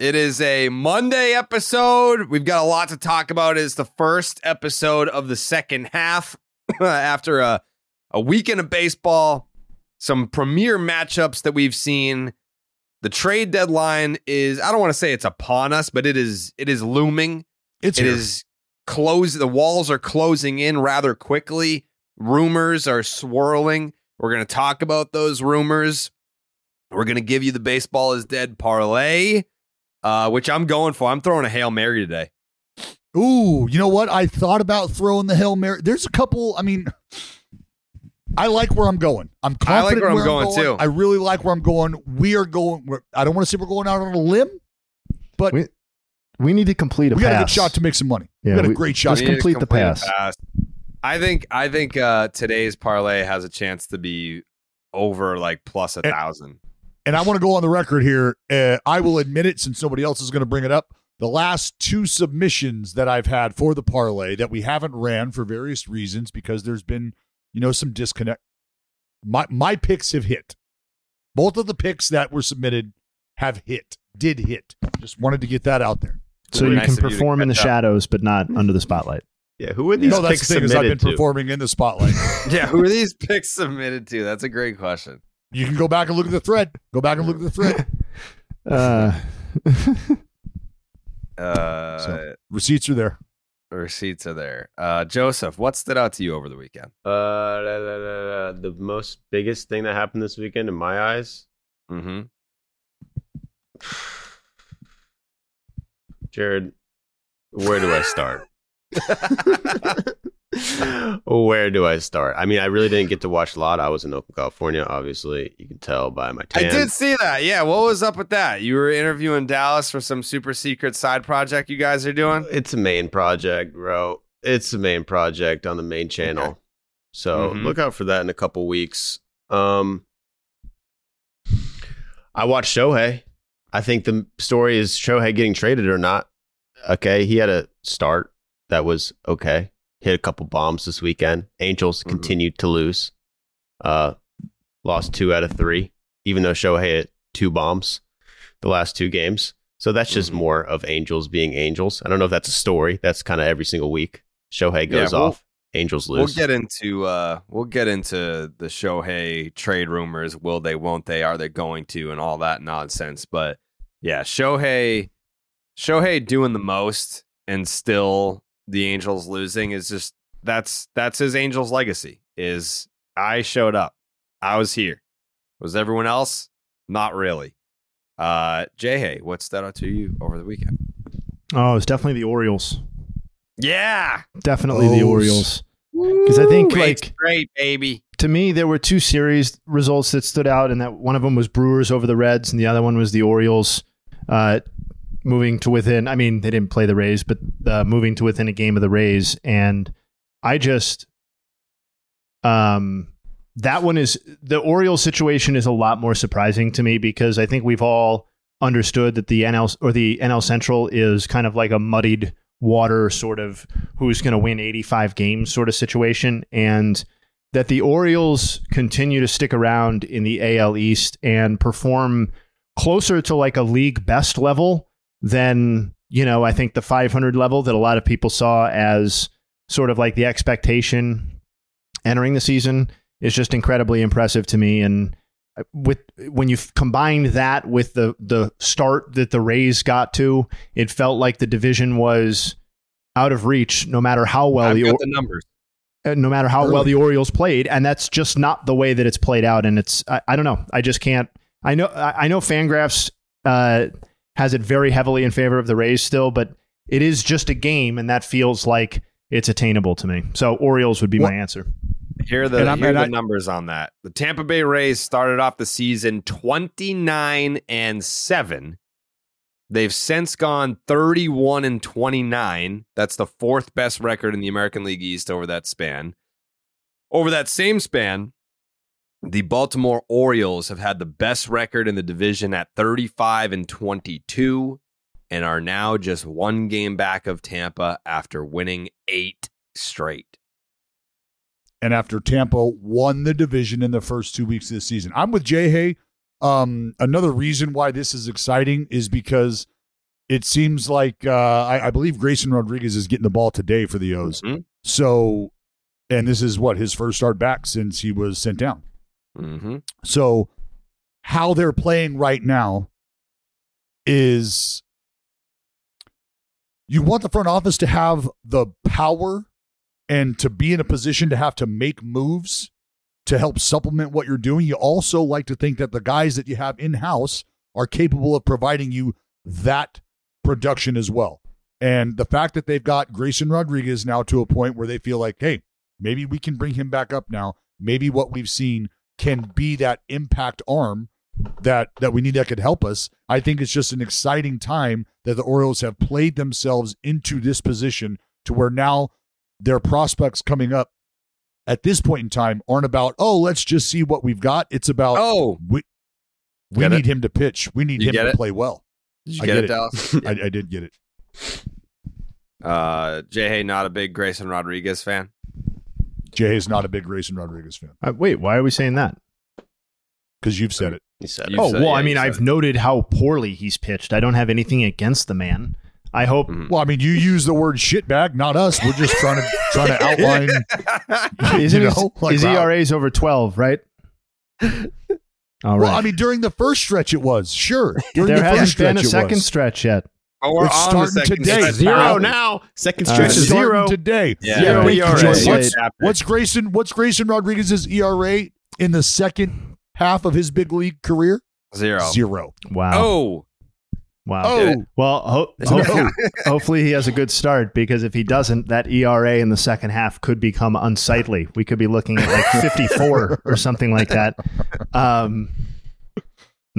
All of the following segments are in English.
It is a Monday episode. We've got a lot to talk about. It's the first episode of the second half after a, a weekend of baseball, some premier matchups that we've seen. The trade deadline is I don't want to say it's upon us, but it is it is looming. It's It is close the walls are closing in rather quickly. Rumors are swirling. We're going to talk about those rumors. We're going to give you the baseball is dead parlay, uh, which I'm going for. I'm throwing a Hail Mary today. Ooh, you know what? I thought about throwing the Hail Mary. There's a couple, I mean, I like where I'm going. I'm I like confident where I'm going, too. I really like where I'm going. We are going, we're, I don't want to say we're going out on a limb, but We- We need to complete a we got a good shot to make some money. Yeah, we got a we- great shot. Let's We to complete the complete a pass. I think I think uh, today's parlay has a chance to be over like plus a And- thousand. And I want to go on the record here. Uh, I will admit it since nobody else is going to bring it up. The last two submissions that I've had for the parlay that we haven't ran for various reasons because there's been, you know, some disconnect. My my picks have hit. Both of the picks that were submitted have hit. Did hit. Just wanted to get that out there. So Really you nice can of you perform in the catch up. shadoes, but not under the spotlight. Yeah, who are these no, that's picks the thing is I've been to? performing in the spotlight. Yeah, who are these picks submitted to? That's a great question. You can go back and look at the thread. Go back and look at the thread. Uh, Uh, So- Receipts are there. receipts are there. Uh, Joseph, what stood out to you over the weekend? Uh, la, la, la, la, the most biggest thing that happened this weekend, in my eyes, Mm-hmm. Jared. Where do I start? where do I start? I mean, I really didn't get to watch a lot. I was in Oakland, California. Obviously, you can tell by my I did see that. Yeah, what was up with that? You were interviewing Dallas for some super secret side project you guys are doing. It's a main project, bro. It's a main project on the main channel. So Mhm. look out for that in a couple weeks. Um I watched Shohei. I think the story is Shohei getting traded or not. Okay, he had a start that was okay. Hit a couple bombs this weekend. Angels Mhm. continued to lose. Uh lost 2 out of 3 even though Shohei hit two bombs the last two games. So that's just Mhm. more of Angels being Angels. I don't know if that's a story. That's kind of every single week. Shohei goes Yeah, we'll- off. Angels lose. We'll get into uh we'll get into the Shohei trade rumors. Will they, won't they, are they going to, and all that nonsense. But yeah, Shohei Shohei doing the most and still the Angels losing is just that's that's his Angels legacy. Is I showed up. I was here. Was everyone else? Not really. Uh Jay, what stood out to you over the weekend? oh, it's definitely the Orioles. Yeah. Definitely the Orioles. Because I think, Woo, it's like, great, baby. to me, there were two series results that stood out, and that one of them was Brewers over the Reds, and the other one was the Orioles uh, moving to within. I mean, they didn't play the Rays, but uh, moving to within a game of the Rays, and I just, um, that one is the Orioles situation is a lot more surprising to me because I think we've all understood that the NL or the NL Central is kind of like a muddied water sort of who's going to win 85 games sort of situation and that the Orioles continue to stick around in the AL East and perform closer to like a league best level than, you know, I think the 500 level that a lot of people saw as sort of like the expectation entering the season is just incredibly impressive to me and with when you combine that with the the start that the Rays got to, it felt like the division was out of reach no matter how well the Or- the numbers. uh, no matter how well the Orioles played, and that's just not the way that it's played out. And it's I, I don't know. I just can't. I know I, I know Fangraphs uh, has it very heavily in favor of the Rays still, but it is just a game, and that feels like it's attainable to me. So Orioles would be Well- my answer. Here are the, here are the I- numbers on that. The Tampa Bay Rays started off the season 29 and 7. They've since gone 31 and 29. That's the fourth best record in the American League East over that span. Over that same span, the Baltimore Orioles have had the best record in the division at 35 and 22 and are now just one game back of Tampa after winning eight straight. and after Tampa won the division in the first two weeks of the season. I'm with Jay Hay. Um, another reason why this is exciting is because it seems like uh, I, I believe Grayson Rodriguez is getting the ball today for the O's. Mhm. So, and this is what his first start back since he was sent down. Mm-hmm. So, how they're playing right now is you want the front office to have the power and to be in a position to have to make moves to help supplement what you're doing. You also like to think that the guys that you have in house are capable of providing you that production as well. And the fact that they've got Grayson Rodriguez now to a point where they feel like, hey, maybe we can bring him back up now. Maybe what we've seen can be that impact arm that that we need that could help us. I think it's just an exciting time that the Orioles have played themselves into this position to where now their prospects coming up at this point in time aren't about oh let's just see what we've got. It's about Oh, we we Get it? need him to pitch. We need You him to it? play well. did you I get, get it, it. Dallas? I, I did get it. uh, Jay Hay, not a big Grayson Rodriguez fan. Jay is not a big Grayson Rodriguez fan Uh, wait, why are we saying that? because you've said it. He said, You oh, said- well, yeah, I mean, I've said- noted how poorly he's pitched. I don't have anything against the man. I hope. Mhm. Well, I mean, you use the word shitbag, not us. We're just trying to trying to outline. Isn't you his, know, like, his wow. ERA's over 12, right? All right. Well, I mean, during the first stretch, it was sure. During there the hasn't first been a stretch, it second was. stretch yet. Oh, we're It's on the starting second today. stretch. zero Wow. now. Second stretch right. is zero. today. Yeah. Zero Wait, ERA. What's, Wait. what's Grayson? What's Grayson Rodriguez's ERA in the second half of his big league career? Zero. Zero. Wow. Oh, Wow. Oh, Well, ho- hopefully, hopefully he has a good start because if he doesn't, that ERA in the second half could become unsightly. We could be looking at like 54 or something like that. Um,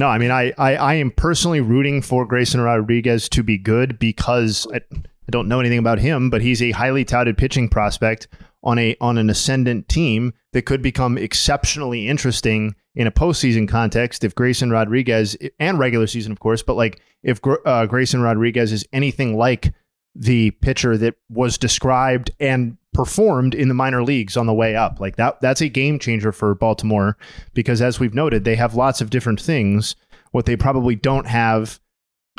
no, I mean, I, I, I am personally rooting for Grayson Rodriguez to be good because I, I don't know anything about him, but he's a highly touted pitching prospect on a on an ascendant team that could become exceptionally interesting in a postseason context if Grayson Rodriguez and regular season, of course, but like if uh, Grayson Rodriguez is anything like the pitcher that was described and performed in the minor leagues on the way up, like that, that's a game changer for Baltimore because, as we've noted, they have lots of different things. What they probably don't have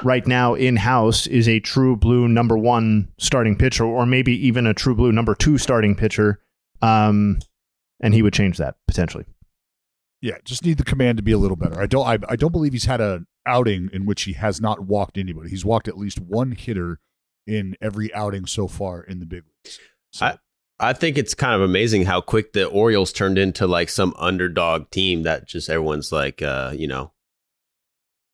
right now in house is a true blue number one starting pitcher, or maybe even a true blue number two starting pitcher. Um, and he would change that potentially. yeah. Just need the command to be a little better. I don't. I, I don't believe he's had an outing in which he has not walked anybody. He's walked at least one hitter in every outing so far in the big leagues. So, I- I think it's kind of amazing how quick the Orioles turned into like some underdog team that just everyone's like, uh, you know,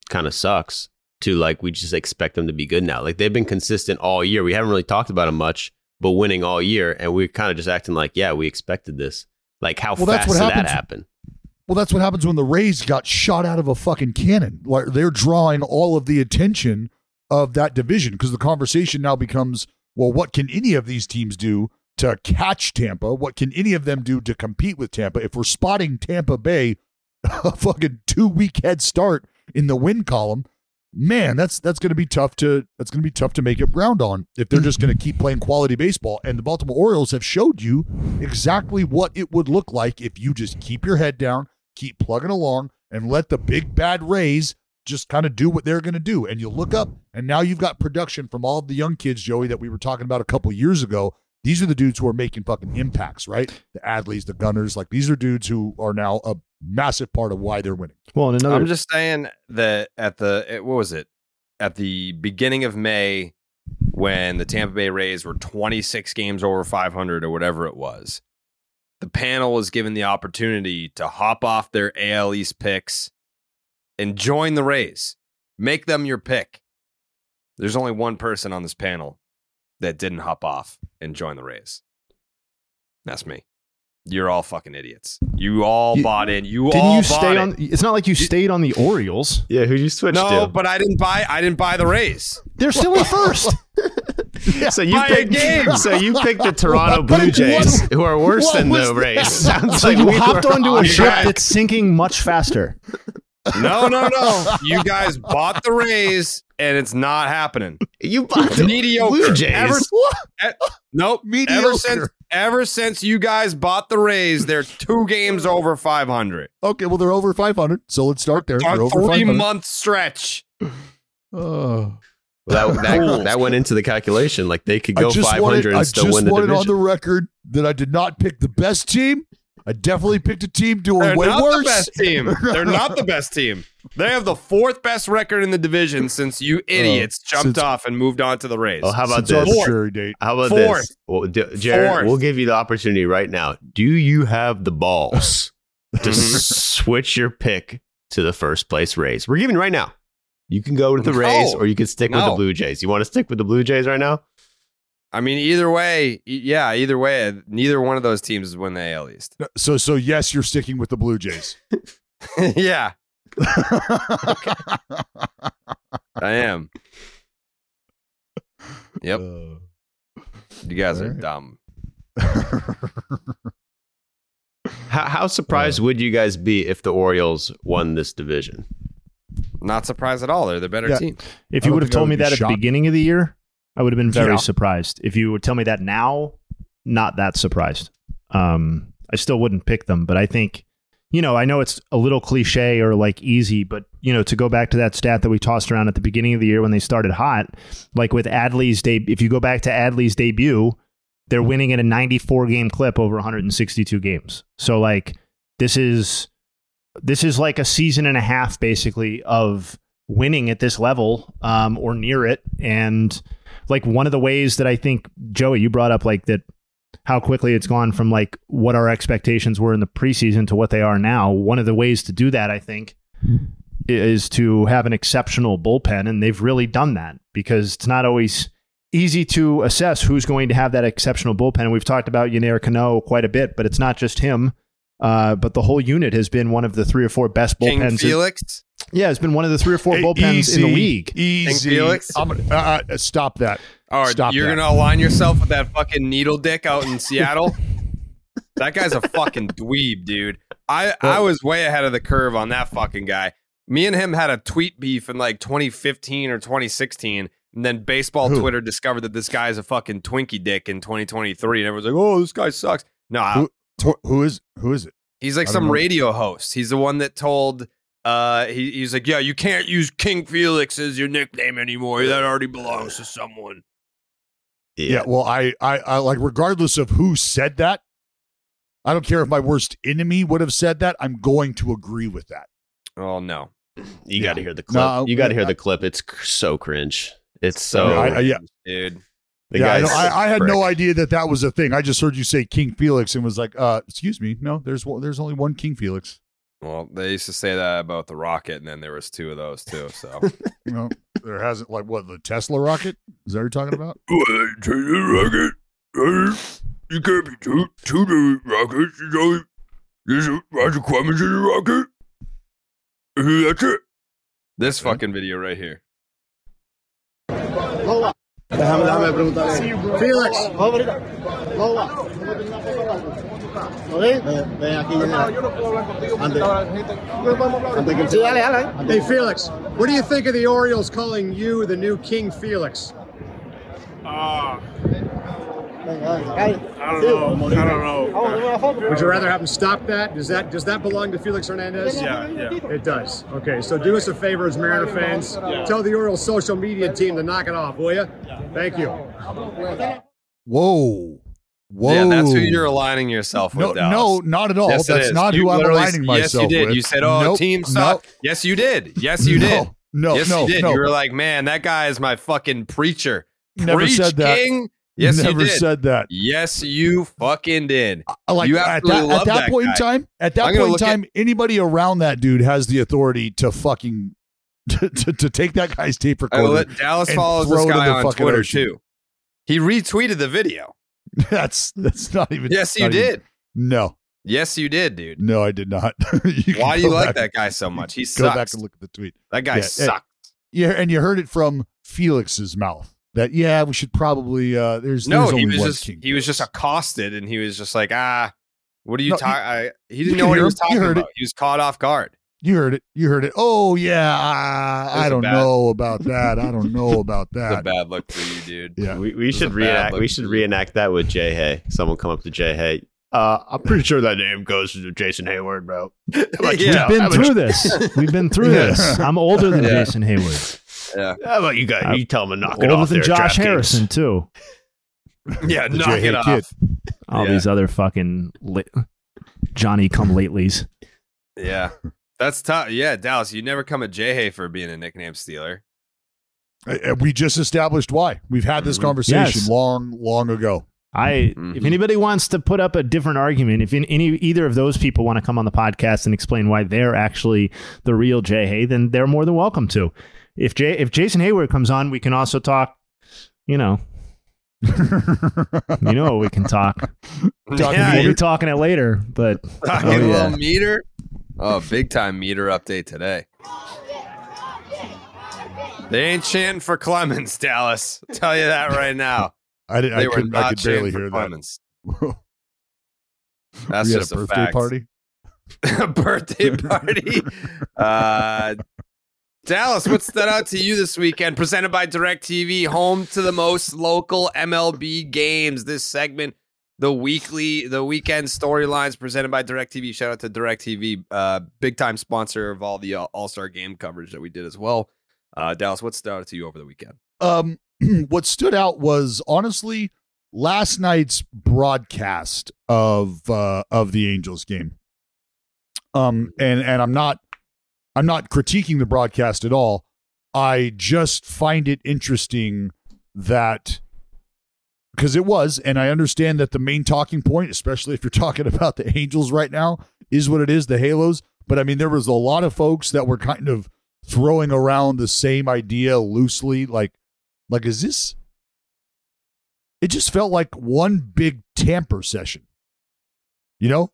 kind of sucks to like, we just expect them to be good now. Like they've been consistent all year. We haven't really talked about them much, but winning all year. And we're kind of just acting like, yeah, we expected this. Like, how Well, that's fast what did that happens- happen? Well, that's what happens when the Rays got shot out of a fucking cannon. Like they're drawing all of the attention of that division because the conversation now becomes, well, what can any of these teams do to catch Tampa? What can any of them do to compete with Tampa? If we're spotting Tampa Bay a fucking two week head start in the win column, man, that's that's going to be tough to that's going to be tough to make it round on if they're just going to keep playing quality baseball. And the Baltimore Orioles have showed you exactly what it would look like if you just keep your head down, keep plugging along, and let the big bad Rays just kind of do what they're going to do. And you look up, and now you've got production from all of the young kids, Joey, that we were talking about a couple years ago. These are the dudes who are making fucking impacts, right? The Adleys, the Gunners, like these are dudes who are now a massive part of why they're winning. Well, and another I'm just saying that at the what was it at the beginning of May when the Tampa Bay Rays were 26 games over 500 or whatever it was. The panel was given the opportunity to hop off their AL East picks and join the Rays. Make them your pick. There's only one person on this panel that didn't hop off and join the Rays. That's me. You're all fucking idiots. You all You- bought in. You Didn't all you stay it. on? It's not like you stayed on the Orioles. Yeah, who'd you switch No, to? but I didn't buy. I didn't buy the Rays. They're still in first. so you Buy picked game. So you picked the Toronto Blue What- Jays, who are worse than the that? Rays. Sounds so like you we hopped were onto a on ship that's sinking much faster. No, no, no. you guys bought the Rays, and it's not happening. You bought the Mediocre. Blue Jays. Ever- e- nope. Mediocre. Ever since, ever since you guys bought the Rays, they're two games over 500. Okay, well they're over 500, so let's start there. A They're over three 500. month stretch. Oh. Well, that, that, that went into the calculation. Like they could go 500 wanted, and I still win the wanted on the record that I did not pick the best team. I definitely picked a team doing They're way not worse. the best team. They're not the best team. They have the fourth best record in the division since you oh, idiots jumped since- off and moved on to the Rays. oh, how about Since this? arbitrary date. How about Fourth. this? Well, D- Jared, Fourth. we'll give you the opportunity right now. Do you have the balls to switch your pick to the first place Rays? We're giving right now. You can go with the No. Rays or you can stick with the Blue Jays. You want to stick with the Blue Jays right now? I mean, either way, yeah, either way, neither one of those teams is win the AL East. So, so yes, you're sticking with the Blue Jays. yeah, I am. Yep, Uh, you guys are Alright. dumb. How, how surprised would you guys be if the Orioles won this division? Not surprised at all. They're the better Yeah. team. If you would have told me be that at the beginning of the year, I would have been very Yeah. surprised. If you would tell me that now, not that surprised. Um, I still wouldn't pick them, but I think, you know, I know it's a little cliche or like easy, but you know, to go back to that stat that we tossed around at the beginning of the year when they started hot, like with Adley's de- if you go back to Adley's debut, they're winning at a 94 game clip over 162 games. So like this is this is like a season and a half basically of winning at this level um, or near it and like one of the ways that i think joey you brought up like that how quickly it's gone from like what our expectations were in the preseason to what they are now one of the ways to do that i think is to have an exceptional bullpen and they've really done that because it's not always easy to assess who's going to have that exceptional bullpen and we've talked about Yennier Cano quite a bit but it's not just him uh, but the whole unit has been one of the three or four best bullpens. King. Felix. Yeah, it's been one of the three or four Hey, bullpens in the league. Easy. Felix? I'm uh, uh, stop that. Or Stop you're that. gonna align yourself with that fucking needle dick out in Seattle. that guy's a fucking dweeb, dude. I I was way ahead of the curve on that fucking guy. Me and him had a tweet beef in like 2015 or 2016, and then baseball Who? Twitter discovered that this guy is a fucking Twinkie dick in 2023, and everyone's like, "Oh, this guy sucks." No, I- Who, who is who is it? He's like some know. radio host. He's the one that told uh he, he's like, Yeah, you can't use King Felix as your nickname anymore. That already belongs to someone. Yeah. well, I, I, I like regardless of who said that. I don't care if my worst enemy would have said that. I'm going to agree with that. Oh no. You got to hear the clip. No, you got to hear I- the clip. It's cr- so cringe. It's so. I- I- yeah. Dude. the yeah, I, know, I, I had no idea that that was a thing. I just heard you say King Felix and was like, uh, excuse me, no, there's there's only one King Felix. Well, they used to say that about the rocket, and then there was two of those too. So You know, there hasn't like what the Tesla rocket is that what you're talking about? Tesla rocket. You can't be two two different rockets. There's only there's Roger Clemens in the rocket. That's it. This fucking video right here. Déjame, déjame preguntarle. Felix. Ven, ven aquí. Antes. Antes que- Sí, dale, dale. Hey, Felix, what do you think of the Orioles calling you the new King Felix? Ah. I don't know. I don't know. Would you rather have him stop that? Does that does that belong to Felix Hernandez? Yeah, yeah. It does. Okay, so do us a favor as Mariner fans. Tell the Orioles social media team to knock it off, will you? Thank you. Whoa. Whoa. Yeah, that's who you're aligning yourself with. No, Dallas. no, not at all. Yes, That's not You who I'm aligning myself with. Yes, you did. with. You said, "Oh, Nope, team no. suck." Yes, you did. Yes, you did. No, no, yes, no, you did. no. You were like, "Man, that guy is my fucking preacher." Never Preach, said that. King. Yes, Never you did. Never said that. Yes, you fucking did. I like you at that, at that, that point guy. in time. At that I'm point in look at- time, anybody around that dude has the authority to fucking to, to, to take that guy's tape recorder. Dallas follows this guy on Twitter ocean. too. He retweeted the video. That's that's not even. Yes, you even- did. no, Yes, you did, dude. No, I did not. Why do you like that guy so much? He Go back and look at the tweet. That guy Yeah, sucks. Yeah, and you heard it from Felix's mouth that yeah, we should probably uh there's No, there's he was just he was just accosted, and he was just like, ah, what are you No, talking? He didn't know what he was him. Talking about. it. He was caught off guard. You heard it. You heard it. Oh yeah, I, was don't bad- know about that. I don't know about It's a that. bad look for you, dude. Yeah. We, we should bad reenact. We should reenact that with Jay Hay. Someone come up to Jay Hay. Uh, I'm pretty sure that name goes to Jason Heyward, bro. How about you Yeah. We've how been about through this. We've been through Yeah. this. I'm older than Yeah. Jason Heyward. Yeah, How about you guys? I- You tell him to knock it off. Older than Josh DraftKings. Harrison too. yeah. The knock J. Hay it off. kid. All Yeah. these other fucking li- Johnny come latelys. Yeah, that's tough. Yeah, Dallas, you never come at Jay Hay for being a nickname stealer. Uh, We just established why. We've had this Mhm. conversation Yes. long, long ago. I Mhm. if anybody wants to put up a different argument, if in, any either of those people want to come on the podcast and explain why they're actually the real Jay Hay, then they're more than welcome to. If Jay if Jason Heyward comes on, we can also talk. You know, you know, we can talk. Talking yeah, we'll be talking it later, but talking Oh, a yeah. little meter. Oh, big time meter update today. They ain't chanting for Clemens, Dallas. I'll tell you that right now. I did. I They were could. I not could barely hear that. Clemens. That's we just a a birthday fact. party. a birthday party. Uh, Dallas, what stood out to you this weekend? Presented by DirecTV, home to the most local MLB games. This segment, the weekly, the weekend storylines presented by DirecTV. Shout out to DirecTV, uh, big time sponsor of all the uh, All Star game coverage that we did as well. Uh, Dallas, what stood out to you over the weekend? Um, what stood out was honestly last night's broadcast of uh, of the Angels game. Um, and and I'm not I'm not critiquing the broadcast at all. I just find it interesting that because it was, and I understand that the main talking point, especially if you're talking about the Angels right now, is what it is, the Halos. But I mean, there was a lot of folks that were kind of throwing around the same idea loosely, like, like is this? It just felt like one big tamper session. You know,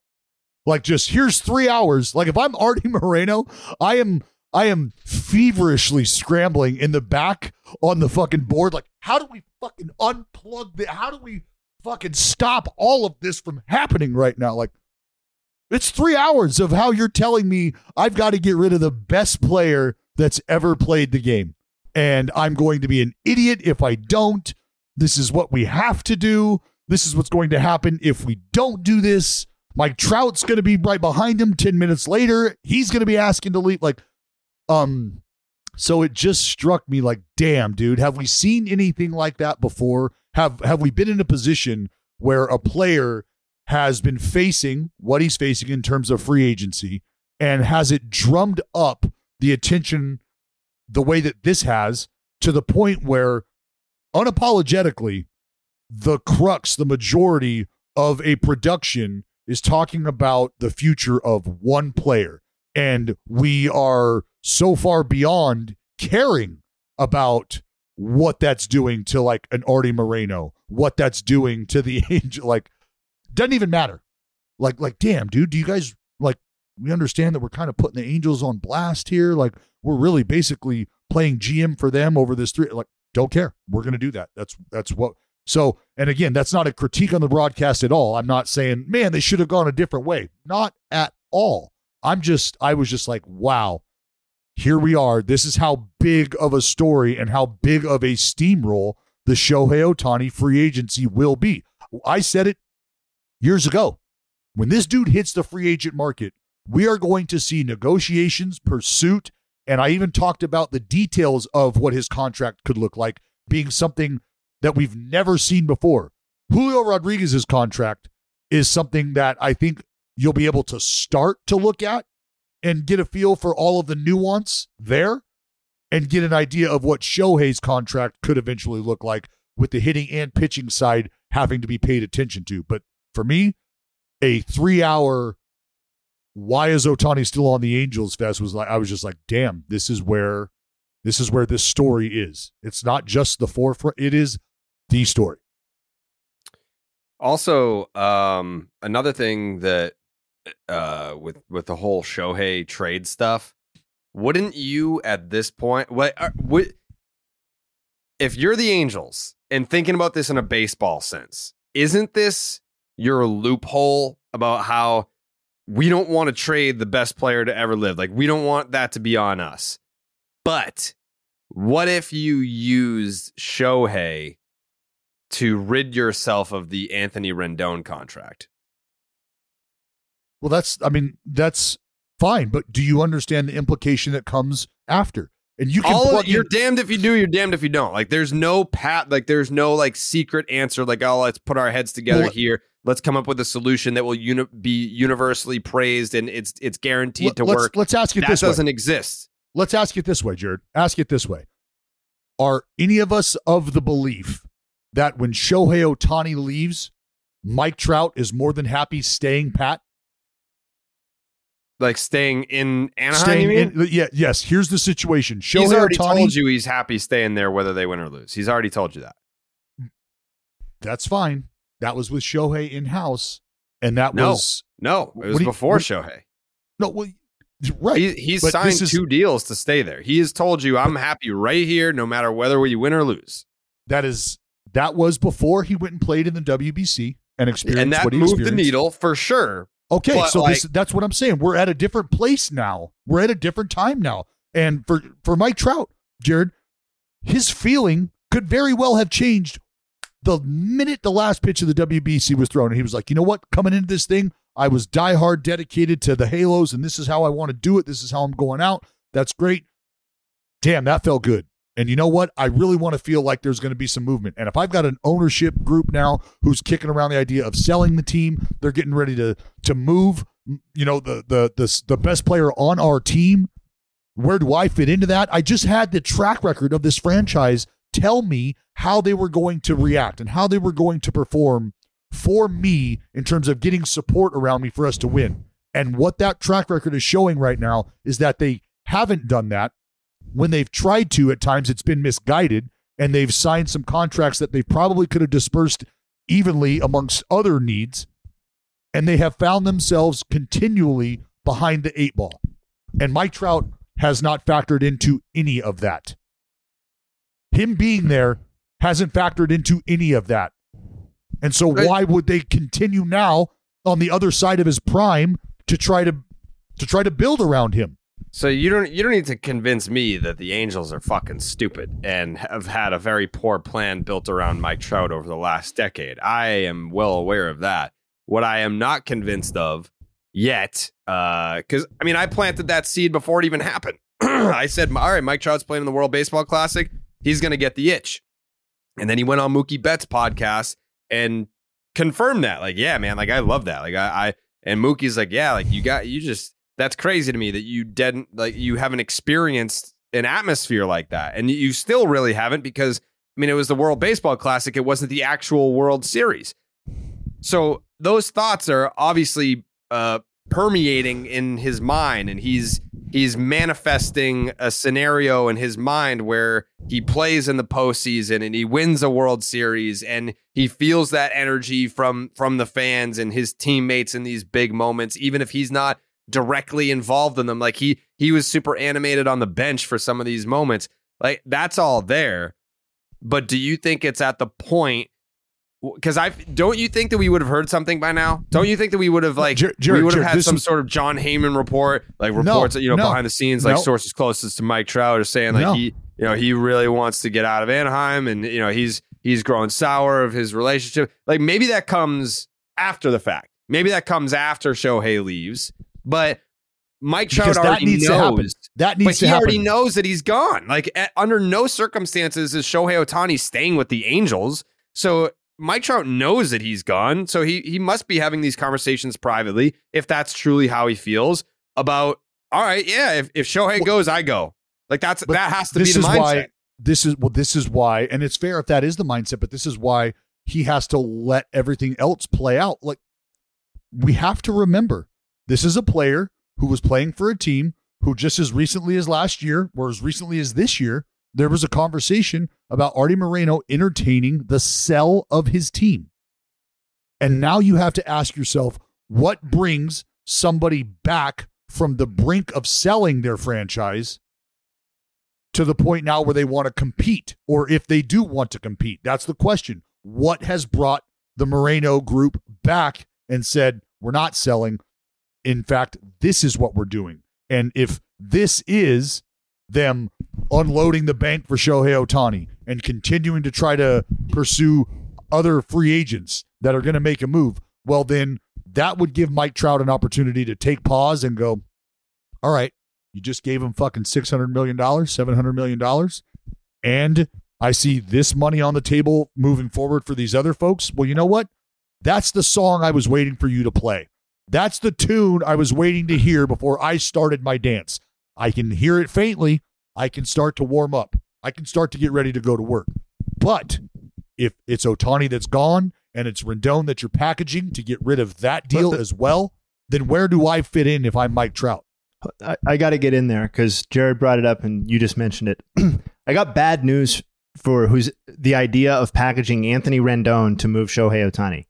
like just here's three hours. Like if I'm Arte Moreno, I am I am feverishly scrambling in the back on the fucking board. Like, how do we fucking unplug the how do we fucking stop all of this from happening right now? Like it's three hours of how you're telling me I've got to get rid of the best player that's ever played the game. And I'm going to be an idiot if I don't. This is what we have to do. This is what's going to happen if we don't do this. Mike Trout's going to be right behind him 10 minutes later. He's going to be asking to leave. Like, um, so it just struck me like, damn, dude, have we seen anything like that before? Have have we been in a position where a player has been facing what he's facing in terms of free agency and has it drummed up the attention the way that this has to the point where unapologetically the crux, the majority of a production is talking about the future of one player. And we are so far beyond caring about what that's doing to like an Arte Moreno, what that's doing to the angel. Like, doesn't even matter. Like, like, damn, dude, do you guys like we understand that we're kind of putting the Angels on blast here? Like, we're really basically playing GM for them over this three. Like, don't care. We're gonna do that. That's that's what so, and again, that's not a critique on the broadcast at all. I'm not saying, man, they should have gone a different way. Not at all. I'm just, I was just like, wow, here we are. This is how big of a story and how big of a steamroll the Shohei Ohtani free agency will be. I said it years ago. When this dude hits the free agent market, we are going to see negotiations, pursuit, and I even talked about the details of what his contract could look like being something that we've never seen before. Julio Rodriguez's contract is something that I think you'll be able to start to look at and get a feel for all of the nuance there and get an idea of what Shohei's contract could eventually look like with the hitting and pitching side having to be paid attention to. But for me, a three hour why is Ohtani still on the Angels Fest was like I was just like, damn, this is where this is where this story is. It's not just the forefront, it is the story. Also, um, another thing that uh, with with the whole Shohei trade stuff, wouldn't you at this point? What uh, if you're the Angels and thinking about this in a baseball sense? Isn't this your loophole about how we don't want to trade the best player to ever live? Like we don't want that to be on us. But what if you used Shohei to rid yourself of the Anthony Rendon contract? Well, that's, I mean, that's fine, but do you understand the implication that comes after? And you can all plug of, you're in- damned if you do, you're damned if you don't. Like there's no pat, like there's no like secret answer. Like oh, let's put our heads together Well, here. Let's come up with a solution that will uni- be universally praised and it's it's guaranteed Let- to let's, work. Let's ask it that this way. doesn't exist. Let's ask it this way, Jared. Ask it this way. Are any of us of the belief that when Shohei Ohtani leaves, Mike Trout is more than happy staying pat? Like staying in Anaheim. staying you mean? in, yeah, yes. Here's the situation. Shohei he's already told you he's happy staying there whether they win or lose. He's already told you that. that's fine. That was with Shohei in house, and that No. was No, it was you- before what- Shohei. no. Well, right. He, he's But signed is- two deals to stay there. He has told you, I'm happy right here, no matter whether we win or lose. That is that was before he went and played in the WBC and experienced And that moved the needle for sure. Okay, But, so like- this that's what I'm saying. We're at a different place now. We're at a different time now. And for for Mike Trout, Jared, his feeling could very well have changed the minute the last pitch of the WBC was thrown. And he was like, you know what? Coming into this thing, I was diehard dedicated to the Halos, and this is how I want to do it. This is how I'm going out. That's great. Damn, that felt good. And you know what? I really want to feel like there's going to be some movement. And if I've got an ownership group now who's kicking around the idea of selling the team, they're getting ready to to move, you know, the the the the best player on our team. Where do I fit into that? I just had the track record of this franchise tell me how they were going to react and how they were going to perform for me in terms of getting support around me for us to win. And what that track record is showing right now is that they haven't done that. When they've tried to, at times it's been misguided, and they've signed some contracts that they probably could have dispersed evenly amongst other needs. And they have found themselves continually behind the eight ball. And Mike Trout has not factored into any of that. Him being there hasn't factored into any of that. And so Right. why would they continue now on the other side of his prime to try to to try to build around him? So you don't you don't need to convince me that the Angels are fucking stupid and have had a very poor plan built around Mike Trout over the last decade. I am well aware of that. What I am not convinced of yet, uh, because I mean, I planted that seed before it even happened. I said, all right, Mike Trout's playing in the World Baseball Classic. He's going to get the itch. And then he went on Mookie Betts podcast and confirmed that. Like, yeah, man, like I love that. Like I, I and Mookie's like, yeah, like you got you just that's crazy to me that you didn't like you haven't experienced an atmosphere like that. And you still really haven't because I mean it was the World Baseball Classic, it wasn't the actual World Series. So those thoughts are obviously uh permeating in his mind and he's he's manifesting a scenario in his mind where he plays in the postseason and he wins a World Series and he feels that energy from from the fans and his teammates in these big moments, even if he's not directly involved in them. Like he he was super animated on the bench for some of these moments. Like that's all there. But do you think it's at the point because I don't you think that we would have heard something by now? Don't you think that we would have like Jer- Jared, we would have Jared, had some was- sort of Jon Heyman report, like reports, you know, no, behind the scenes, like no. sources closest to Mike Trout are saying like No. he, you know, he really wants to get out of Anaheim, and you know he's he's grown sour of his relationship. Like maybe that comes after the fact. Maybe that comes after Shohei leaves, but Mike Trout Because that already needs to happen. knows. That But needs he happen. already knows that he's gone. Like at, under no circumstances is Shohei Ohtani staying with the Angels. So Mike Trout knows that he's gone. So he he must be having these conversations privately, if that's truly how he feels about. All right, yeah. If if Shohei goes, I go. Like that's that has to be the mindset. why this is well this is why and it's fair if that is the mindset but this is why he has to let everything else play out like we have to remember this is a player who was playing for a team who just as recently as last year or as recently as this year there was a conversation about Arte Moreno entertaining the sell of his team and now you have to ask yourself what brings somebody back from the brink of selling their franchise to the point now where they want to compete, or if they do want to compete. That's the question. What has brought the Moreno group back and said, we're not selling? In fact, this is what we're doing. And if this is them unloading the bank for Shohei Ohtani and continuing to try to pursue other free agents that are going to make a move, well, then that would give Mike Trout an opportunity to take pause and go, all right, you just gave him fucking $600 million, $700 million. And I see this money on the table moving forward for these other folks. Well, you know what? That's the song I was waiting for you to play. That's the tune I was waiting to hear before I started my dance. I can hear it faintly. I can start to warm up. I can start to get ready to go to work. But if it's Ohtani that's gone and it's Rendon that you're packaging to get rid of that deal the- as well, then where do I fit in if I'm Mike Trout? I, I got to get in there because Jared brought it up and you just mentioned it. I got bad news for who's the idea of packaging Anthony Rendon to move Shohei Ohtani.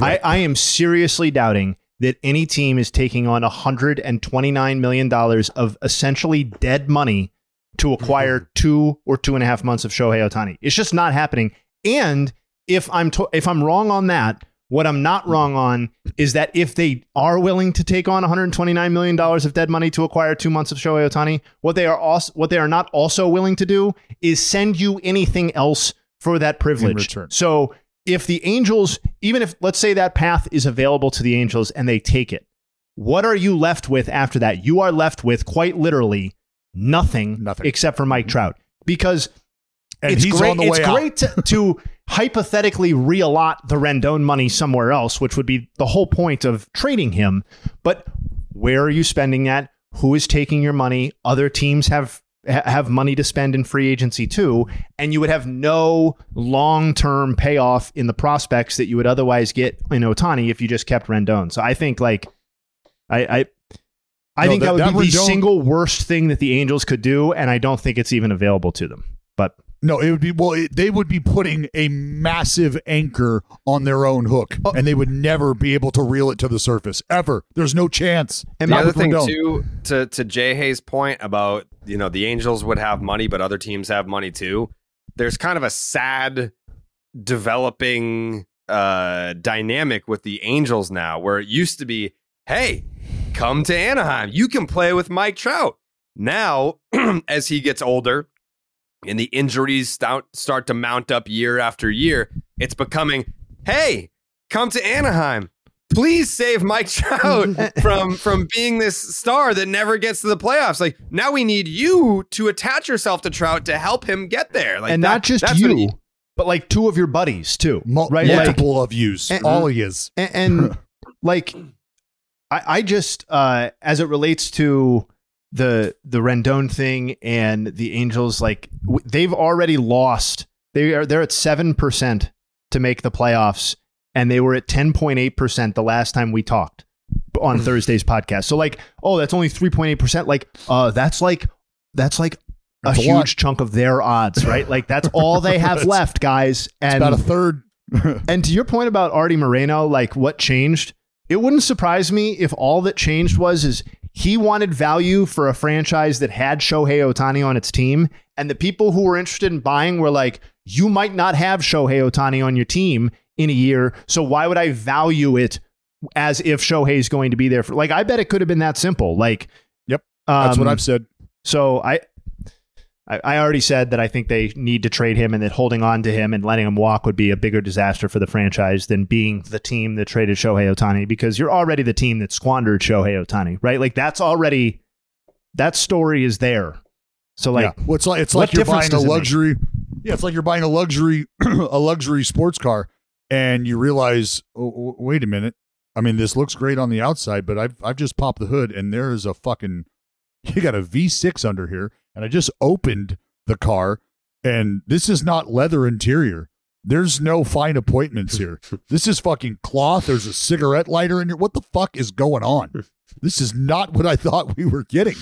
I, I am seriously doubting that any team is taking on $129 million of essentially dead money to acquire two or two and a half months of Shohei Ohtani. It's just not happening. And if I'm to- if I'm wrong on that, what I'm not hmm. wrong on is that if they are willing to take on 129 million dollars of dead money to acquire two months of Shohei Ohtani, what they are also what they are not also willing to do is send you anything else for that privilege. So if the Angels, even if let's say that path is available to the Angels and they take it, what are you left with after that? You are left with quite literally nothing, Nothing. except for Mike mm-hmm. Trout because And it's he's great, on the it's out. great to, to hypothetically reallot the Rendon money somewhere else, which would be the whole point of trading him. But where are you spending that? Who is taking your money? Other teams have ha- have money to spend in free agency too, and you would have no long term payoff in the prospects that you would otherwise get in Ohtani if you just kept Rendon. So I think like I I, I No, think that, that- would be that the single worst thing that the Angels could do, and I don't think it's even available to them. But No, it would be well. It, they would be putting a massive anchor on their own hook, Oh. and they would never be able to reel it to the surface ever. There's no chance. And the other with thing Rendon. too, to to Jay Hayes' point about you know the Angels would have money, but other teams have money too. There's kind of a sad developing uh, dynamic with the Angels now, where it used to be, hey, come to Anaheim, you can play with Mike Trout. Now, as he gets older and the injuries start start to mount up year after year, it's becoming, hey, come to Anaheim please save Mike Trout from from being this star that never gets to the playoffs. Like now we need you to attach yourself to Trout to help him get there. Like and that- not just that's you, he- but like two of your buddies too, Mul- right? Like, multiple of yous, And- all of yous. and, and like I, I just uh as it relates to the the Rendon thing and the Angels, like w- they've already lost. They are they're at seven percent to make the playoffs, and they were at ten point eight percent the last time we talked on Thursday's podcast. So like, oh, that's only three point eight percent. Like, uh, that's like that's like. A That's a huge lot. chunk of their odds, right? Like that's all they have left, guys. And About a third. and to your point about Arte Moreno, like what changed? It wouldn't surprise me if all that changed was is he wanted value for a franchise that had Shohei Ohtani on its team, and the people who were interested in buying were like, "You might not have Shohei Ohtani on your team in a year, so why would I value it as if Shohei is going to be there for?" Like, I bet it could have been that simple. Like, Yep, that's what um, I've said. so I, I, I already said that I think they need to trade him, and that holding on to him and letting him walk would be a bigger disaster for the franchise than being the team that traded Shohei Ohtani because you're already the team that squandered Shohei Ohtani, right? Like that's already that story is there. So like, yeah. well, it's like it's like you're buying a it luxury. Yeah, it's like you're buying a luxury a luxury sports car, and you realize, oh, wait a minute. I mean, this looks great on the outside, but I've I've just popped the hood, and there is a fucking you got a V6 under here, and I just opened the car, and this is not leather interior. There's no fine appointments here. This is fucking cloth. There's a cigarette lighter in here. What the fuck is going on? This is not what I thought we were getting.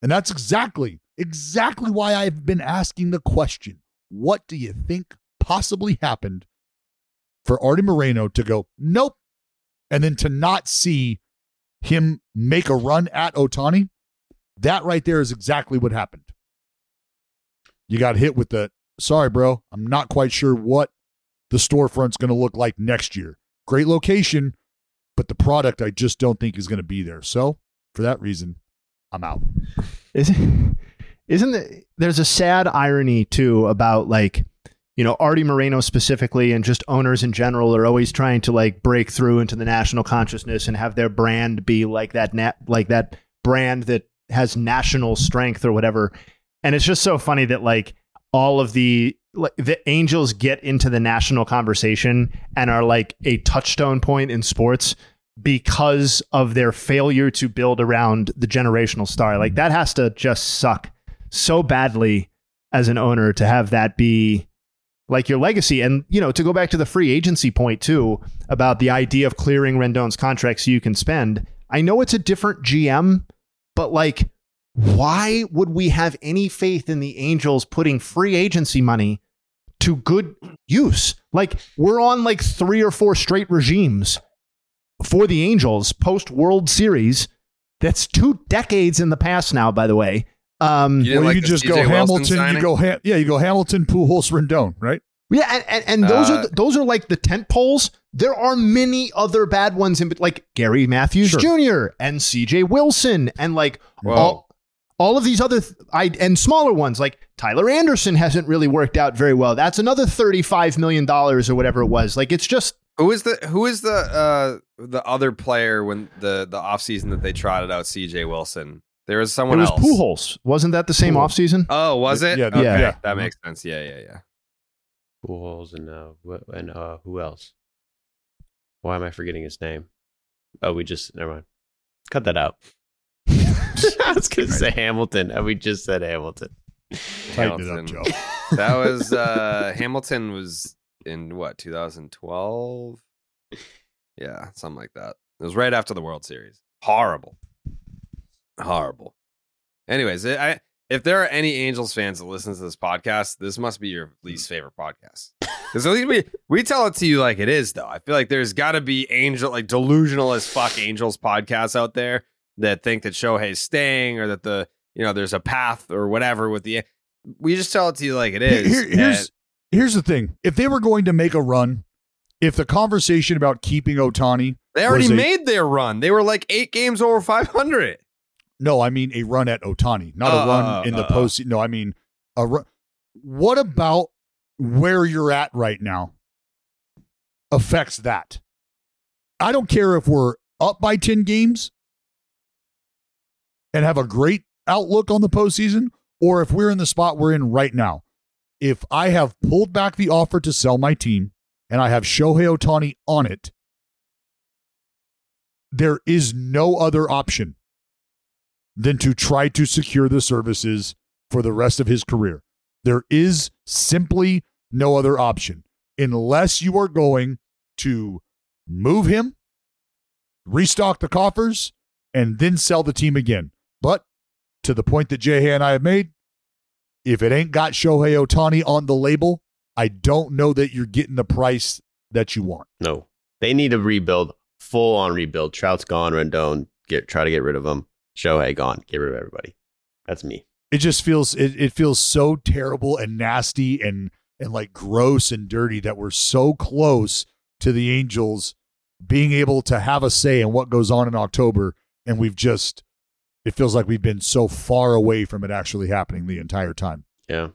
And that's exactly, exactly why I've been asking the question what do you think possibly happened for Arte Moreno to go, nope, and then to not see him make a run at Ohtani, that right there is exactly what happened. You got hit with the sorry, bro. I'm not quite sure what the storefront's going to look like next year. Great location, but the product I just don't think is going to be there. So for that reason, I'm out. Isn't isn't the, there's a sad irony too about like you know Arte Moreno specifically and just owners in general are always trying to like break through into the national consciousness and have their brand be like that nat- like that brand that has national strength or whatever. And it's just so funny that like all of the like the Angels get into the national conversation and are like a touchstone point in sports because of their failure to build around the generational star. Like mm-hmm. that has to just suck so badly as an owner to have that be like your legacy. And, you know, to go back to the free agency point too about the idea of clearing Rendon's contract so you can spend. I know it's a different GM, but like, why would we have any faith in the Angels putting free agency money to good use? Like, we're on like three or four straight regimes for the Angels post World Series. That's two decades in the past now, by the way. Um, You didn't like you just go Wilson Hamilton. You go ha- yeah. You go Hamilton, Pujols, Rendon. Right. Yeah, and, and, and those Uh, are the, those are like the tent poles. There are many other bad ones in, like Gary Matthews Jr. and C.J. Wilson, and like Whoa. all all of these other th- I and smaller ones like Tyler Anderson hasn't really worked out very well. That's another thirty five million dollars or whatever it was. Like it's just Who is the who is the uh the other player when the the offseason that they trotted out CJ Wilson? There was someone it was else. Pujols. Wasn't that the same Pujols. offseason? Oh, was it? Yeah, Okay, yeah. That makes sense. Yeah, yeah, yeah. Pujols and uh, wh- and uh, who else? Why am I forgetting his name? Oh, we just never mind. Cut that out. I was gonna say Hamilton, and we just said Hamilton. Tighten it up, Joe. That was uh Hamilton was in what 2012. Yeah, something like that. It was right after the World Series. Horrible, horrible. Anyways, I if there are any Angels fans that listen to this podcast, this must be your least favorite podcast. Because at least we we tell it to you like it is, though. I feel like there's got to be angel like delusional as fuck Angels podcasts out there that think that Shohei's staying or that the you know there's a path or whatever with the. We just tell it to you like it is. Here- here's and- here's the thing: if they were going to make a run, if the conversation about keeping Ohtani, they already a- made their run. They were like eight games over 500. No, I mean a run at Ohtani, not Uh, a run uh, in the uh, uh. post. No, I mean a run. What about where you're at right now affects that? I don't care if we're up by ten games and have a great outlook on the postseason, or if we're in the spot we're in right now. If I have pulled back the offer to sell my team and I have Shohei Ohtani on it, there is no other option than to try to secure the services for the rest of his career. There is simply no other option unless you are going to move him, restock the coffers, and then sell the team again. But to the point that Jay and I have made, if it ain't got Shohei Ohtani on the label, I don't know that you're getting the price that you want. No, they need to rebuild, full on rebuild. Trout's gone, Rendon, get try to get rid of him. Shohei gone, get rid of everybody. That's me. It just feels it, it feels so terrible and nasty and and like gross and dirty that we're so close to the Angels being able to have a say in what goes on in October and we've just it feels like we've been so far away from it actually happening the entire time. Yeah.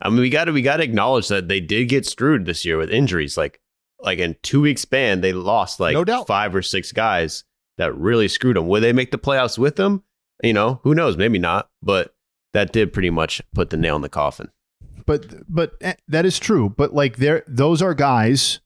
I mean, we got to we got to acknowledge that they did get screwed this year with injuries. Like, like in two weeks span, they lost like No doubt. five or six guys that really screwed them. Would they make the playoffs with them? You know, who knows? Maybe not. But that did pretty much put the nail in the coffin. but but eh, that is true. But like there, those are guys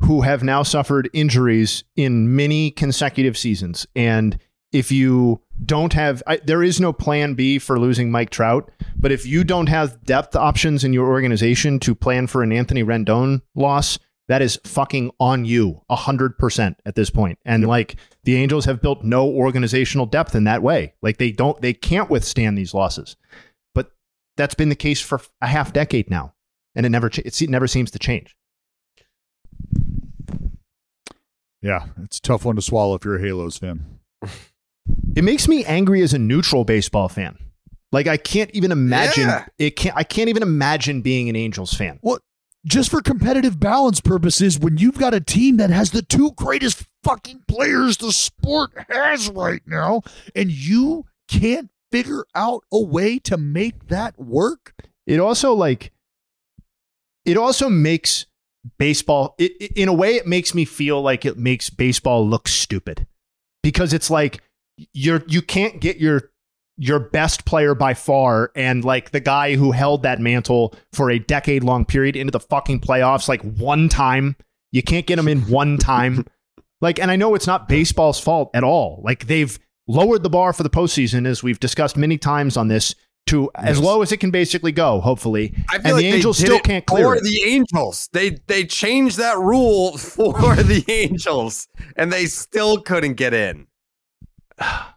who have now suffered injuries in many consecutive seasons, and if you don't have, I, there is no plan B for losing Mike Trout. But if you don't have depth options in your organization to plan for an Anthony Rendon loss, that is fucking on you a hundred percent at this point. And like the Angels have built no organizational depth in that way. Like they don't, they can't withstand these losses. But that's been the case for a half decade now, and it never, it never seems to change. Yeah, it's a tough one to swallow if you're a Halos fan. it makes me angry as a neutral baseball fan. Like I can't even imagine Yeah. it can't I can't even imagine being an Angels fan. Well, just for competitive balance purposes, when you've got a team that has the two greatest fucking players the sport has right now, and you can't figure out a way to make that work, It also like it also makes baseball it, it- in a way it makes me feel like it makes baseball look stupid. Because it's like you're you can't get your your best player by far and like the guy who held that mantle for a decade long period into the fucking playoffs like one time you can't get him in one time like and i know it's not baseball's fault at all like they've lowered the bar for the postseason as we've discussed many times on this to as low as it can basically go hopefully I and feel like the angels still can't clear for it. the Angels. They they changed that rule for the Angels, and they still couldn't get in.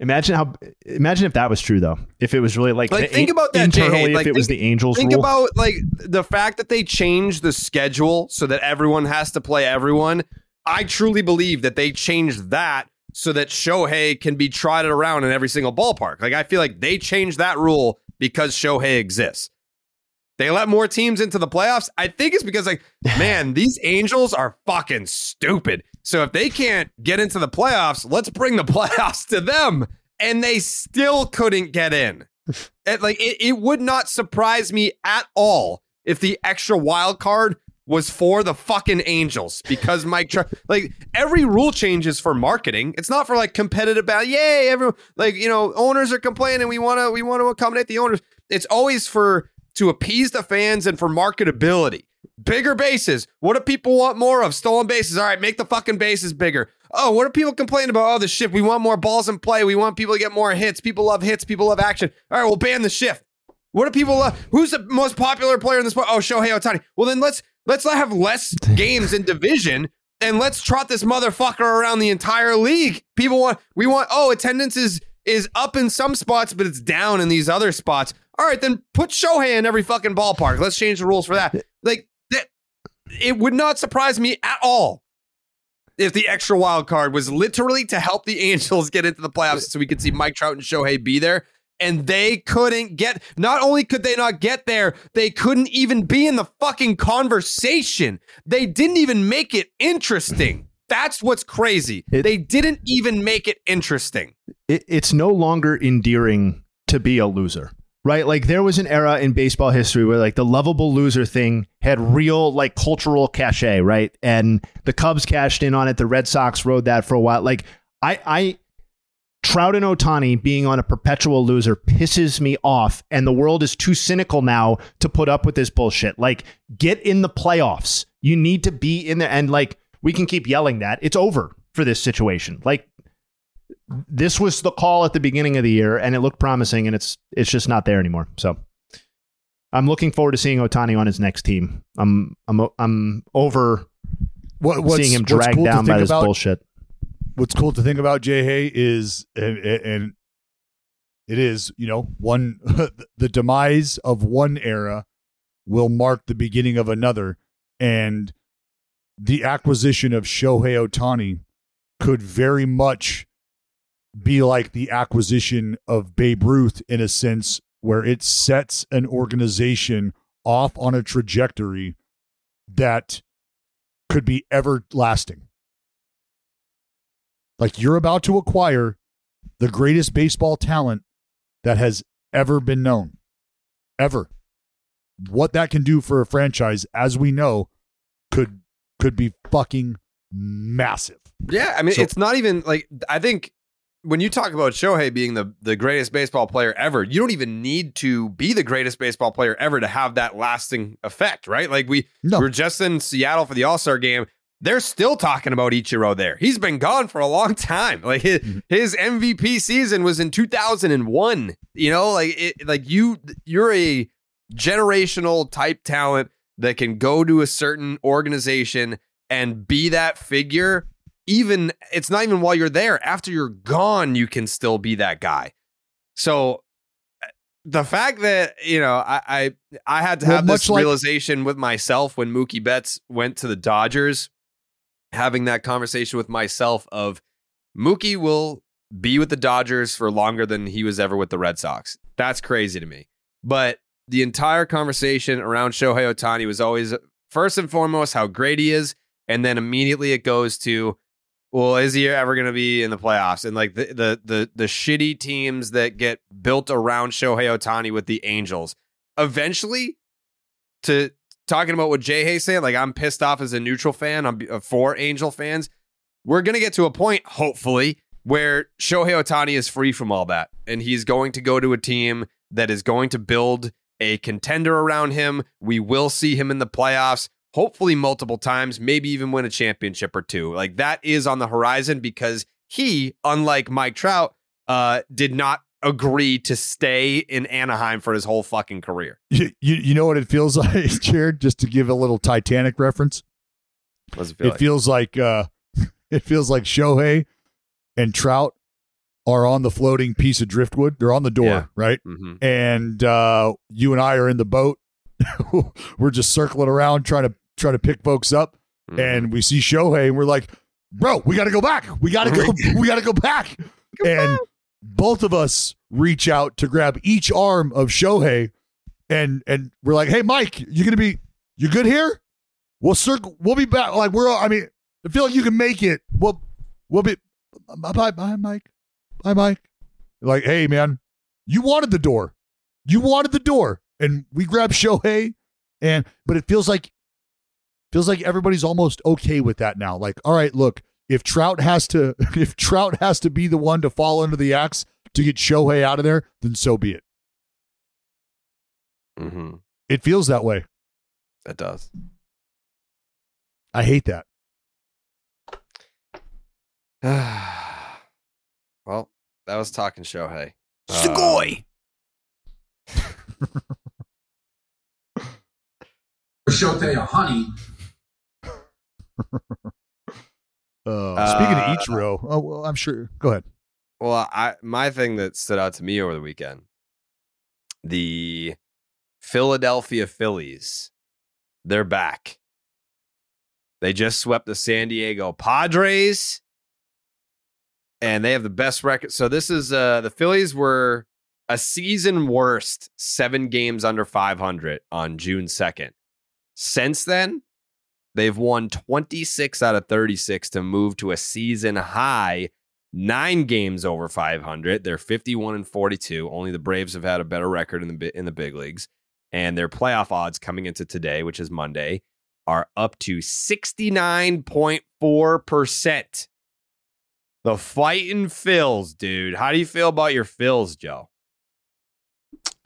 Imagine how. Imagine if that was true, though. If it was really like, Like, think about that, Jay. internally. Like, if it was think- the Angels Think rule, about like the fact that they changed the schedule so that everyone has to play everyone. I truly believe that they changed that so that Shohei can be trotted around in every single ballpark. Like I feel like they changed that rule because Shohei exists. They let more teams into the playoffs. I think it's because like, man, these Angels are fucking stupid. So if they can't get into the playoffs, let's bring the playoffs to them. And they still couldn't get in. It, like it, it would not surprise me at all if the extra wild card was for the fucking Angels because Mike Trout, like every rule change is for marketing. It's not for like competitive battle. Yay, everyone like you know owners are complaining. We want to we want to accommodate the owners. It's always for to appease the fans and for marketability. Bigger bases. What do people want more of? Stolen bases. All right, make the fucking bases bigger. Oh, what do people complain about? Oh, the shift. We want more balls in play. We want people to get more hits. People love hits. People love action. All right, we'll ban the shift. What do people love? Who's the most popular player in the sport? Oh, Shohei Ohtani. Well, then let's let's not have less games in division and let's trot this motherfucker around the entire league. People want we want oh, attendance is is up in some spots, but it's down in these other spots. All right, then put Shohei in every fucking ballpark. Let's change the rules for that. Like it would not surprise me at all if the extra wild card was literally to help the Angels get into the playoffs so we could see Mike Trout and Shohei be there. And they couldn't get, not only could they not get there, they couldn't even be in the fucking conversation. They didn't even make it interesting. That's what's crazy. they didn't even make it interesting. it, it's no longer endearing to be a loser, right? Like there was an era in baseball history where like the lovable loser thing had real like cultural cachet, right? And the Cubs cashed in on it. The Red Sox rode that for a while. Like I, I, Trout and Ohtani being on a perpetual loser pisses me off, and the world is too cynical now to put up with this bullshit. Like, get in the playoffs. You need to be in there, and like we can keep yelling that it's over for this situation. Like, this was the call at the beginning of the year, and it looked promising, and it's it's just not there anymore. So, I'm looking forward to seeing Ohtani on his next team. I'm I'm I'm over What, seeing him dragged cool down by this about- bullshit. what's cool to think about Jay Hay is and, and it is you know one the demise of one era will mark the beginning of another and the acquisition of Shohei Ohtani could very much be like the acquisition of Babe Ruth in a sense where it sets an organization off on a trajectory that could be everlasting. Like you're about to acquire the greatest baseball talent that has ever been known. Ever. What that can do for a franchise, as we know, could could be fucking massive. Yeah, I mean, So- it's not even like I think when you talk about Shohei being the the greatest baseball player ever, you don't even need to be the greatest baseball player ever to have that lasting effect, right? Like we No. we're just in Seattle for the All Star game. They're still talking about Ichiro there. He's been gone for a long time. Like mm-hmm. his, his MVP season was in 2001. You know, like it, like you you're a generational type talent that can go to a certain organization and be that figure even it's not even while you're there after you're gone you can still be that guy so uh, the fact that you know i i, I had to Well, have this much like- realization with myself when mookie betts went to the dodgers having that conversation with myself of Mookie will be with the Dodgers for longer than he was ever with the Red Sox. That's crazy to me. But the entire conversation around Shohei Ohtani was always first and foremost how great he is, and then immediately it goes to, well, is he ever going to be in the playoffs? And like the, the the the shitty teams that get built around Shohei Ohtani with the Angels, eventually, to talking about what Jay Hay said, like I'm pissed off as a neutral fan. I'm uh, for Angel fans. We're gonna get to a point, hopefully, where Shohei Ohtani is free from all that, and he's going to go to a team that is going to build a contender around him. We will see him in the playoffs, hopefully multiple times, maybe even win a championship or two. Like that is on the horizon because he, unlike Mike Trout, uh, did not agree to stay in Anaheim for his whole fucking career. You, you, you know what it feels like, Jared? Just to give a little Titanic reference. It feel It like? feels like uh, it feels like Shohei and Trout are on the floating piece of driftwood. They're on the door, Yeah. right? Mhm. And uh, you and I are in the boat. we're just circling around trying to trying to pick folks up, Mhm. and we see Shohei, and we're like, "Bro, we got to go back. We got to go. we got to go back." and both of us reach out to grab each arm of Shohei, and and we're like, "Hey, Mike, you gonna be you good here? We'll circle. We'll be back. Like we're. I mean, I feel like you can make it. We'll we'll be. Bye, bye, bye, Mike. Bye, Mike. Like, hey, man, you wanted the door. You wanted the door, and we grab Shohei, and but it feels like feels like everybody's almost okay with that now. Like, all right, look, if Trout has to if Trout has to be the one to fall under the axe to get Shohei out of there, then so be it. Mhm. It feels that way. It does. I hate that. well, that was talking Shohei. Uh, Sugoi. Shote or honey. Uh, speaking of Ichiro, oh well, I'm sure. Go ahead. Well, I my thing that stood out to me over the weekend, the Philadelphia Phillies, they're back. They just swept the San Diego Padres, and they have the best record. So this is uh the Phillies were a season worst, seven games under 500 on June 2nd. Since then, they've won 26 out of 36 to move to a season high nine games over 500. They're 51 and 42. Only the Braves have had a better record in the in the big leagues, and their playoff odds coming into today, which is Monday, are up to 69.4 percent. The fighting Phils, dude. How do you feel about your Phils, Joe?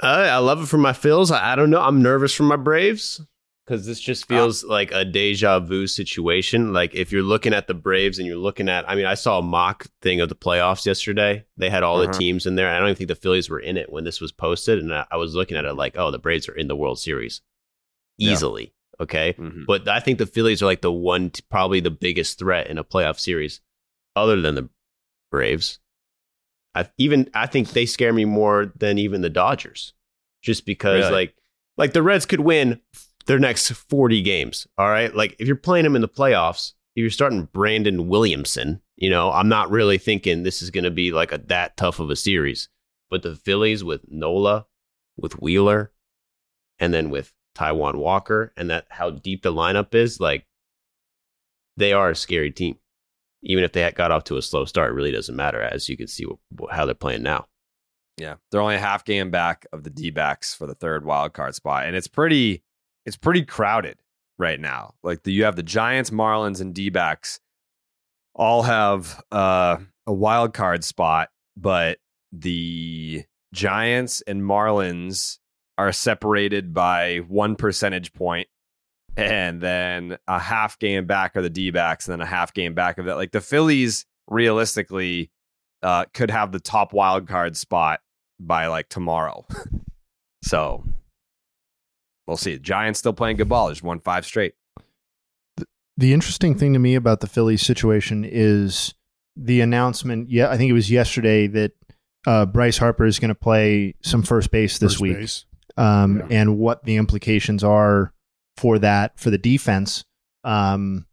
Uh, I love it for my Phils. I, I don't know. I'm nervous for my Braves because this just feels like a deja vu situation. Like if you're looking at the Braves and you're looking at, I mean, I saw a mock thing of the playoffs yesterday. They had all Uh-huh. the teams in there. I don't even think the Phillies were in it when this was posted, and I, I was looking at it like, oh, the Braves are in the World Series Yeah. easily. Okay, Mhm. but I think the Phillies are like the one, t- probably the biggest threat in a playoff series, other than the Braves. I even I think they scare me more than even the Dodgers, just because Really? like like the Reds could win their next forty games. All right, like if you're playing them in the playoffs, if you're starting Brandon Williamson, you know I'm not really thinking this is going to be like a that tough of a series. But the Phillies with Nola, with Wheeler, and then with Taijuan Walker, and that how deep the lineup is, like they are a scary team. Even if they got off to a slow start, it really doesn't matter, as you can see how they're playing now. Yeah, they're only a half game back of the D backs for the third wild card spot, and it's pretty, it's pretty crowded right now. Like the, you have the Giants, Marlins, and D all have uh, a wild card spot, but the Giants and Marlins are separated by one percentage point, and then a half game back are the D and then a half game back of that. Like the Phillies, realistically, uh, could have the top wild card spot by like tomorrow. so we'll see. Giants still playing good ball. Just won five straight. The interesting thing to me about the Phillies situation is the announcement. Yeah, I think it was yesterday that uh, Bryce Harper is going to play some first base this First week, base. um, Yeah. and what the implications are for that for the defense. Um,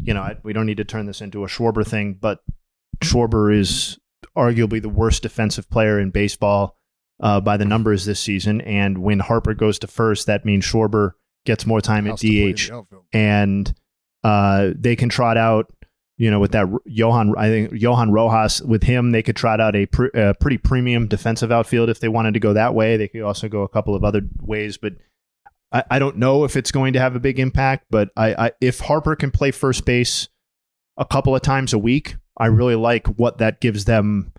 you know, I, we don't need to turn this into a Schwarber thing, but Schwarber is arguably the worst defensive player in baseball uh, by the numbers this season. And when Harper goes to first, that means Schwarber gets more time at Has to play in DH, and uh, they can trot out. You know, with that Johan, I think Johan Rojas, with him, they could trot out a, pr- a pretty premium defensive outfield if they wanted to go that way. They could also go a couple of other ways, but I, I don't know if it's going to have a big impact. But I, I, if Harper can play first base a couple of times a week, I really like what that gives them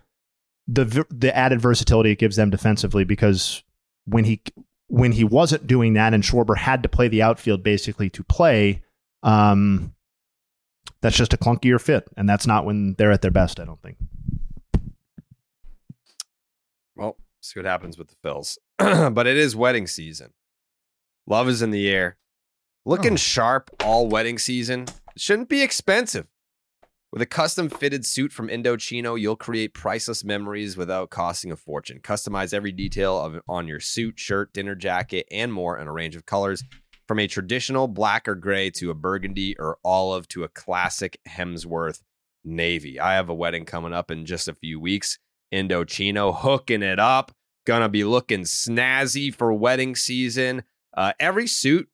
the the added versatility it gives them defensively because when he when he wasn't doing that and Schwarber had to play the outfield basically to play, um, that's just a clunkier fit, and that's not when they're at their best. I don't think. Well, see what happens with the Phils. but it is wedding season. Love is in the air. Looking Oh. sharp all wedding season. Shouldn't be expensive. With a custom fitted suit from Indochino, you'll create priceless memories without costing a fortune. Customize every detail of on your suit, shirt, dinner jacket, and more in a range of colors. From a traditional black or gray to a burgundy or olive to a classic Hemsworth navy. I have a wedding coming up in just a few weeks. Indochino hooking it up. Gonna be looking snazzy for wedding season. Uh, every suit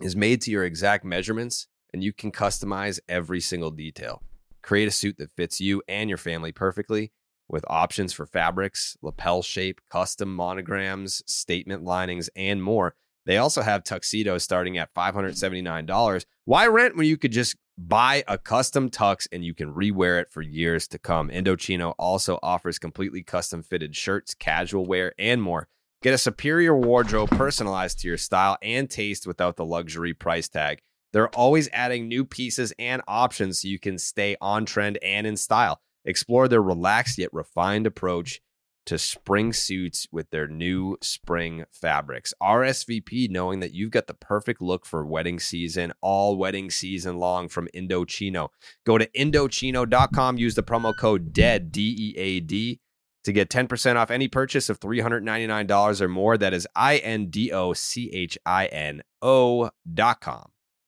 is made to your exact measurements, and you can customize every single detail. Create a suit that fits you and your family perfectly with options for fabrics, lapel shape, custom monograms, statement linings, and more. They also have tuxedos starting at $579. Why rent when you could just buy a custom tux and you can rewear it for years to come? Indochino also offers completely custom fitted shirts, casual wear, and more. Get a superior wardrobe personalized to your style and taste without the luxury price tag. They're always adding new pieces and options so you can stay on trend and in style. Explore their relaxed yet refined approach to spring suits with their new spring fabrics. RSVP knowing that you've got the perfect look for wedding season, all wedding season long from Indochino. Go to Indochino.com, use the promo code DEAD, D E A D, to get 10% off any purchase of $399 or more. That is I N D O C H I N O.com.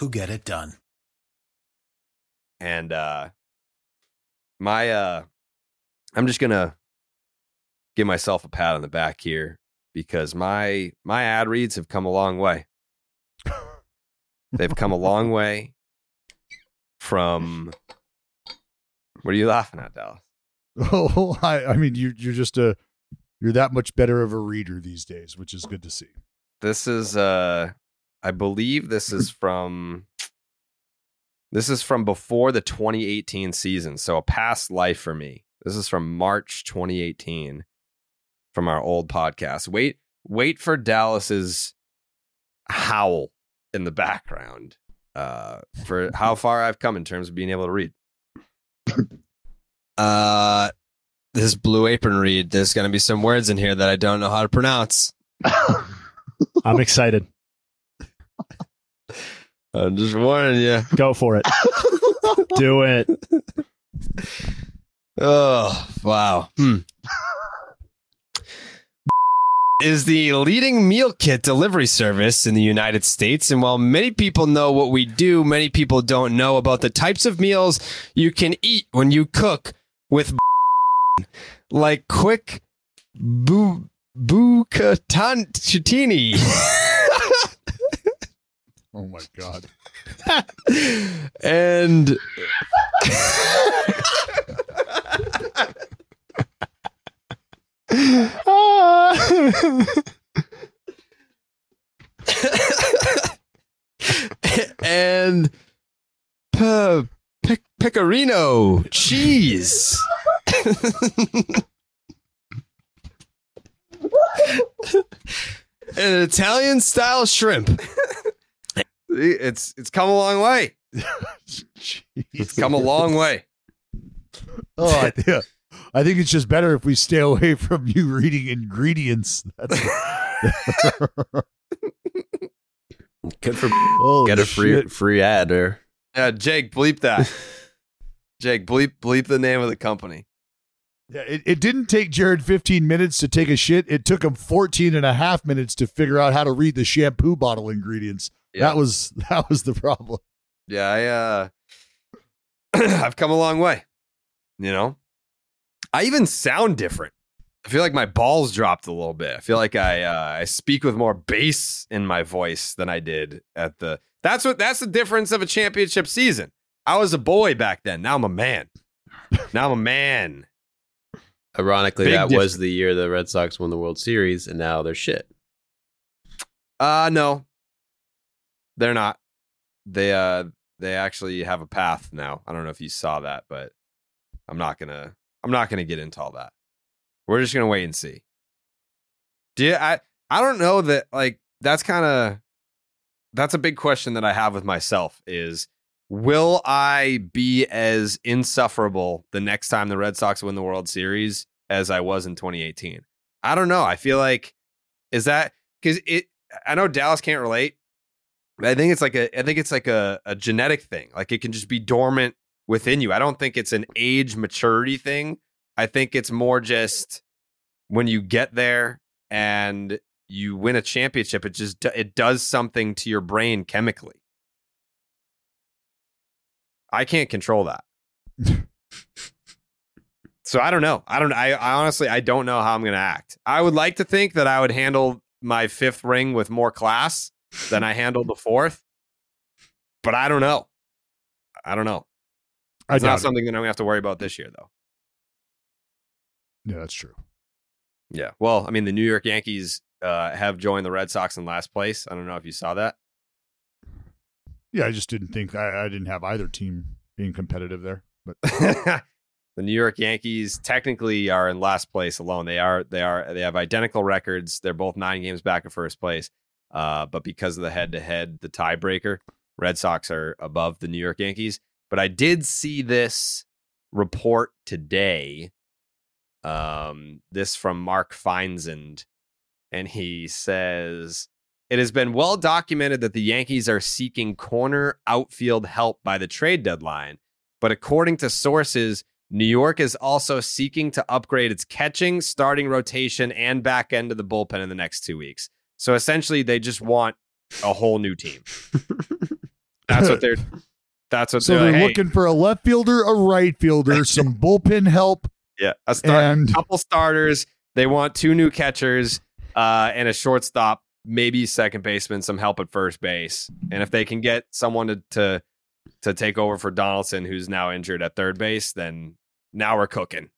who get it done. and uh my uh i'm just gonna give myself a pat on the back here because my my ad reads have come a long way they've come a long way from what are you laughing at dallas Oh, I, I mean, you, you're just a, you're that much better of a reader these days, which is good to see. this is uh i believe this is from this is from before the 2018 season so a past life for me. This is from march 2018 from our old podcast. Wait wait for dallas's howl in the background uh for how far i've come in terms of being able to read. Uh this blue apron read there's going to be some words in here that i don't know how to pronounce. I'm excited. i'm just warning you Go for it. Do it. Oh, wow. Hmm. Is the leading meal kit delivery service in the United States. And while many people know what we do, many people don't know about the types of meals you can eat when you cook with like quick bu- bucatini. Oh my god. and and pe- pe- pecorino cheese. An Italian style shrimp. It's it's come a long way. It's come a long way. Oh, I, yeah. I think it's just better if we stay away from you reading ingredients. That's Good for Holy get a free shit. free ad or Yeah, Jake, bleep that. Jake, bleep bleep the name of the company. Yeah, it, it didn't take Jared 15 minutes to take a shit. It took him 14 and a half minutes to figure out how to read the shampoo bottle ingredients. Yeah. That was that was the problem. Yeah, I uh I've come a long way. You know? I even sound different. I feel like my balls dropped a little bit. I feel like I uh I speak with more bass in my voice than I did at the That's what that's the difference of a championship season. I was a boy back then. Now I'm a man. Now I'm a man. Ironically, Big that was the year the Red Sox won the World Series, and now they're shit. Uh no. They're not. They uh they actually have a path now. I don't know if you saw that, but I'm not gonna I'm not gonna get into all that. We're just gonna wait and see. Do you, I I don't know that like that's kind of that's a big question that I have with myself is will I be as insufferable the next time the Red Sox win the World Series as I was in 2018? I don't know. I feel like is that because it I know Dallas can't relate. I think it's like a I think it's like a, a genetic thing. Like it can just be dormant within you. I don't think it's an age maturity thing. I think it's more just when you get there and you win a championship, it just it does something to your brain chemically. I can't control that. so I don't know. I don't I, I honestly I don't know how I'm going to act. I would like to think that I would handle my fifth ring with more class than I handled the fourth. But I don't know. I don't know. It's not it. something that I'm to have to worry about this year though. Yeah, that's true. Yeah. Well, I mean, the New York Yankees uh, have joined the Red Sox in last place. I don't know if you saw that. Yeah, I just didn't think I, I didn't have either team being competitive there. But the New York Yankees technically are in last place alone. They are they are they have identical records. They're both nine games back of first place. Uh, but because of the head to head, the tiebreaker, Red Sox are above the New York Yankees. But I did see this report today. Um, this from Mark Feinsand, and he says it has been well documented that the Yankees are seeking corner outfield help by the trade deadline. But according to sources, New York is also seeking to upgrade its catching, starting rotation, and back end of the bullpen in the next two weeks. So essentially, they just want a whole new team. That's what they're. That's what so they're, they're like, hey, looking for a left fielder, a right fielder, some bullpen help. Yeah, a start, And- couple starters. They want two new catchers uh, and a shortstop, maybe second baseman, some help at first base. And if they can get someone to to, to take over for Donaldson, who's now injured at third base, then now we're cooking.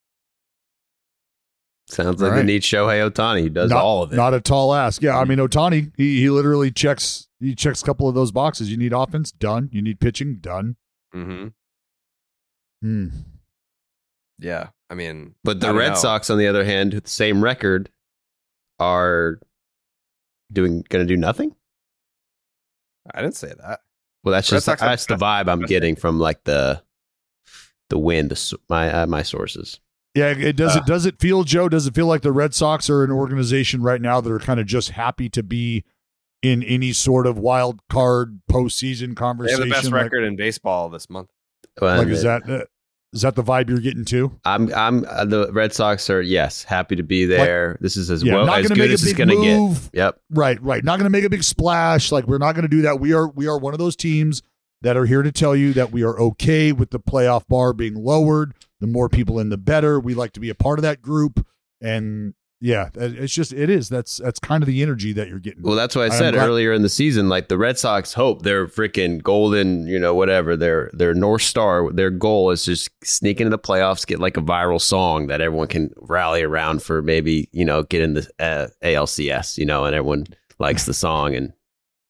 Sounds like All they right. need Shohei Ohtani, who does not, all of it. Not a tall ask. Yeah, I mean Ohtani, he he literally checks he checks a couple of those boxes. You need offense, done. You need pitching, done. Mm-hmm. Hmm. Yeah, I mean, But the Red know. Sox, on the other hand, with the same record, are doing going to do nothing. I didn't say that. Well, that's Red just Sox have that's the vibe I'm getting from like the the wind, the, my uh, my sources. Yeah, it does Uh. it does it feel, Joe? Does it feel like the Red Sox are an organization right now that are kind of just happy to be in any sort of wild card postseason conversation? They have conversation? the best Like- record in baseball this month. Well, Like, is that uh, is that the vibe you're getting too? I'm I'm uh, the Red Sox are yes happy to be there. this is as Yeah, well not as good make a as it's going to get. Yep. Right, right. Not going to make a big splash. Like we're not going to do that. We are we are one of those teams that are here to tell you that we are okay with the playoff bar being lowered. The more people in, the better. We like to be a part of that group, and yeah, it's just it is. That's that's kind of the energy that you're getting. Well, that's what I said glad- earlier in the season. Like the Red Sox hope their freaking golden, you know, whatever their their north star, their goal is just sneak into the playoffs, get like a viral song that everyone can rally around for. Maybe you know, get in the uh, ALCS, you know, and everyone likes the song and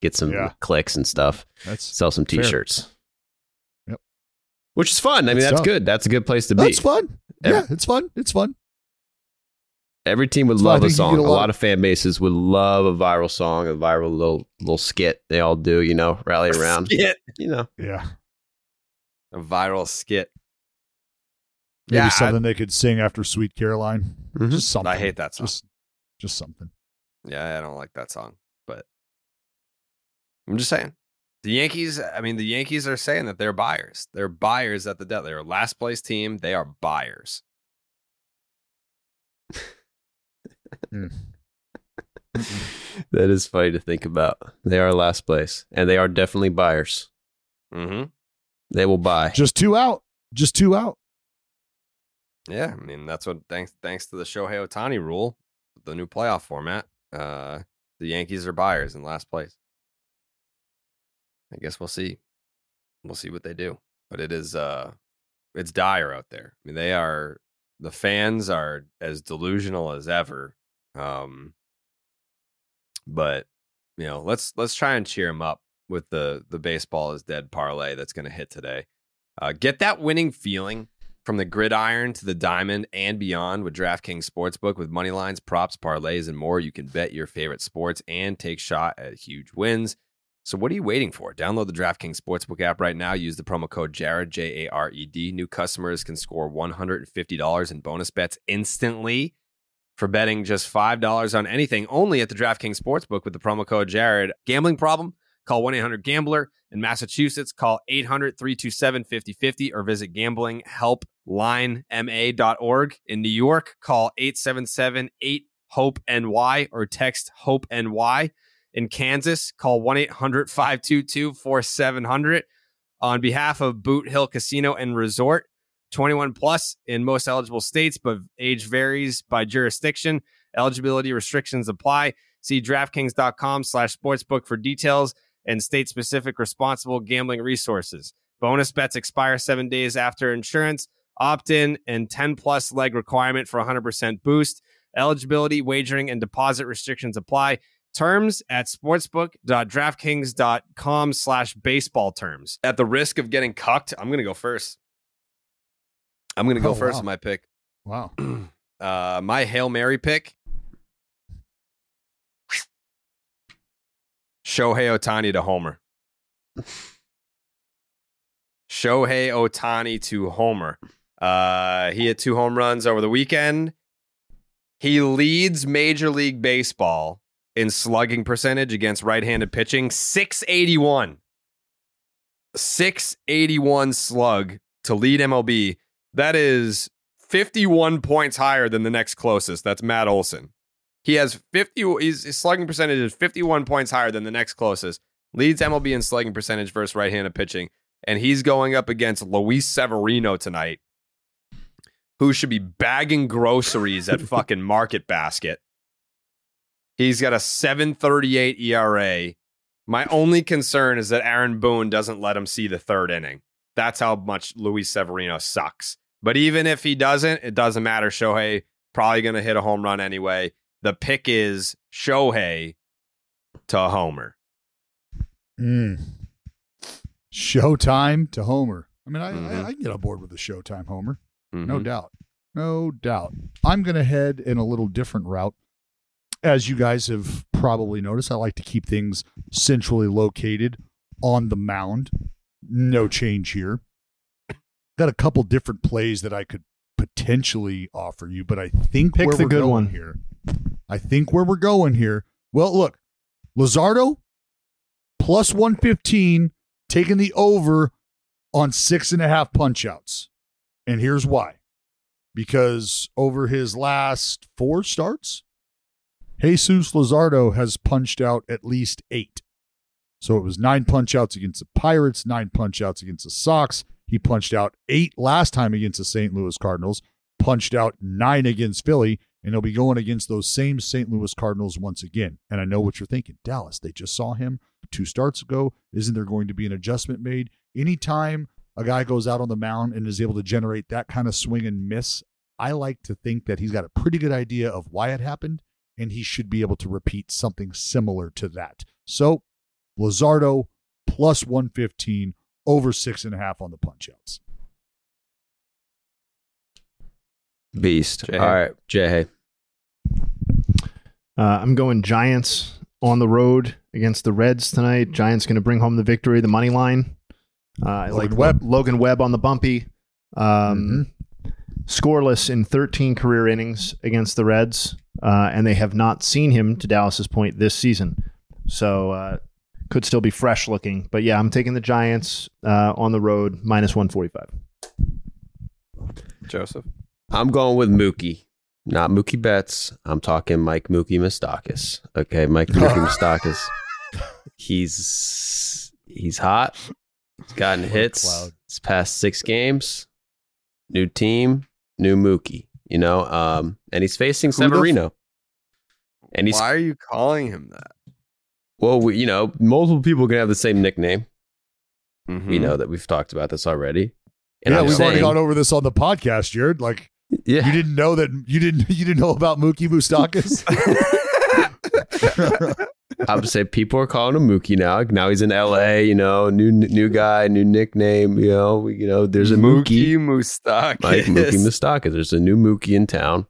get some Yeah. clicks and stuff. That's Sell some fair. T-shirts. Yep. Which is fun. I mean, Good that's stuff. good. That's a good place to be. That's fun. Every- Yeah, it's fun. It's fun. Every team would That's why I love a song. get A a lot, lot- of fan bases would love a viral song, a viral little little skit. They all do, you know, rally around. Skit. You know, Yeah. A viral skit. Maybe Yeah, I- something they could sing after Sweet Caroline. Mhm. Just something. I hate that song. Just, just something. Yeah, I don't like that song, but I'm just saying. The Yankees, I mean, the Yankees are saying that they're buyers. They're buyers at the debt. They're a last place team. They are buyers. that is funny to think about. They are last place, and they are definitely buyers. Mm-hmm. They will buy. Just two out. Just two out. Yeah, I mean that's what thanks thanks to the Shohei Ohtani rule, the new playoff format. Uh, the Yankees are buyers in last place. I guess we'll see. We'll see what they do, but it is uh, it's dire out there. I mean, they are the fans are as delusional as ever. Um, but you know, let's let's try and cheer them up with the the baseball is dead parlay that's going to hit today. Uh, get that winning feeling from the gridiron to the diamond and beyond with DraftKings Sportsbook with money lines, props, parlays, and more. You can bet your favorite sports and take shot at huge wins. So what are you waiting for? Download the DraftKings Sportsbook app right now. Use the promo code Jared J A R E D. New customers can score one hundred and fifty dollars in bonus bets instantly for betting just five dollars on anything. Only at the DraftKings Sportsbook with the promo code Jared. Gambling problem? Call 1 800 Gambler. In Massachusetts, call 800 327 5050 or visit gamblinghelplinema.org. In New York, call 877 8 HOPE NY or text HOPE NY. In Kansas, call 1 800 522 4700. On behalf of Boot Hill Casino and Resort, 21 plus in most eligible states, but age varies by jurisdiction. Eligibility restrictions apply. See DraftKings.com slash sportsbook for details and state specific responsible gambling resources. Bonus bets expire seven days after insurance, opt in, and 10 plus leg requirement for 100% boost. Eligibility, wagering, and deposit restrictions apply. Terms at sportsbook.draftkings.com slash baseball terms. At the risk of getting cucked, I'm going to go first. I'm going to go Oh, first wow. with my pick. Wow. Uh, my Hail Mary pick Shohei Ohtani to Homer. Shohei Ohtani to Homer. Uh, he had two home runs over the weekend. He leads Major League Baseball in slugging percentage against right handed pitching 681. 681 slug to lead MLB. That is 51 points higher than the next closest. That's Matt Olson. He has 50, his, his slugging percentage is 51 points higher than the next closest. Leads MLB in slugging percentage versus right handed pitching. And he's going up against Luis Severino tonight, who should be bagging groceries at fucking Market Basket. He's got a 738 ERA. My only concern is that Aaron Boone doesn't let him see the third inning. That's how much Luis Severino sucks. But even if he doesn't, it doesn't matter. Shohei probably going to hit a home run anyway. The pick is Shohei to Homer. Mm. Showtime to Homer. I mean, I, Mhm. I, I can get on board with the Showtime Homer. No Mhm. doubt. No doubt. I'm going to head in a little different route. As you guys have probably noticed, I like to keep things centrally located on the mound. No change here. Got a couple different plays that I could potentially offer you, but I think Pick where the we're good going one. here. I think where we're going here. Well, look, Luzardo plus 115, taking the over on six and a half punch outs. And here's why. Because over his last four starts, Jesus Luzardo has punched out at least eight. So it was nine punch outs against the Pirates, nine punch outs against the Sox. He punched out eight last time against the St. Louis Cardinals, punched out nine against Philly, and he'll be going against those same St. Louis Cardinals once again. And I know what you're thinking. Dallas, they just saw him two starts ago. Isn't there going to be an adjustment made? Anytime a guy goes out on the mound and is able to generate that kind of swing and miss, I like to think that he's got a pretty good idea of why it happened, and he should be able to repeat something similar to that. So, Luzardo plus 115 over six and a half on the punch outs. Beast. Jay. All right, Jay. Uh, I'm going Giants on the road against the Reds tonight. Giants going to bring home the victory, the money line. Uh, I Logan like Webb. Logan Webb on the bumpy. Um, scoreless in 13 career innings against the Reds, uh, and they have not seen him, to Dallas's point, this season. So uh, could still be fresh looking. But yeah, I'm taking the Giants uh, on the road, minus 145. Joseph. I'm going with Mookie. Not Mookie Betts. I'm talking Mike Mookie Moustakas. Okay, Mike Mookie Moustakas. He's he's hot. He's gotten hits. It's past six games. New team, new Mookie. You know, um, and he's facing Who the f- Severino. and he's Why are you calling him that? well, we, you know, multiple people can have the same nickname. We Mhm. know that we've talked about this already. And yeah, I'm we've already gone over this on the podcast, Jared. Like, yeah, you didn't know that you didn't you didn't know about Mookie Moustakas. I'm say people are calling him Mookie now. Now he's in LA. You know, new new guy, new nickname. You know, we, you know, there's a Mookie, Mookie Moustakas. Mike Mookie Moustakas. There's a new Mookie in town,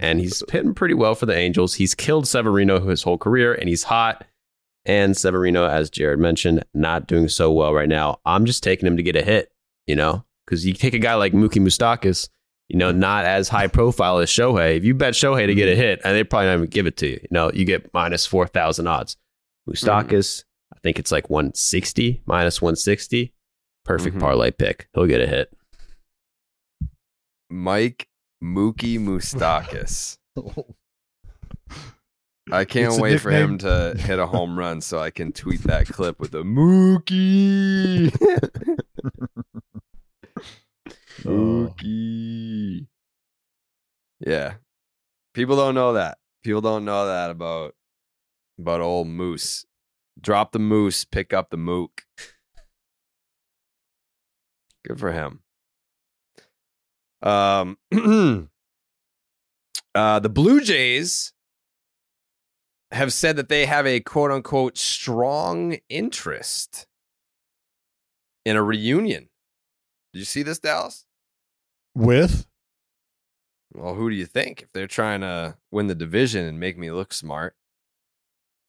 and he's hitting pretty well for the Angels. He's killed Severino his whole career, and he's hot. And Severino, as Jared mentioned, not doing so well right now. I'm just taking him to get a hit. You know, because you take a guy like Mookie Moustakas. You know, not as high profile as Shohei. If you bet Shohei to get a hit, and they probably not even give it to you. You know, you get minus four thousand odds. Moustakas, I think it's like 160, minus 160. Perfect Mhm. parlay pick. He'll get a hit. Mike Mookie Moustakas. I can't It's wait for him to hit a home run so I can tweet that clip with a Mookie. Mookie. Yeah. People don't know that. People don't know that about about old Moose. Drop the moose, pick up the mook. Good for him. Um uh the Blue Jays have said that they have a quote unquote strong interest in a reunion. Did you see this, Dallas? With Well, who do you think? If they're trying to win the division and make me look smart,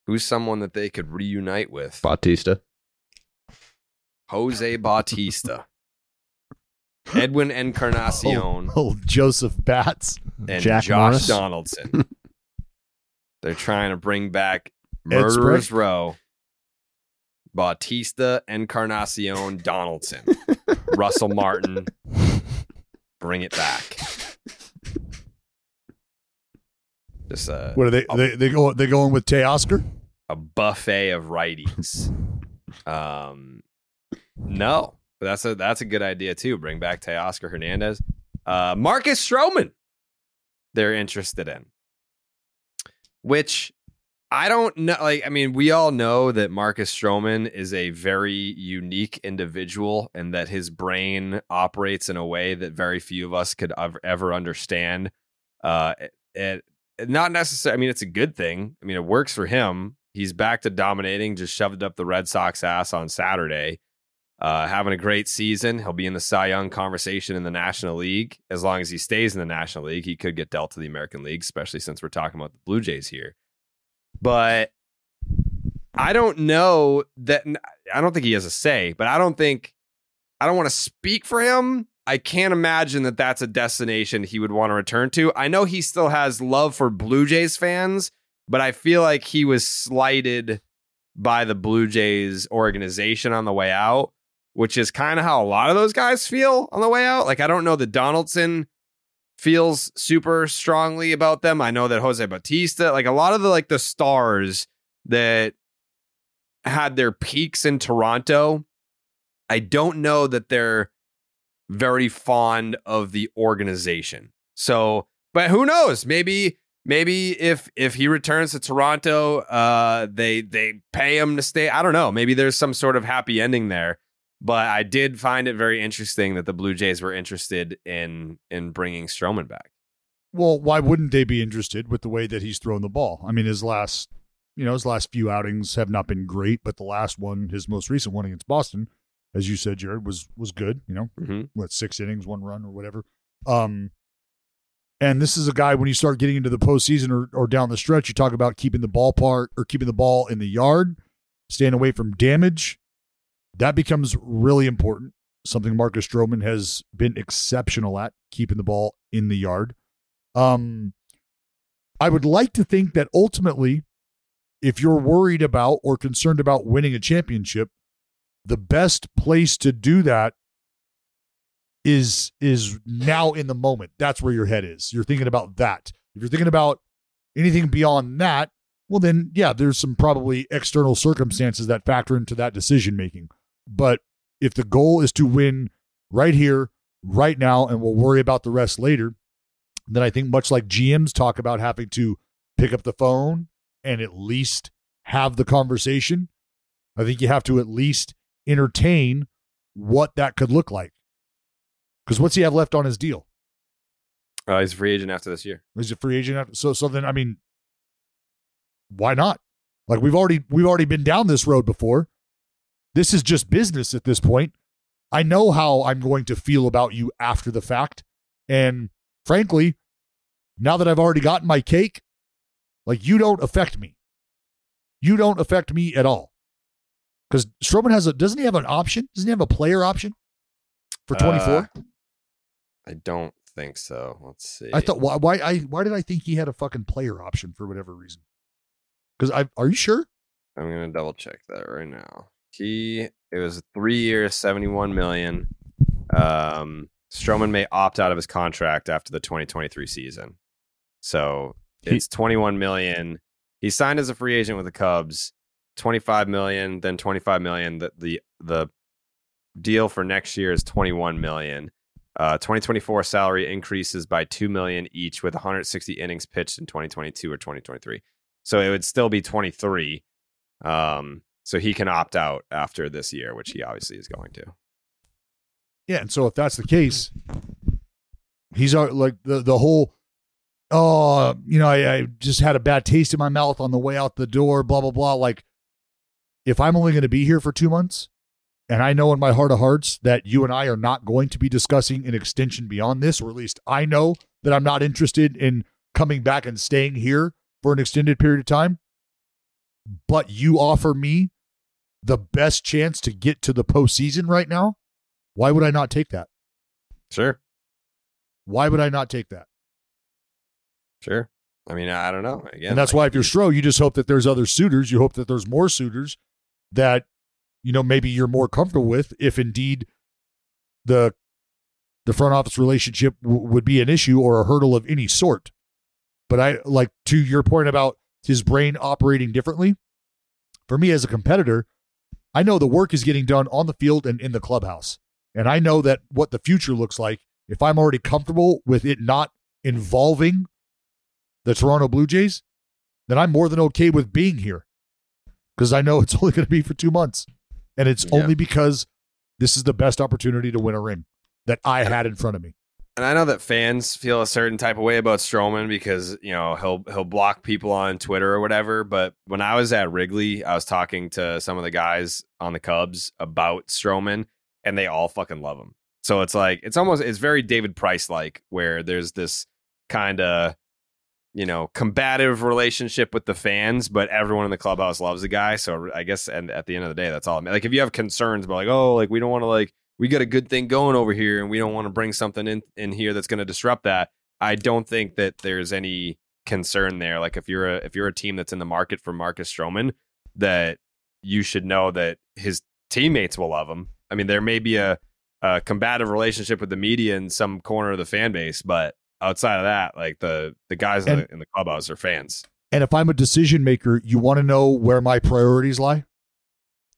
who's someone that they could reunite with? Bautista. Jose Bautista, Edwin oh, Encarnacion, old Joseph Bats. and Jack Josh Morris. Donaldson. they're trying to bring back Ed Murderers Row. Bautista, Encarnacion, Donaldson, Russell Martin. Bring it back. Just a What are they? They they go they going with Teoscar? a buffet of righties. Um, no, that's a that's a good idea too. Bring back Teoscar Hernandez, uh, Marcus Stroman. They're interested in, which I don't know. Like, I mean, we all know that Marcus Stroman is a very unique individual, and that his brain operates in a way that very few of us could ever, understand. Uh, it, not necessarily. I mean, it's a good thing. I mean, it works for him. He's back to dominating. Just shoved up the Red Sox ass on Saturday. Uh, having a great season. He'll be in the Cy Young conversation in the National League. As long as he stays in the National League, he could get dealt to the American League, especially since we're talking about the Blue Jays here. But I don't know that. I don't think he has a say, but I don't think. I don't want to speak for him. I can't imagine that that's a destination he would want to return to. I know he still has love for Blue Jays fans, but I feel like he was slighted by the Blue Jays organization on the way out, which is kind of how a lot of those guys feel on the way out. Like, I don't know that Donaldson feels super strongly about them. I know that Jose Bautista, like a lot of the like the stars that had their peaks in Toronto, I don't know that they're very fond of the organization. So, but who knows? Maybe maybe if if he returns to Toronto, uh they they pay him to stay. I don't know. Maybe there's some sort of happy ending there. But I did find it very interesting that the Blue Jays were interested in in bringing Stroman back. Well, why wouldn't they be interested with the way that he's thrown the ball? I mean, his last, you know, his last few outings have not been great, but the last one, his most recent one against Boston, as you said, Jared, was was good. You know, Mm-hmm. what six innings, one run, or whatever. Um, and this is a guy when you start getting into the postseason or or down the stretch, you talk about keeping the ball part or keeping the ball in the yard, staying away from damage. That becomes really important. something Marcus Stroman has been exceptional at, keeping the ball in the yard. Um, I would like to think that ultimately, if you're worried about or concerned about winning a championship, the best place to do that is is now in the moment. That's where your head is. You're thinking about that. If you're thinking about anything beyond that, well then yeah, there's some probably external circumstances that factor into that decision making. But if the goal is to win right here, right now, and we'll worry about the rest later, then I think much like GMs talk about having to pick up the phone and at least have the conversation, I think you have to at least entertain what that could look like. Because what's he have left on his deal? Uh, he's a free agent after this year. He's a free agent after, so so then I mean, why not? Like we've already we've already been down this road before. This is just business at this point. I know how I'm going to feel about you after the fact, and frankly, now that I've already gotten my cake, like you don't affect me. You don't affect me at all. Because Stroman has a doesn't he have an option? Doesn't he have a player option for 24? Uh, I don't think so. Let's see. I thought why why I why did I think he had a fucking player option for whatever reason? Because I are you sure? I'm gonna double check that right now. He it was three years, seventy one million. Um, Stroman may opt out of his contract after the 2023 season, so it's 21 million. He signed as a free agent with the Cubs, 25 million, then 25 million. The the the deal for next year is 21 million. Uh, 2024 salary increases by 2 million each with 160 innings pitched in 2022 or 2023. So it would still be 23. Um, so he can opt out after this year, which he obviously is going to. Yeah, and so if that's the case, he's like the the whole oh, you know, I, I just had a bad taste in my mouth on the way out the door, blah blah blah. Like if I'm only going to be here for 2 months, and I know in my heart of hearts that you and I are not going to be discussing an extension beyond this, or at least I know that I'm not interested in coming back and staying here for an extended period of time. But you offer me the best chance to get to the postseason right now. Why would I not take that? Sure. Why would I not take that? Sure. I mean, I don't know. Again, and that's like, why if you're Stro, you just hope that there's other suitors. You hope that there's more suitors that you know maybe you're more comfortable with if indeed the the front office relationship w- would be an issue or a hurdle of any sort but i like to your point about his brain operating differently for me as a competitor i know the work is getting done on the field and in the clubhouse and i know that what the future looks like if i'm already comfortable with it not involving the toronto blue jays then i'm more than okay with being here because i know it's only going to be for two months and it's Yeah. only because this is the best opportunity to win a ring that I had in front of me. And I know that fans feel a certain type of way about Stroman because you know he'll he'll block people on Twitter or whatever. But when I was at Wrigley, I was talking to some of the guys on the Cubs about Stroman, and they all fucking love him. So it's like it's almost it's very David Price like, where there's this kind of you know combative relationship with the fans, but everyone in the clubhouse loves the guy. So I guess and at the end of the day, that's all. Like if you have concerns about like oh like we don't want to like we got a good thing going over here and we don't want to bring something in in here that's going to disrupt that i don't think that there's any concern there like if you're a if you're a team that's in the market for marcus stroman that you should know that his teammates will love him i mean there may be a, a combative relationship with the media in some corner of the fan base but outside of that like the the guys in, the, in the clubhouse are fans And if I'm a decision maker, you want to know where my priorities lie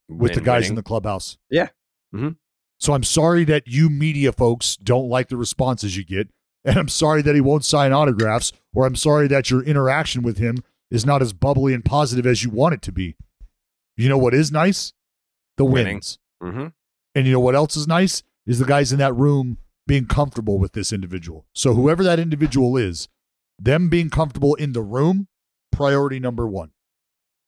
with the guys winning. in the clubhouse. yeah Mhm. So I'm sorry that you media folks don't like the responses you get. And I'm sorry that he won't sign autographs, or I'm sorry that your interaction with him is not as bubbly and positive as you want it to be. You know what is nice? The wins. mm-hmm. And you know what else is nice? Is the guys in that room being comfortable with this individual. So whoever that individual is, them being comfortable in the room, priority number one.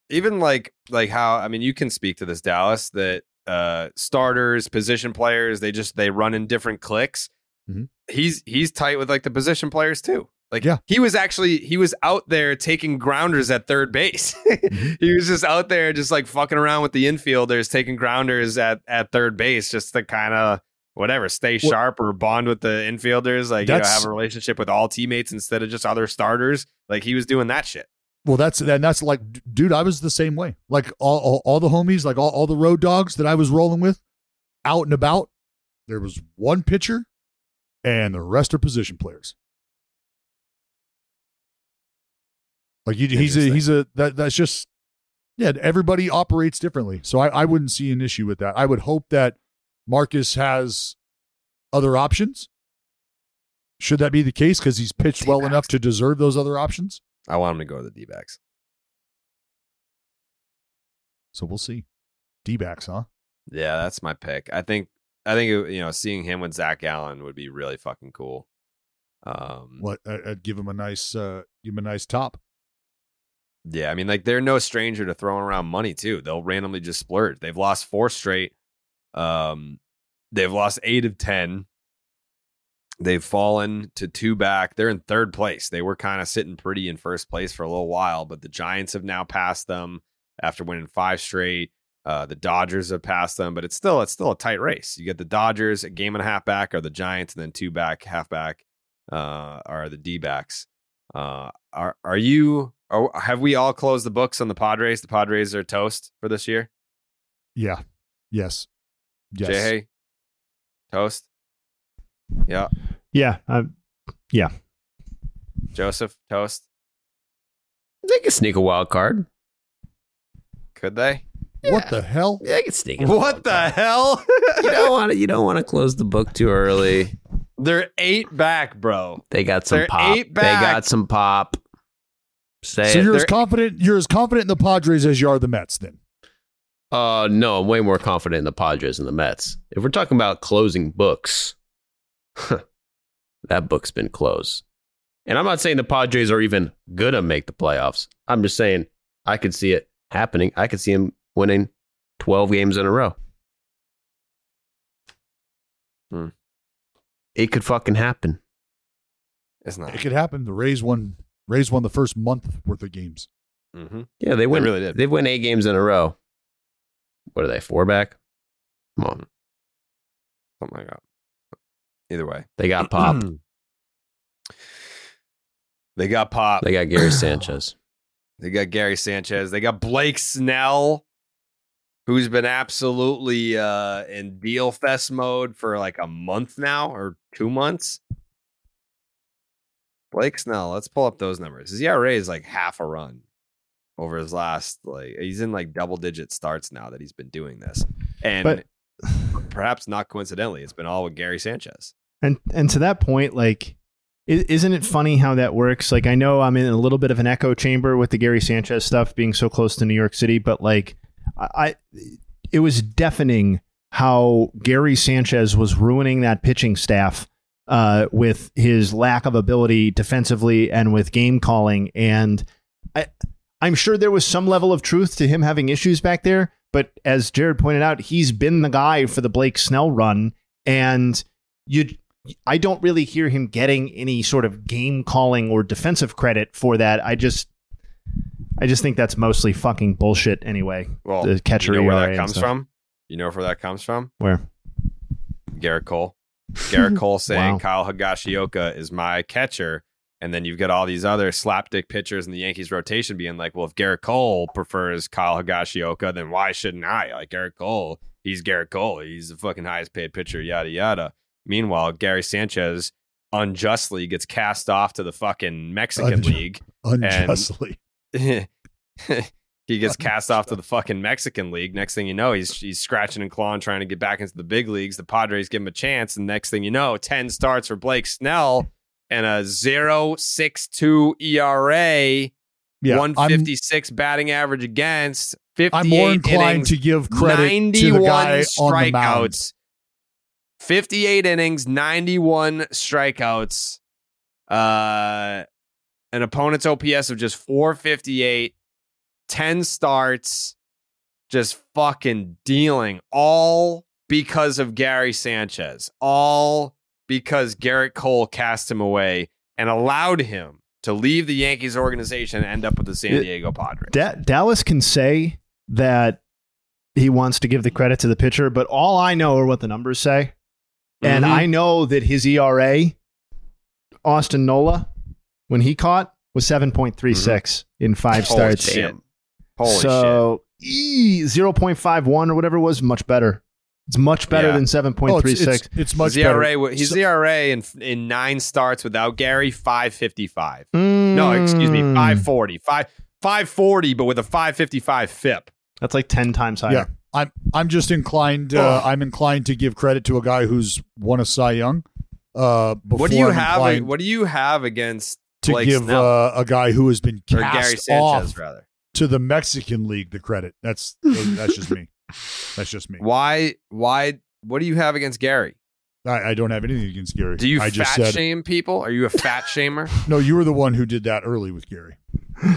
even like like how I mean you can speak to this Dallas that uh starters, position players, they just they run in different clicks. Mhm. He's he's tight with like the position players too. Like Yeah. he was actually he was out there taking grounders at third base. he was just out there just like fucking around with the infielders, taking grounders at at third base just to kind of whatever, stay sharp or bond with the infielders. Like you know, have a relationship with all teammates instead of just other starters. Like he was doing that shit. Well, that's and that's like, dude, I was the same way. Like all, all, all the homies, like all, all the road dogs that I was rolling with, out and about. There was one pitcher, and the rest are position players. Like you, he's a he's a that that's just yeah. Everybody operates differently, so I, I wouldn't see an issue with that. I would hope that Marcus has other options. Should that be the case because he's pitched well enough to deserve those other options? I want him to go to the D backs. So we'll see. D backs, huh? Yeah, that's my pick. I think I think you know seeing him with Zac Gallen would be really fucking cool. Um, What I'd give him a nice uh give him a nice top. Yeah, I mean, like they're no stranger to throwing around money too. They'll randomly just splurge. They've lost four straight. Um, they've lost eight of ten. They've fallen to two back. They're in third place. They were kind of sitting pretty in first place for a little while, but the Giants have now passed them after winning five straight. Uh, the Dodgers have passed them, but it's still it's still a tight race. You get the Dodgers a game and a half back, or the Giants, and then two back, half back, uh, are the D backs. Uh, are are you? Are, have we all closed the books on the Padres? The Padres are toast for this year. Yeah. Yes. Yes. Jay, toast. Yeah, Yeah. I, yeah. Joseph, toast. They could sneak a wild card. Could they? What the hell? Yeah, they could sneak. in a What wild the card. hell? You don't want to. You don't want to close the book too early. They're eight back, bro. They got some They're pop. eight They got some pop. Say So it. you're as They're- confident you're as confident in the Padres as you are the Mets then. Uh, no, I'm way more confident in the Padres and the Mets. If we're talking about closing books, that book's been closed. And I'm not saying the Padres are even gonna make the playoffs. I'm just saying I could see it happening. I could see them winning 12 games in a row. Hmm. It could fucking happen. It's not. It could happen. The Rays won Rays won the first month worth of games. Mm-hmm. Yeah, they win. really did. They win eight games in a row. What are they? Four back. Come on, Something like that. Either way, they got pop. they got pop. they got Gary Sanchez. They got Gary Sanchez. They got Blake Snell, who's been absolutely uh, in deal fest mode for like a month now or two months. Blake Snell, let's pull up those numbers. His ERA is like half a run over his last like he's in like double digit starts now that he's been doing this. And But- perhaps not coincidentally, it's been all with Gary Sanchez. And and to that point, like, isn't it funny how that works? Like, I know I'm in a little bit of an echo chamber with the Gary Sanchez stuff being so close to New York City, but like, I, it was deafening how Gary Sanchez was ruining that pitching staff uh, with his lack of ability defensively and with game calling. And I, I'm sure there was some level of truth to him having issues back there. But as Jared pointed out, he's been the guy for the Blake Snell run, and you. I don't really hear him getting any sort of game calling or defensive credit for that. I just, I just think that's mostly fucking bullshit anyway. Well, the catcher you know where ERA that comes from? You know where that comes from? Where? Gerrit Cole. Gerrit Cole saying Wow. Kyle Higashioka is my catcher. And then you've got all these other slapdick pitchers in the Yankees rotation being like, well, if Gerrit Cole prefers Kyle Higashioka, then why shouldn't I? Like Gerrit Cole, he's Gerrit Cole. He's the fucking highest paid pitcher, yada, yada. Meanwhile, Gary Sanchez unjustly gets cast off to the fucking Mexican league. Unjustly. he gets cast off to the fucking Mexican league. Next thing you know, he's he's scratching and clawing trying to get back into the big leagues. The Padres give him a chance, and next thing you know, ten starts for Blake Snell and a 0.62 ERA, yeah, one I'm, batting average against. 58 I'm more inclined innings, to give credit to the 91 guy on the mound. Strikeouts. 58 innings, 91 strikeouts. Uh, an opponent's OPS of just 458, 10 starts, just fucking dealing all because of Gary Sanchez, all because Gerrit Cole cast him away and allowed him to leave the Yankees organization and end up with the San Diego Padres. Da- Dallas can say that he wants to give the credit to the pitcher, but all I know are what the numbers say. And Mhm. I know that his ERA, Austin Nola, when he caught, was 7.36 in five Mm-hmm. Holy starts. shit. Holy shit. so E 0.51 or whatever it was much better. It's much better Yeah. than Oh, it's, 7.36. it's, it's much his better. ERA, wa- his So- ERA in in nine starts without Gary, five fifty five. No, excuse me, Mm. five forty, five five forty, but with a five fifty five FIP. That's like 10 times higher. Yeah, I'm I'm just inclined. Uh, I'm inclined to give credit to a guy who's won a Cy Young. Uh, What do you I'm have? What do you have against to Blake give uh, a guy who has been cast Gary Sanchez off rather? to the Mexican League the credit? That's that's just me. That's just me. Why? Why? What do you have against Gary? I, I don't have anything against Gary. Do you I fat said shame people? Are you a fat shamer? no. You were the one who did that early with Gary.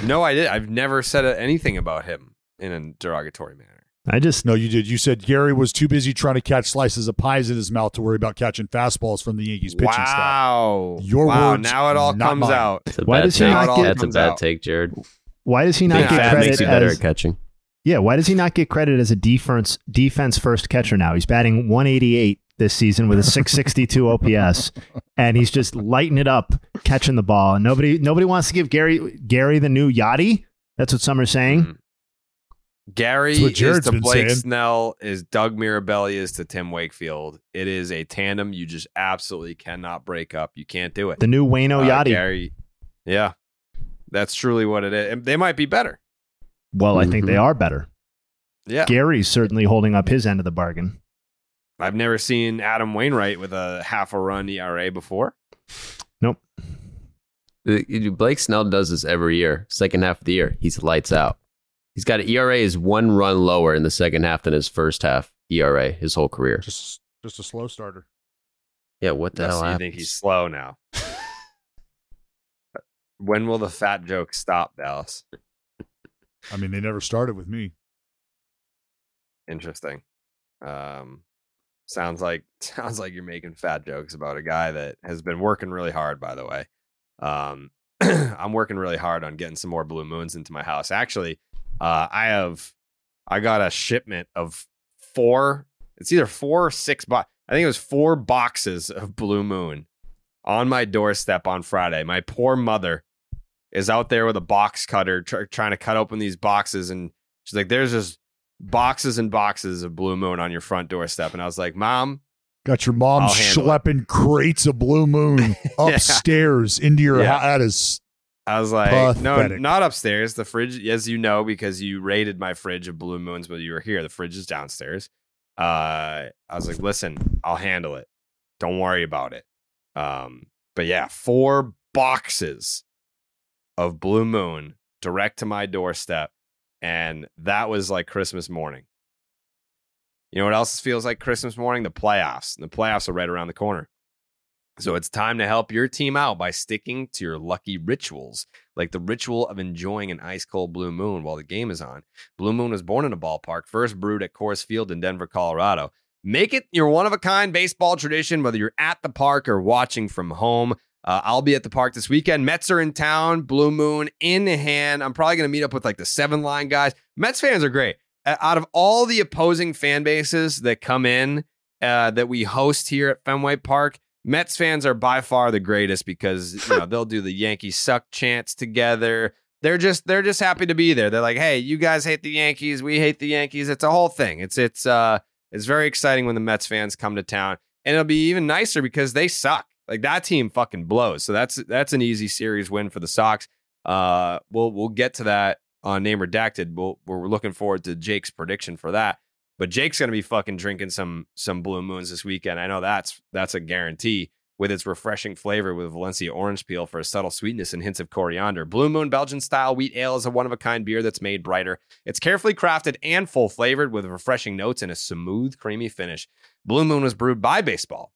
no, I did. I've never said anything about him in a derogatory manner. I just No, you did. You said Gary was too busy trying to catch slices of pies in his mouth to worry about catching fastballs from the Yankees pitching staff. Wow. Your wow. words, Now it all comes mine. out. That's a Why bad does he take. not get- That's a bad out. take, Jared. why does he not Big get credit makes you better as at catching. Yeah, why does he not get credit as a defense defense first catcher now? He's batting 188 this season with a 662 OPS, and he's just lighting it up, catching the ball. And nobody nobody wants to give Gary Gary the new Yadi. That's what some are saying. Mhm. Gary That's what is Jared's to Blake saying. Snell is Doug Mirabelli is to Tim Wakefield. It is a tandem you just absolutely cannot break up. You can't do it. The new Wayno Uh, Yadi. Gary, yeah, that's truly what it is. And They might be better. well, I think they Mhm. are better. Yeah, Gary's certainly holding up his end of the bargain. I've never seen Adam Wainwright with a half a run ERA before. Nope. Blake Snell does this every year. Second half of the year, he's lights out. He's got an ERA is one run lower in the second half than his first half ERA his whole career. Just just a slow starter. Yeah, what the Yes, hell you happened? think he's slow now? when will the fat joke stop, Dallas? I mean, they never started with me. Interesting. Um, sounds like sounds like you're making fat jokes about a guy that has been working really hard. By the way, um, I'm working really hard on getting some more blue moons into my house. Actually, uh, I have I got a shipment of four. It's either four or six. Bo- I think it was four boxes of blue moon on my doorstep on Friday. My poor mother is out there with a box cutter tr- trying to cut open these boxes, and she's like, "There's just boxes and boxes of blue moon on your front doorstep." And I was like, "Mom, Got your mom I'll it. schlepping crates of Blue Moon Yeah. upstairs into your Yeah. house. That is I was like, Pathetic. no, not upstairs. The fridge, as you know, because you raided my fridge of blue moons when you were here. The fridge is downstairs. Uh, I was like, listen, I'll handle it. Don't worry about it. Um, but yeah, four boxes of blue moon direct to my doorstep, and that was like Christmas morning. You know what else feels like Christmas morning? The playoffs. And the playoffs are right around the corner. So it's time to help your team out by sticking to your lucky rituals, like the ritual of enjoying an ice cold blue moon while the game is on. Blue Moon was born in a ballpark, first brewed at Coors Field in Denver, Colorado. Make it your one of a kind baseball tradition, whether you're at the park or watching from home. Uh, I'll be at the park this weekend. Mets are in town, Blue Moon in hand. I'm probably going to meet up with like the seven line guys. Mets fans are great. Out of all the opposing fan bases that come in uh, that we host here at Fenway Park, Mets fans are by far the greatest because you know they'll do the Yankees suck chants together. They're just they're just happy to be there. They're like, hey, you guys hate the Yankees, we hate the Yankees. It's a whole thing. It's it's uh it's very exciting when the Mets fans come to town, and it'll be even nicer because they suck. Like that team fucking blows. So that's that's an easy series win for the Sox. Uh, we'll we'll get to that on name redacted. We'll, we're looking forward to Jake's prediction for that. But Jake's gonna be fucking drinking some some blue moons this weekend. I know that's that's a guarantee with its refreshing flavor with Valencia orange peel for a subtle sweetness and hints of coriander. Blue Moon Belgian style wheat ale is a one of a kind beer that's made brighter. It's carefully crafted and full flavored with refreshing notes and a smooth, creamy finish. Blue Moon was brewed by baseball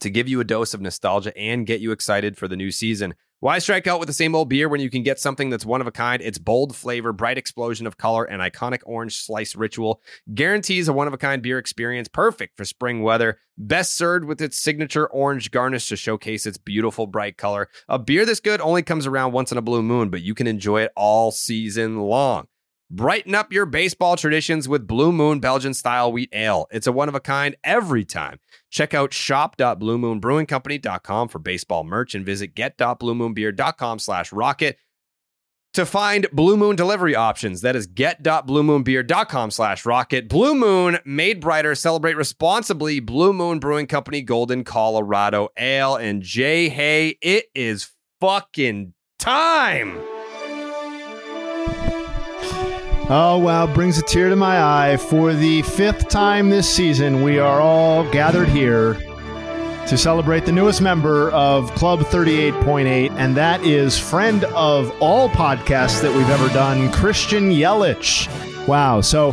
to give you a dose of nostalgia and get you excited for the new season. Why strike out with the same old beer when you can get something that's one of a kind? Its bold flavor, bright explosion of color, and iconic orange slice ritual guarantees a one of a kind beer experience perfect for spring weather. Best served with its signature orange garnish to showcase its beautiful bright color. A beer this good only comes around once in a blue moon, but you can enjoy it all season long. Brighten up your baseball traditions with Blue Moon Belgian style wheat ale. It's a one of a kind every time. Check out shop.bluemoonbrewingcompany.com for baseball merch and visit get.bluemoonbeer.com slash rocket to find Blue Moon delivery options. That is get.bluemoonbeer.com slash rocket. Blue Moon, made brighter, celebrate responsibly. Blue Moon Brewing Company, Golden, Colorado Ale. And Jay Hay, it is fucking time. Oh, wow. Brings a tear to my eye. For the fifth time this season, we are all gathered here to celebrate the newest member of Club 38.8, and that is friend of all podcasts that we've ever done, Christian Yelich. Wow. So,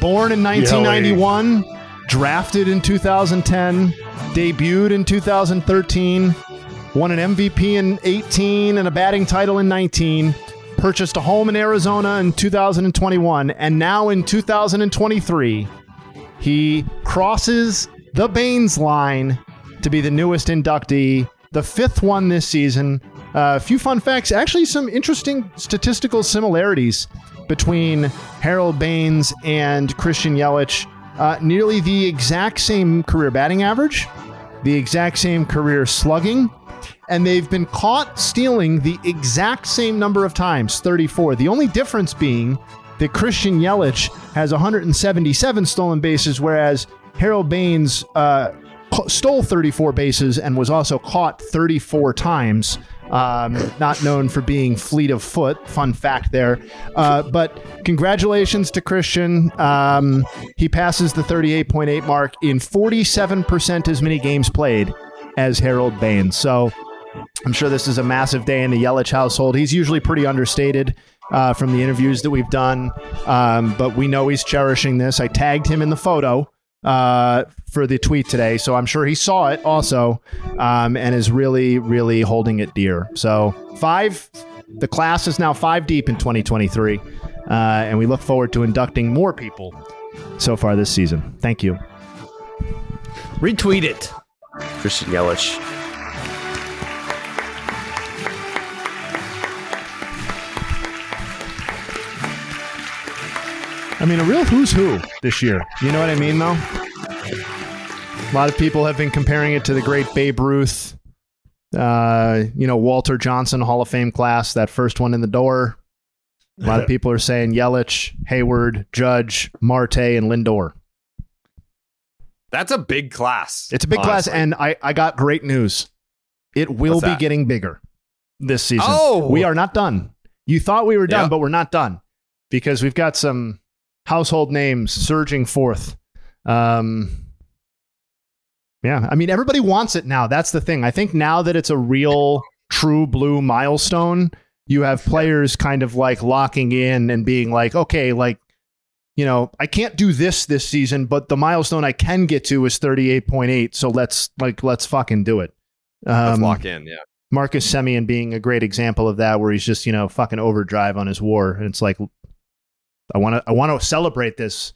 born in 1991, drafted in 2010, debuted in 2013, won an MVP in 18 and a batting title in 19 purchased a home in Arizona in 2021, and now in 2023, he crosses the Baines line to be the newest inductee, the fifth one this season. Uh, a few fun facts, actually, some interesting statistical similarities between Harold Baines and Christian Yelich. Uh, nearly the exact same career batting average, the exact same career slugging, and they've been caught stealing the exact same number of times 34. The only difference being that Christian Yelich has 177 stolen bases, whereas Harold Baines uh, stole 34 bases and was also caught 34 times. Um, not known for being fleet of foot. Fun fact there. Uh, but congratulations to Christian. Um, he passes the 38.8 mark in 47% as many games played as Harold Baines. So I'm sure this is a massive day in the Yelich household. He's usually pretty understated uh, from the interviews that we've done, um, but we know he's cherishing this. I tagged him in the photo uh, for the tweet today, so I'm sure he saw it also um, and is really, really holding it dear. So five, the class is now five deep in 2023, uh, and we look forward to inducting more people so far this season. Thank you. Retweet it, Christian Yelich. I mean, a real who's who this year. You know what I mean, though? A lot of people have been comparing it to the great Babe Ruth, uh, you know, Walter Johnson Hall of Fame class, that first one in the door. A lot of people are saying Yelich, Heyward, Judge, Marte, and Lindor. That's a big class. It's a big honestly. class, and I, I got great news. It will be getting bigger this season. Oh! we are not done. You thought we were done, Yep. but we're not done because we've got some household names surging forth. Um, yeah, I mean, everybody wants it now. That's the thing. I think now that it's a real, true blue milestone, you have players kind of like locking in and being like, okay, like, you know, I can't do this this season, but the milestone I can get to is 38.8. So let's like, let's fucking do it. Let's Um, lock in. Yeah. Marcus Semien being a great example of that, where he's just you know fucking overdrive on his war, and it's like I want to I want to celebrate this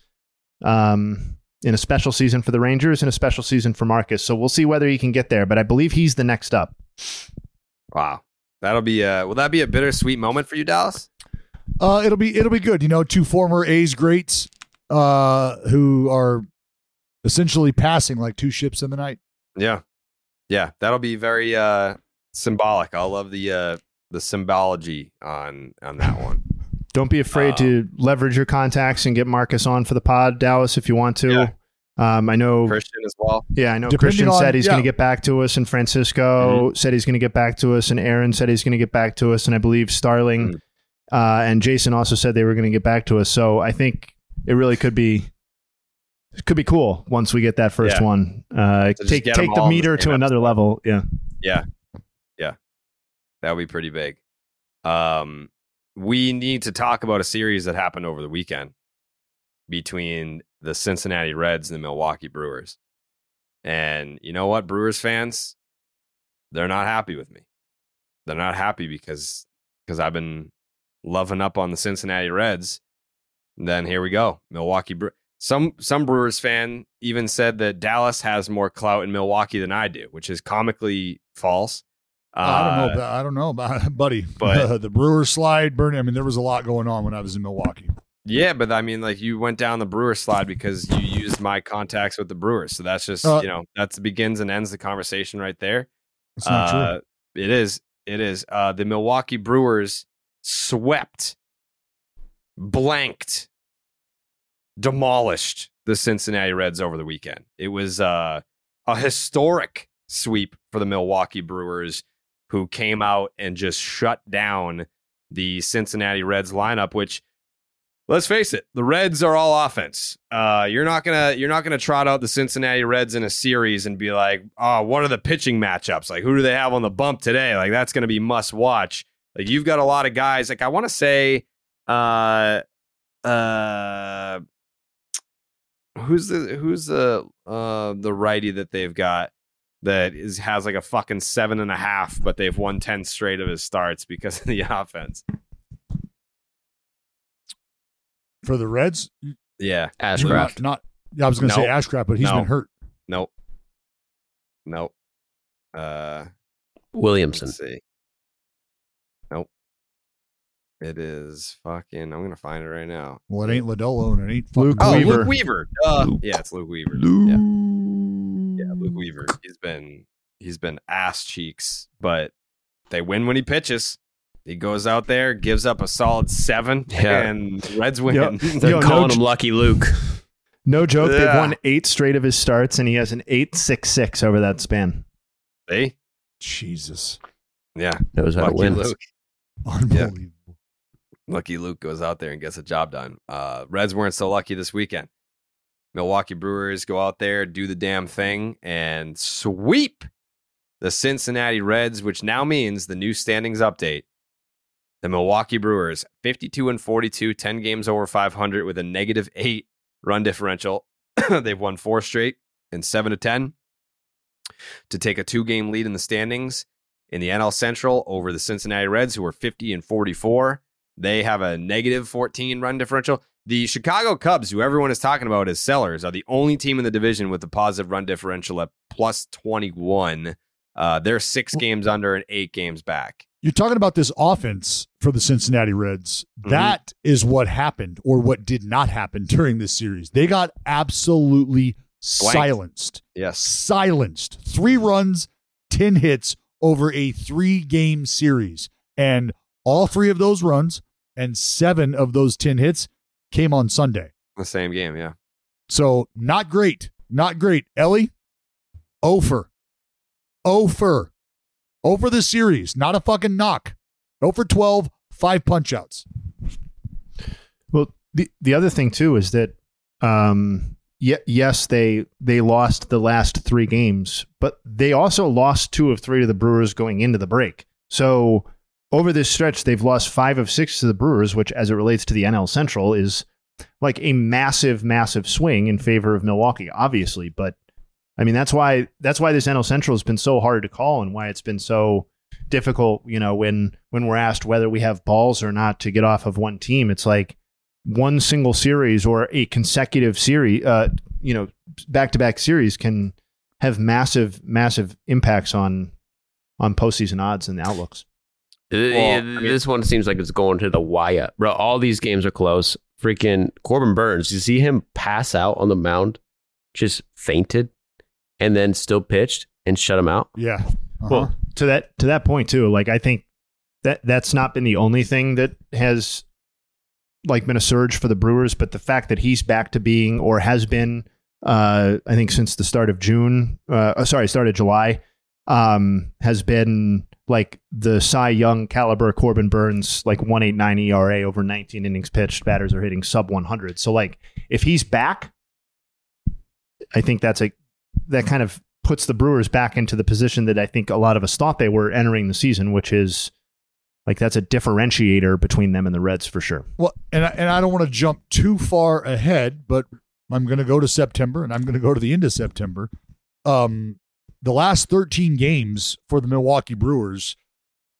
um, in a special season for the Rangers and a special season for Marcus. So we'll see whether he can get there, but I believe he's the next up. Wow. That'll be uh will that be a bittersweet moment for you, Dallas? Uh, it'll be it'll be good. You know, two former A's greats uh, who are essentially passing like two ships in the night. Yeah. Yeah. That'll be very uh symbolic. I love the uh the symbology on on that one. Don't be afraid to leverage your contacts and get Marcus on for the pod, Dallas, if you want to. Yeah. Um, I know Christian as well. Yeah, I know Depending Christian on- said he's yeah. going to get back to us, and Francisco said he's going to get back to us, and Aaron said he's going to get back to us, and I believe Starling uh, and Jason also said they were going to get back to us. So I think it really could be it could be cool once we get that first Yeah. one. Uh, So take take the all the meter to another episode. level. Yeah. Yeah. Yeah. That would be pretty big. Um we need to talk about a series that happened over the weekend between the Cincinnati Reds and the Milwaukee Brewers. And you know what, Brewers fans? They're not happy with me. They're not happy because because I've been loving up on the Cincinnati Reds. Then here we go. Milwaukee Bre- some some Brewers fan even said that Dallas has more clout in Milwaukee than I do, which is comically false. I don't know. Uh, About, I don't know about buddy. but- the Brewers slide, burn. I mean, there was a lot going on when I was in Milwaukee. Yeah, but I mean, like you went down the Brewer slide because you used my contacts with the Brewers. So that's just Uh, you know that's begins and ends the conversation right there. Not Uh, true. It is. It is. Uh, the Milwaukee Brewers swept, blanked, demolished the Cincinnati Reds over the weekend. It was uh, a historic sweep for the Milwaukee Brewers, who came out and just shut down the Cincinnati Reds lineup, which let's face it, the Reds are all offense. Uh, you're not gonna you're not gonna trot out the Cincinnati Reds in a series and be like, oh, what are the pitching matchups? Like, who do they have on the bump today? Like, that's gonna be must watch. Like, you've got a lot of guys. Like, I want to say, uh, uh, who's the who's the uh the righty that they've got that is has like a fucking seven and a half, but they've won ten straight of his starts because of the offense. For the Reds, Yeah, Ashcraft. Not, not yeah, I was going to say Nope. Ashcraft, but he's No. been hurt. Nope. Nope. Uh, Williamson. let's see. Nope. It is fucking. I'm gonna find it right now. Well, it ain't Lodolo and it ain't Luke Oh, Weaver. Luke Weaver. Duh. Yeah, it's Luke Weaver. Yeah. yeah, Luke Weaver. He's been he's been ass cheeks, but they win when he pitches. He goes out there, gives up a solid seven, Yeah. and Reds win. Yep. They're Yo, calling j- him Lucky Luke. No joke. They've won eight straight of his starts, and he has an eight six six over that span. See? Jesus, Yeah. Knows how to Lucky win. Luke. unbelievable. Lucky Luke goes out there and gets a job done. Uh, Reds weren't so lucky this weekend. Milwaukee Brewers go out there, do the damn thing, and sweep the Cincinnati Reds, which now means the new standings update. The Milwaukee Brewers, 52 and 42, 10 games over 500 with a negative eight run differential. They've won four straight and seven to 10 to take a two game lead in the standings in the NL Central over the Cincinnati Reds, who are 50 and 44. They have a negative 14 run differential. The Chicago Cubs, who everyone is talking about as sellers, are the only team in the division with a positive run differential at plus 21. Uh, they're six games under and eight games back. You're talking about this offense for the Cincinnati Reds. Mhm. That is what happened or what did not happen during this series. They got absolutely Blanked. silenced. Yes. Silenced. Three runs, 10 hits over a three game series. And all three of those runs and seven of those 10 hits came on Sunday. The same game, yeah. So not great. Not great. Ellie, Ofer. Ofer. Over the series. Not a fucking knock. Over 12, five punch outs. Well, the the other thing too is that, um, ye- yes, they they lost the last three games, but they also lost two of three to the Brewers going into the break. So over this stretch, they've lost five of six to the Brewers, which, as it relates to the NL Central, is like a massive, massive swing in favor of Milwaukee, obviously. But I mean, that's why that's why this NL Central has been so hard to call, and why it's been so difficult. You know, when when we're asked whether we have balls or not to get off of one team, it's like one single series or a consecutive series, uh, you know, back to back series can have massive, massive impacts on on postseason odds and outlooks. Well, I mean- this one seems like it's going to the wire. Bro, all these games are close. Freaking Corbin Burnes, you see him pass out on the mound, just fainted, and then still pitched and shut him out. Yeah. Uh-huh. Well, to that to that point too, like I think that that's not been the only thing that has like been a surge for the Brewers, but the fact that he's back to being or has been, uh, I think since the start of June, uh, uh, sorry, start of July, um, has been like the Cy Young caliber Corbin Burnes, like one eight nine ERA over nineteen innings pitched. Batters are hitting sub one hundred. So like if he's back, I think that's a that kind of puts the Brewers back into the position that I think a lot of us thought they were entering the season, which is like that's a differentiator between them and the Reds for sure. Well, and I, and I don't want to jump too far ahead, but I'm going to go to September and I'm going to go to the end of September. Um, the last 13 games for the Milwaukee Brewers,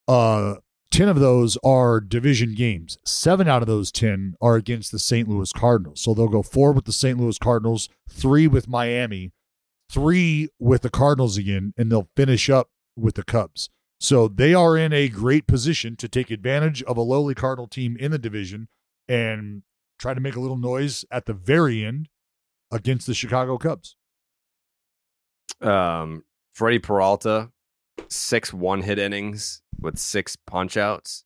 uh, 10 of those are division games. Seven out of those 10 are against the St. Louis Cardinals. So they'll go four with the St. Louis Cardinals, three with Miami, three with the Cardinals again, and they'll finish up with the Cubs. So they are in a great position to take advantage of a lowly Cardinal team in the division and try to make a little noise at the very end against the Chicago Cubs. Um, Freddie Peralta, six one hit innings with six punch outs.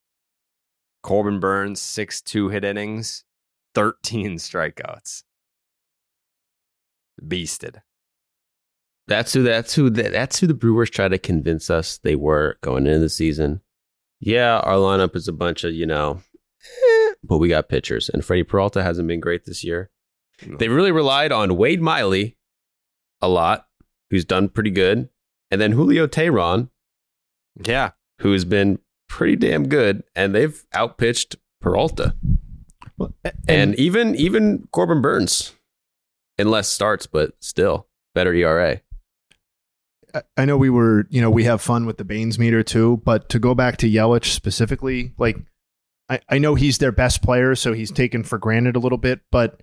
Corbin Burnes, six two hit innings, 13 strikeouts. Beasted. That's who. That's who. That's who the Brewers try to convince us they were going into the season. Yeah, our lineup is a bunch of you know, eh, but we got pitchers, and Freddie Peralta hasn't been great this year. They really relied on Wade Miley a lot, who's done pretty good, and then Julio Teheran, yeah, who's been pretty damn good, and they've outpitched Peralta, and, and even even Corbin Burnes in less starts, but still better ERA. I know we were, you know, we have fun with the Baines meter too, but to go back to Yelich specifically, like I, I know he's their best player, so he's taken for granted a little bit, but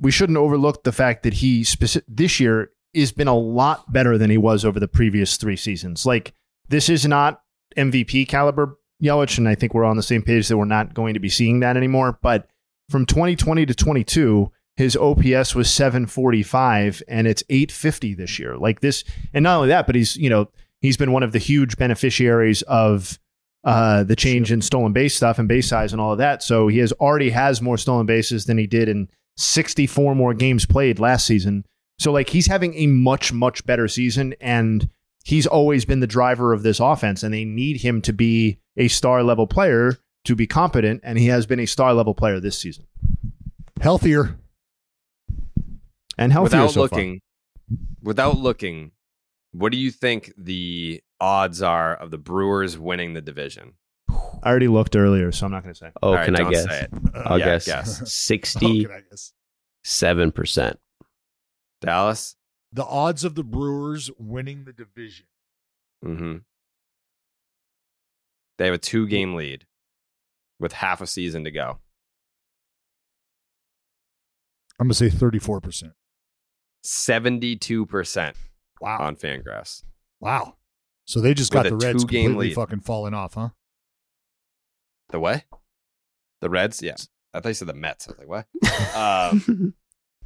we shouldn't overlook the fact that he speci- this year has been a lot better than he was over the previous three seasons. Like this is not MVP caliber Yelich, and I think we're on the same page that we're not going to be seeing that anymore. But from 2020 to 22, his OPS was 745 and it's 850 this year. Like this, and not only that, but he's, you know, he's been one of the huge beneficiaries of uh, the change in stolen base stuff and base size and all of that. So he has already has more stolen bases than he did in 64 more games played last season. So like he's having a much, much better season and he's always been the driver of this offense and they need him to be a star level player to be competent. And he has been a star level player this season. Healthier and healthier without so looking, without looking, what do you think the odds are of the Brewers winning the division? I already looked earlier, so I'm not going to say. Oh, All right, can I don't guess? say it. I'll Yeah, guess, guess. sixty-seven percent. Dallas. The odds of the Brewers winning the division. Mm-hmm. They have a two-game lead with half a season to go. I'm going to say 34%. Seventy-two percent. Wow. On Fangraphs. Wow. So they just With got the Reds completely lead. fucking falling off, huh? The what? The Reds? Yeah. I thought you said the Mets. I was like, what? um,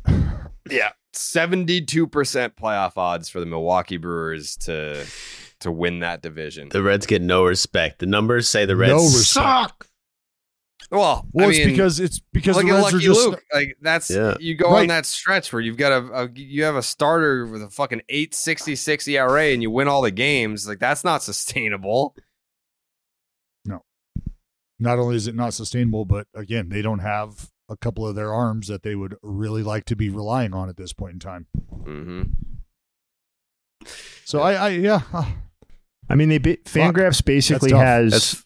yeah. 72% playoff odds for the Milwaukee Brewers to to win that division. The Reds get no respect. The numbers say the Reds No suck. Well, Well, I it's mean, because it's because look the at Reds are Lucky just Luke. Like that's Yeah. you go Right. on that stretch where you've got a, a you have a starter with a fucking 866 ERA and you win all the games. Like that's not sustainable. No, not only is it not sustainable, but again, they don't have a couple of their arms that they would really like to be relying on at this point in time. Mm-hmm. So I, I yeah, I mean, they ba- Fangraphs basically has That's-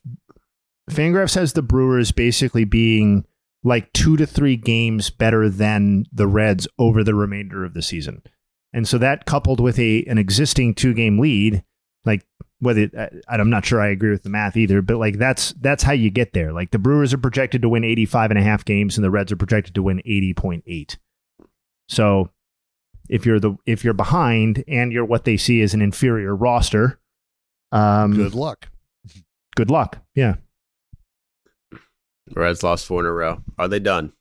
Fangraphs has the Brewers basically being like two to three games better than the Reds over the remainder of the season, and so that coupled with a an existing two game lead, like whether I- I'm not sure I agree with the math either, but like that's that's how you get there. Like the Brewers are projected to win 85 and a half games, and the Reds are projected to win 80.8. So if you're the if you're behind and you're what they see as an inferior roster, um, good luck. good luck. Yeah. The Reds lost four in a row. Are they done?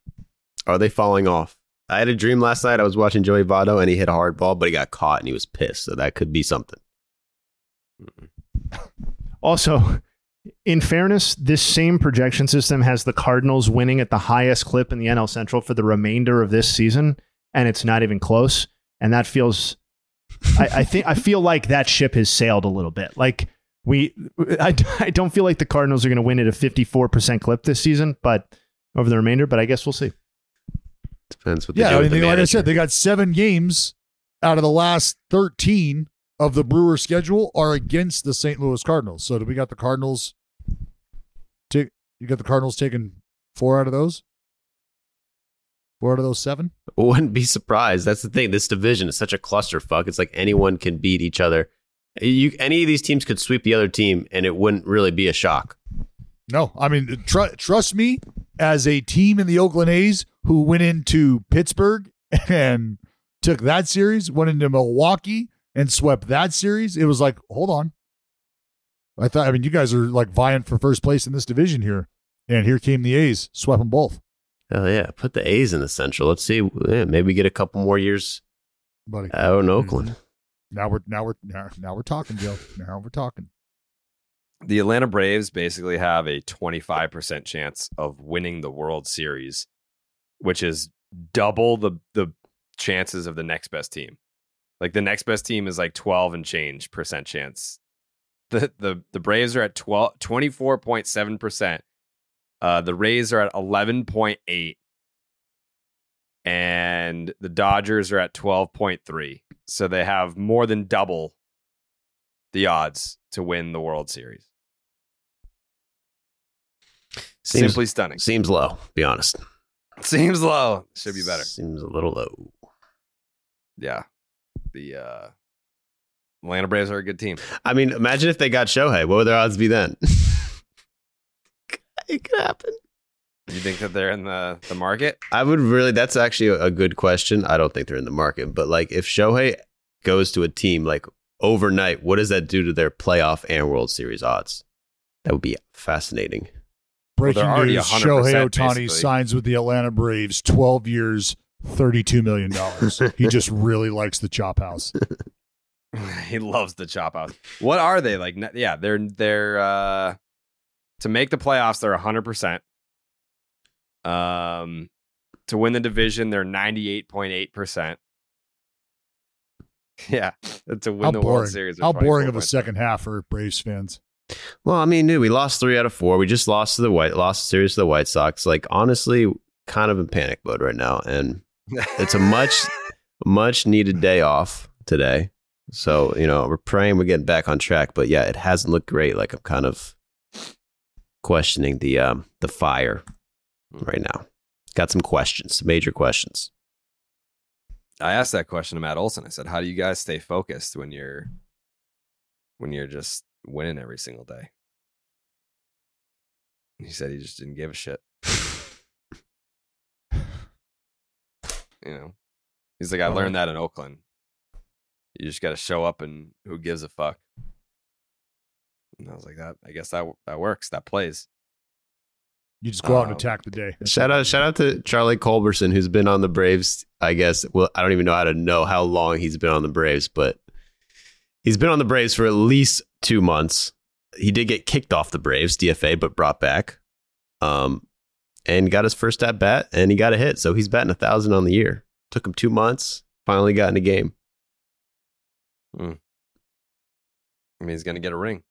Are they falling off? I had a dream last night. I was watching Joey Votto and he hit a hard ball, but he got caught and he was pissed. So that could be something. Also, in fairness, this same projection system has the Cardinals winning at the highest clip in the NL Central for the remainder of this season, and it's not even close. And that feels, I, I think, I feel like that ship has sailed a little bit. Like we, I, I don't feel like the Cardinals are going to win at a fifty-four percent clip this season, but over the remainder. But I guess we'll see. Depends what they Yeah, do I mean, the like I said, they got seven games out of the last thirteen of the Brewers schedule are against the St. Louis Cardinals. So do we got the Cardinals? Take you got the Cardinals taking four out of those. Four out of those seven. Wouldn't be surprised. That's the thing. This division is such a clusterfuck. It's like anyone can beat each other. You, any of these teams could sweep the other team, and it wouldn't really be a shock. No, I mean, tr- trust me, as a team in the Oakland A's who went into Pittsburgh and took that series, went into Milwaukee and swept that series, it was like, hold on. I thought. I mean, you guys are like vying for first place in this division here, and here came the A's, swept them both. Hell yeah, put the A's in the Central. Let's see, yeah, maybe get a couple more years Buddy. out in mm-hmm. Oakland. Now we're now we're now, now we're talking, Joe. Now we're talking. The Atlanta Braves basically have a 25% chance of winning the World Series, which is double the the chances of the next best team. Like the next best team is like 12 and change percent chance. The the the Braves are at 12 24.7%. Uh the Rays are at 11.8 and the Dodgers are at 12.3. So they have more than double the odds to win the World Series. Seems, Simply stunning. Seems low, be honest. Seems low. Should be better. Seems a little low. Yeah. The uh Atlanta Braves are a good team. I mean, imagine if they got Shohei. What would their odds be then? it could happen. You think that they're in the, the market? I would really. That's actually a good question. I don't think they're in the market, but like if Shohei goes to a team like overnight, what does that do to their playoff and World Series odds? That would be fascinating. Breaking they're news: 100% Shohei Ohtani basically. signs with the Atlanta Braves, twelve years, thirty-two million dollars. he just really likes the chop house. he loves the chop house. What are they like? Yeah, they're they're uh to make the playoffs. They're hundred percent. Um, to win the division, they're ninety eight point eight percent. Yeah, to win How the boring! World Series. How boring of a second half for Braves fans. Well, I mean, dude, we lost three out of four. We just lost to the White, lost the series to the White Sox. Like, honestly, kind of in panic mode right now, and it's a much, much needed day off today. So, you know, we're praying we're getting back on track. But yeah, it hasn't looked great. Like, I'm kind of questioning the um the fire right now. Got some questions, major questions. I asked that question to Matt Olson. I said, "How do you guys stay focused when you're when you're just winning every single day?" He said he just didn't give a shit. you know, he's like, "I learned that in Oakland. You just got to show up, and who gives a fuck?" And I was like, "That I guess that that works. That plays." You just go out and Um, attack the day. That's Shout out, shout out to Charlie Culberson, who's been on the Braves. I guess. Well, I don't even know how to know how long he's been on the Braves, but he's been on the Braves for at least two months. He did get kicked off the Braves, DFA, but brought back, um, and got his first at bat, and he got a hit. So he's batting a thousand on the year. Took him two months. Finally got in a game. I mean, he's gonna get a ring.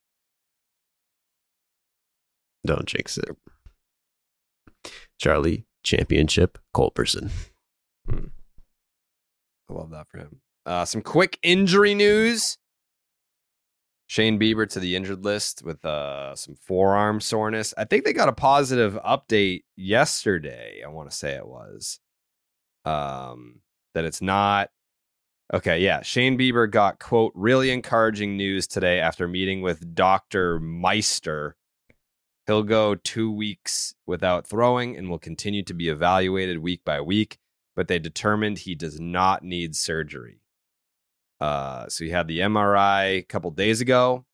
Don't jinx it. Charlie Championship Culberson. I love that for him. Uh, some quick injury news. Shane Bieber to the injured list with uh, some forearm soreness. I think they got a positive update yesterday. I want to say it was um, that it's not. Okay, yeah. Shane Bieber got, quote, really encouraging news today after meeting with Dr. Meister. He'll go two weeks without throwing and will continue to be evaluated week by week but they determined he does not need surgery. Uh, so he had the MRI a couple days ago.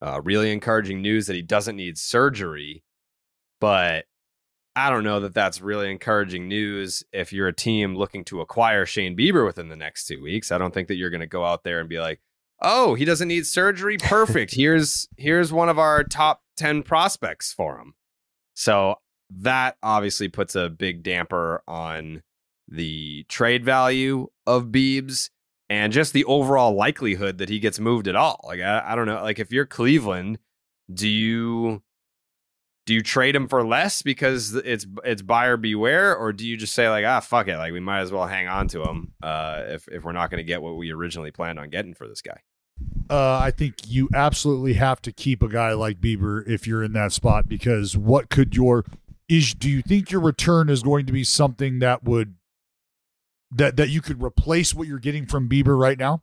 Uh, really encouraging news that he doesn't need surgery, but I don't know that that's really encouraging news if you're a team looking to acquire Shane Bieber within the next two weeks. I don't think that you're going to go out there and be like, "Oh, he doesn't need surgery. Perfect. here's here's one of our top ten prospects for him." So that obviously puts a big damper on the trade value of Beebs and just the overall likelihood that he gets moved at all. Like I, I don't know. Like if you're Cleveland, do you do you trade him for less because it's it's buyer beware, or do you just say like ah fuck it, like we might as well hang on to him uh, if if we're not going to get what we originally planned on getting for this guy? Uh, I think you absolutely have to keep a guy like Bieber if you're in that spot because what could your is do you think your return is going to be something that would that that you could replace what you're getting from Bieber right now?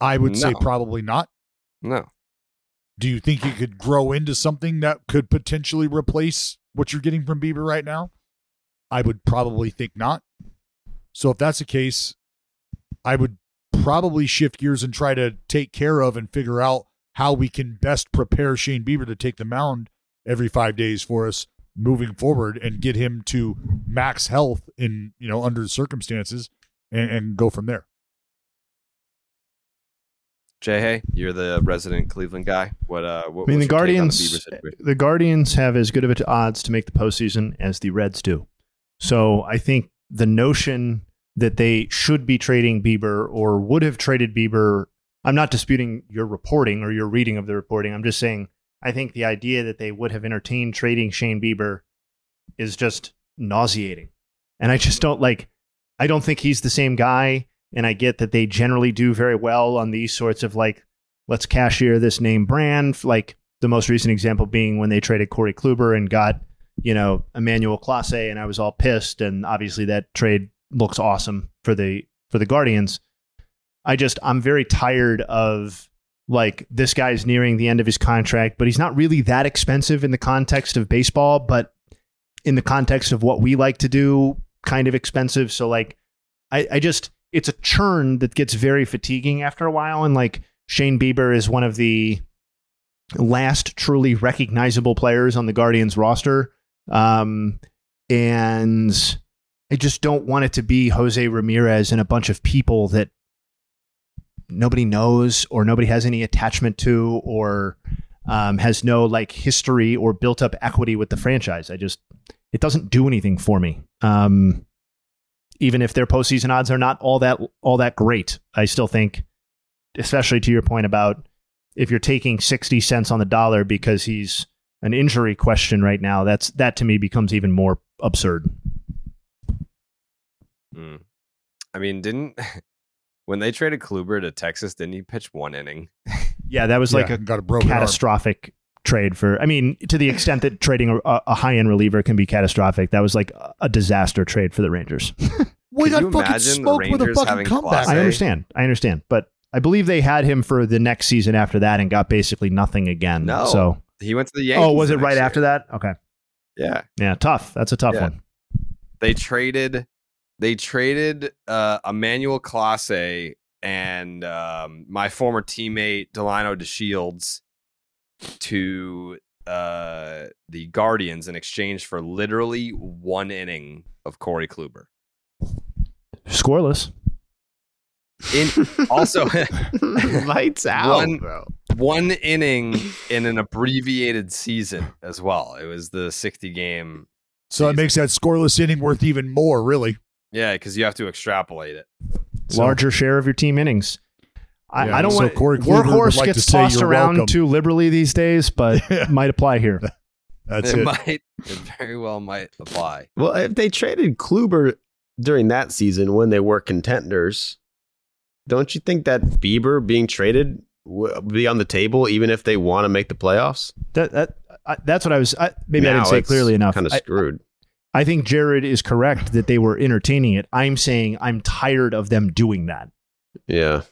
I would say probably not. No. Do you think you could grow into something that could potentially replace what you're getting from Bieber right now? I would probably think not. So if that's the case, I would probably shift gears and try to take care of and figure out how we can best prepare Shane Bieber to take the mound every five days for us moving forward and get him to max health in you know under the circumstances and, and go from there. Jay, hey, you're the resident Cleveland guy. What? Uh, what I mean, the what's your take on Guardians. Bieber? The Guardians have as good of a odds to make the postseason as the Reds do. So I think the notion that they should be trading Bieber or would have traded Bieber. I'm not disputing your reporting or your reading of the reporting. I'm just saying I think the idea that they would have entertained trading Shane Bieber is just nauseating. And I just don't like I don't think he's the same guy and I get that they generally do very well on these sorts of like let's cashier this name brand like the most recent example being when they traded Corey Kluber and got, you know, Emmanuel Clase and I was all pissed and obviously that trade looks awesome for the for the Guardians. I just I'm very tired of like this guy's nearing the end of his contract, but he's not really that expensive in the context of baseball, but in the context of what we like to do, kind of expensive. So like I, I just it's a churn that gets very fatiguing after a while. And like Shane Bieber is one of the last truly recognizable players on the Guardians roster. Um, and I just don't want it to be Jose Ramirez and a bunch of people that nobody knows or nobody has any attachment to or um, has no like history or built up equity with the franchise. I just it doesn't do anything for me. Um, even if their postseason odds are not all that all that great, I still think, especially to your point about if you're taking sixty cents on the dollar because he's an injury question right now, that's that to me becomes even more absurd. Mm. I mean, didn't when they traded Kluber to Texas, didn't he pitch one inning? Yeah, that was like Yeah, a got a broken arm. catastrophic trade for. I mean, to the extent that trading a, a high end reliever can be catastrophic, that was like a- a disaster trade for the Rangers. We got you fucking imagine the smoked with a Rangers fucking having comeback. I understand. I understand. But I believe they had him for the next season after that and got basically nothing again. No. So, He went to the oh, Yankees. oh, was it right year. after that? Okay. Yeah. Yeah, tough. That's a tough Yeah. one. they traded they traded uh Emmanuel Clase and um, my former teammate Delino DeShields to uh, the Guardians in exchange for literally one inning of Corey Kluber. Scoreless. In also Lights out, one, bro. one inning in an abbreviated season as well. It was the 60 game. So it makes that scoreless inning worth even more, really. Yeah, because you have to extrapolate it. So- Larger share of your team innings. I, Yeah, I don't so want Corey Kluber would workhorse like gets say tossed you're around welcome. too liberally these days, but might apply here. That's it, it. might it very well might apply. Well, if they traded Kluber during that season when they were contenders, don't you think that Bieber being traded would be on the table even if they want to make the playoffs? That, that I, that's what I was. I, maybe I didn't say it clearly enough. Kind of I- screwed. I think Jared is correct that they were entertaining it. I'm saying I'm tired of them doing that. yeah.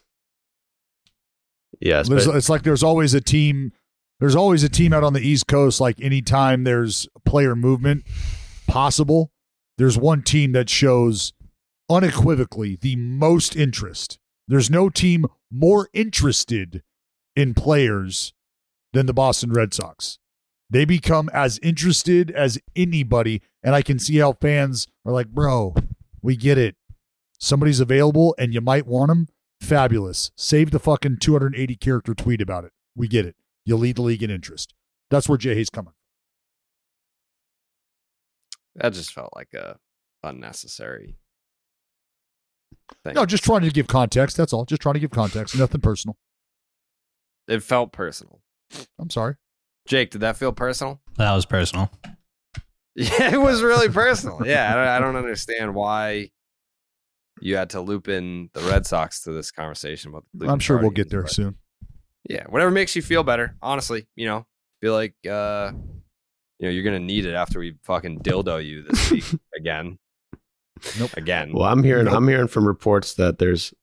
Yes, but it's like there's always a team. There's always a team out on the East Coast. Like anytime there's player movement possible, there's one team that shows unequivocally the most interest. There's no team more interested in players than the Boston Red Sox. They become as interested as anybody, and I can see how fans are like, "Bro, we get it. Somebody's available, and you might want them. Fabulous. Save the fucking 280 character tweet about it. We get it. You lead the league in interest. That's where Jay Hayes coming. That just felt like a unnecessary thing. No, just trying to give context. That's all. Just trying to give context. Nothing personal. It felt personal. I'm sorry. Jake, did that feel personal? That was personal. Yeah, it was really personal. Yeah, I don't, I don't understand why you had to loop in the Red Sox to this conversation about I'm Cleveland sure we'll get there but- soon. Yeah, whatever makes you feel better. Honestly, you know, feel like uh, you know you're gonna need it after we fucking dildo you this week again. Nope. Again. well, I'm hearing Nope. I'm hearing from reports that there's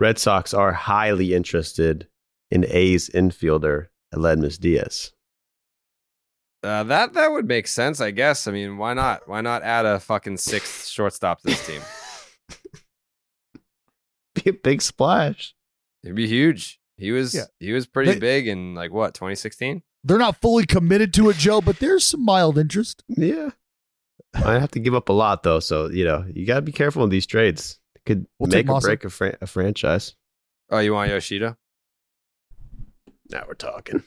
Red Sox are highly interested in A's infielder Aledmys Diaz. Uh, that that would make sense, I guess. I mean, why not? Why not add a fucking sixth shortstop to this team? be a big splash. It'd be huge. He was Yeah. he was pretty They- big in like what 2016. They're not fully committed to it, Joe, but there's some mild interest. Yeah. I have to give up a lot though, so you know you got to be careful in these trades. It could We'll make or Masa. break a, fran- a franchise. Oh, you want Yoshida? Now we're talking.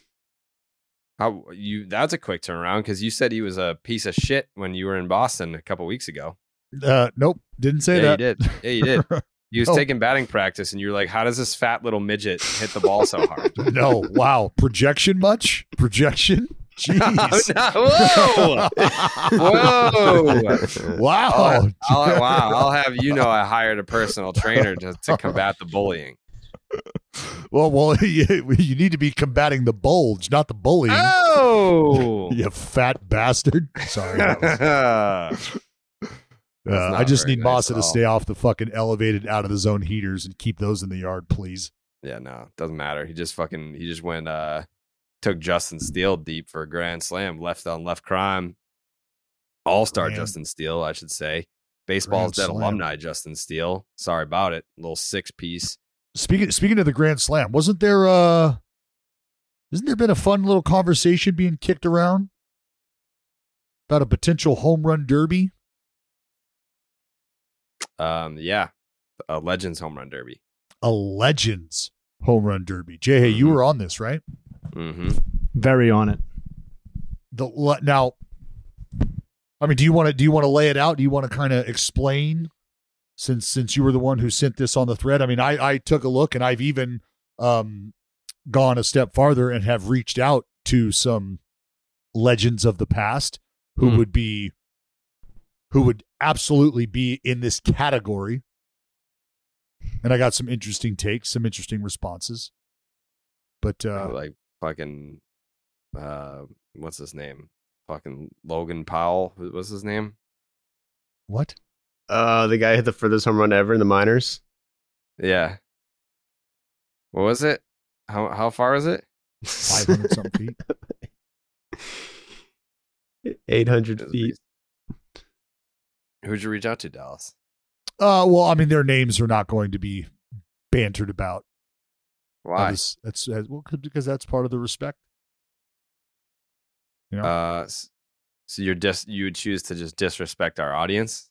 How you? That's a quick turnaround because you said he was a piece of shit when you were in Boston a couple weeks ago. Uh, nope, didn't say yeah, that. you did. Yeah, you did. He was taking batting practice, and you were like, "How does this fat little midget hit the ball so hard?" no, wow, projection much? Projection? Jeez. Whoa! Whoa! Wow. I'll, I'll- wow! I'll have you know I hired a personal trainer to, to combat the bullying. Well, well, you, you need to be combating the bulge, not the bullying. Oh! You fat bastard. Sorry. was- Uh, I just need nice Masa to stay off the fucking elevated out of the zone heaters and keep those in the yard, please. yeah, no, doesn't matter. He just fucking he just went uh took Justin Steele deep for a grand slam, left on left crime. All star Justin Steele, I should say. Baseball's Grand dead slam. alumni Justin Steele. Sorry about it. little six piece. Speaking speaking of the Grand Slam, wasn't there uh hasn't there been a fun little conversation being kicked around about a potential home run derby? Um, yeah, a Legends home run derby. A Legends home run derby. Jay, hey, you were on this, right? Mm-hmm. Very on it. The le- now I mean, do you want to do you want to lay it out? Do you want to kind of explain since since you were the one who sent this on the thread? I mean, I I took a look and I've even um gone a step farther and have reached out to some legends of the past who Hmm. would be who would absolutely be in this category. And I got some interesting takes, some interesting responses. But uh like fucking uh what's his name? Fucking Logan Powell. Wh- What's his name? what? Uh, the guy hit the furthest home run ever in the minors. Yeah. What was it? How how far is it? 500 something feet. Eight hundred feet. Who'd you reach out to, Dallas? Uh, well, I mean, their names are not going to be bantered about. Why? That's, that's well, 'cause- because that's part of the respect. You know? Uh, so you're just you would choose to just disrespect our audience?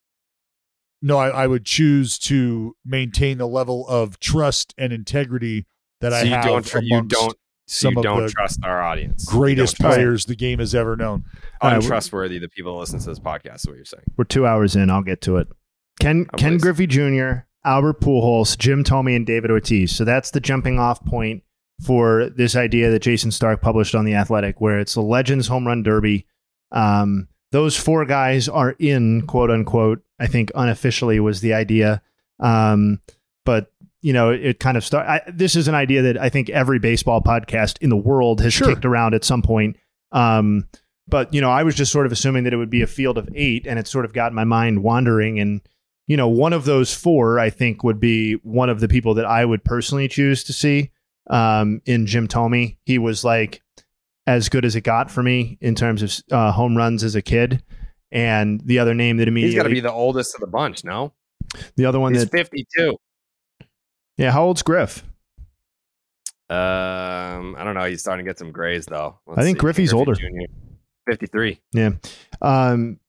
No, I, I would choose to maintain the level of trust and integrity that so I have don't tr- you don't so some you don't the trust our audience. Greatest don't players the game has ever known. All right, untrustworthy the people that listen to this podcast. Is what you're saying? We're two hours in. I'll get to it. Ken Oh, Ken please. Griffey Jr., Albert Pujols, Jim Thome, and David Ortiz. So that's the jumping off point for this idea that Jayson Stark published on the Athletic, where it's the Legends Home Run Derby. Um, those four guys are in quote unquote. I think unofficially was the idea, um, but you know it kind of start. I, this is an idea that I think every baseball podcast in the world has Sure. kicked around at some point. Um, but you know, I was just sort of assuming that it would be a field of eight, and it sort of got my mind wandering. And you know, one of those four, I think, would be one of the people that I would personally choose to see um, in Jim Thome. He was like as good as it got for me in terms of uh, home runs as a kid. And the other name that immediately He's got to be the oldest of the bunch. No, the other one he's that, 52. yeah, how old's Griff? Um, I don't know. He's starting to get some grays though. I think Griffey's Griffey older. Jr. 53. Yeah. Um,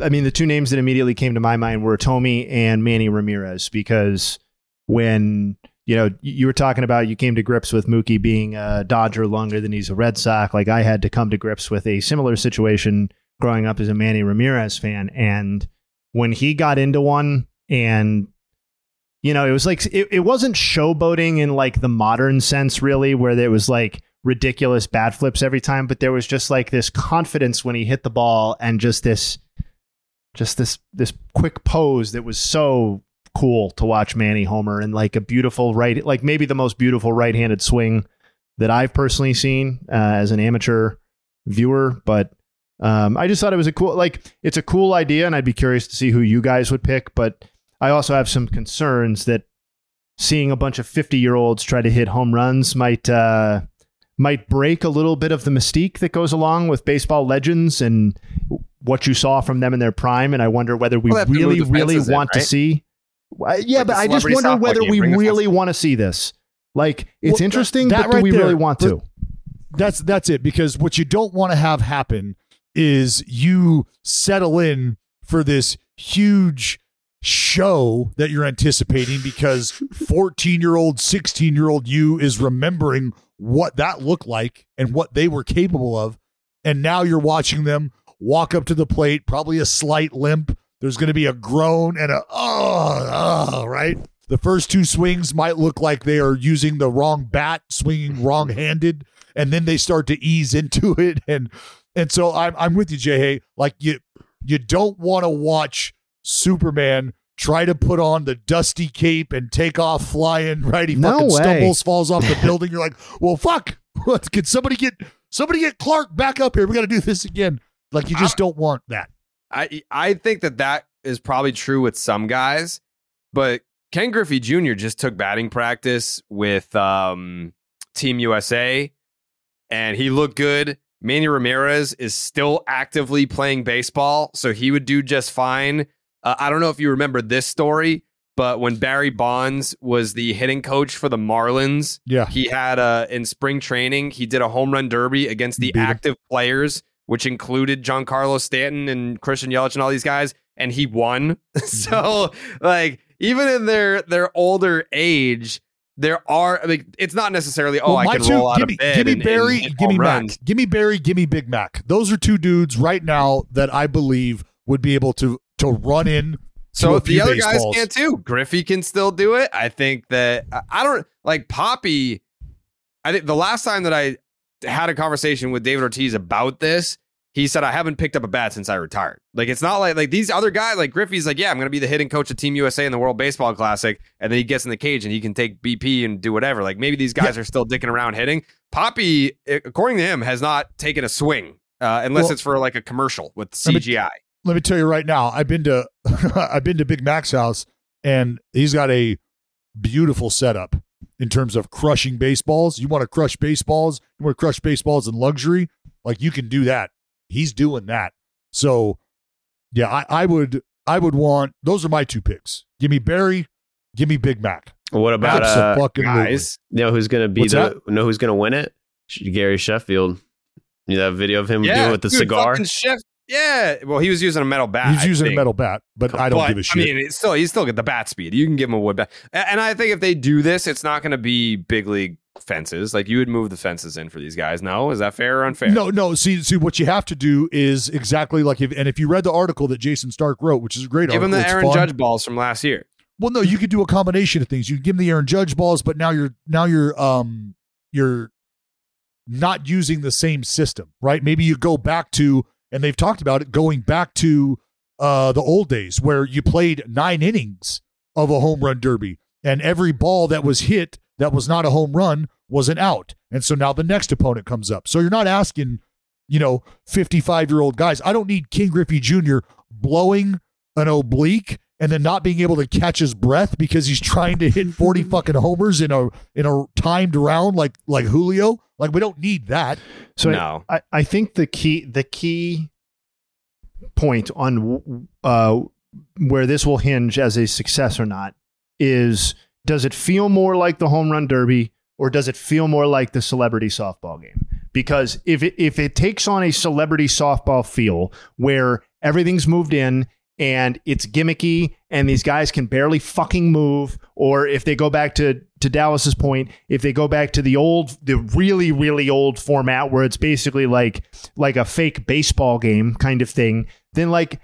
I mean, the two names that immediately came to my mind were Thome and Manny Ramirez because when you know you were talking about you came to grips with Mookie being a Dodger longer than he's a Red Sox, like I had to come to grips with a similar situation growing up as a Manny Ramirez fan, and when he got into one and you know, it was like it, it wasn't showboating in like the modern sense, really, where there was like ridiculous bad flips every time, but there was just like this confidence when he hit the ball and just this just this this quick pose that was so cool to watch Manny Homer and like a beautiful right like maybe the most beautiful right-handed swing that I've personally seen uh, as an amateur viewer, but um, I just thought it was a cool like it's a cool idea and I'd be curious to see who you guys would pick, but I also have some concerns that seeing a bunch of 50 year olds try to hit home runs might uh, might break a little bit of the mystique that goes along with baseball legends and what you saw from them in their prime. And I wonder whether we Well, really, really fences in, want to see. Why- yeah, Like but I just wonder whether we really want to see this. Like, it's Well, interesting, that but do right we there, really want to? That's that's it because what you don't want to have happen is you settle in for this huge show that you're anticipating because 14 year old 16 year old you is remembering what that looked like and what they were capable of. And now you're watching them walk up to the plate probably a slight limp. There's going to be a groan and a oh, oh right? The first two swings might look like they are using the wrong bat swinging wrong handed and then they start to ease into it and and so i'm i'm with you jay hey like you you don't want to watch superman try to put on the dusty cape and take off flying right he No fucking way. stumbles falls off the building you're like well fuck what can somebody get somebody get clark back up here we got to do this again like you just don't want that I I think that that is probably true with some guys, but Ken Griffey Jr. just took batting practice with um, Team USA, and he looked good. Manny Ramirez is still actively playing baseball, so he would do just fine. Uh, I don't know if you remember this story, but when Barry Bonds was the hitting coach for the Marlins, Yeah. he had a in spring training he did a home run derby against the Beat active players, which included Giancarlo Stanton and Christian Yelich and all these guys, and he won. so like even in their their older age, there are like it's not necessarily oh Well, I can two- roll out give me, of bed. Give me and- Barry, and give me Mac. Give me Barry, give me Big Mac. Those are two dudes right now that I believe would be able to to run in. So the other baseballs. guys can too. Griffey can still do it. I think that I- I don't like Poppy. I think the last time that I had a conversation with David Ortiz about this, he said I haven't picked up a bat since I retired. Like it's not like like these other guys like Griffey's like yeah I'm going to be the hitting coach of Team USA in the World Baseball Classic, and then he gets in the cage and he can take BP and do whatever. Like maybe these guys are still dicking around hitting. Poppy, according to him, has not taken a swing uh, unless Well- it's for like a commercial with Let me- CGI. Let me tell you right now. I've been to I've been to Big Mac's house, and he's got a beautiful setup in terms of crushing baseballs. You want to crush baseballs? You want to crush baseballs in luxury? Like you can do that. He's doing that. So, yeah, I, I would I would want those are my two picks. Give me Barry. Give me Big Mac. What about uh, Abso-fucking-lutely. guys? You know who's gonna be What's the know who's gonna win it? Gary Sheffield. You know that video of him doing it with the dude, cigar. fucking Chef, yeah. Well, he was using a metal bat. He's I using think. a metal bat, but I don't But, give a shit. I mean, it's still he's still got the bat speed. You can give him a wood bat, and I think if they do this, it's not going to be big league fences. Like you would move the fences in for these guys. No, is that fair or unfair? No, no. See, see, what you have to do is exactly like if, and if you read the article that Jayson Stark wrote, which is a great article. give him the Aaron fun. Judge balls from last year. Well, no, you could do a combination of things. You can give him the Aaron Judge balls, but now you're now you're um you're not using the same system, right? Maybe you go back to, and they've talked about it, going back to uh the old days where you played nine innings of a home run derby, and every ball that was hit that was not a home run was an out, and so now the next opponent comes up. So you're not asking, you know, 55 year old guys. I don't need Ken Griffey Jr. blowing an oblique and then not being able to catch his breath because he's trying to hit 40 fucking homers in a in a timed round like like Julio. Like we don't need that. So No. I, I think the key the key point on uh, where this will hinge as a success or not is does it feel more like the home run derby or does it feel more like the celebrity softball game? Because if it, if it takes on a celebrity softball feel where everything's moved in and it's gimmicky and these guys can barely fucking move or if they go back to to Dallas's point if they go back to the old the really really old format where it's basically like like a fake baseball game kind of thing then like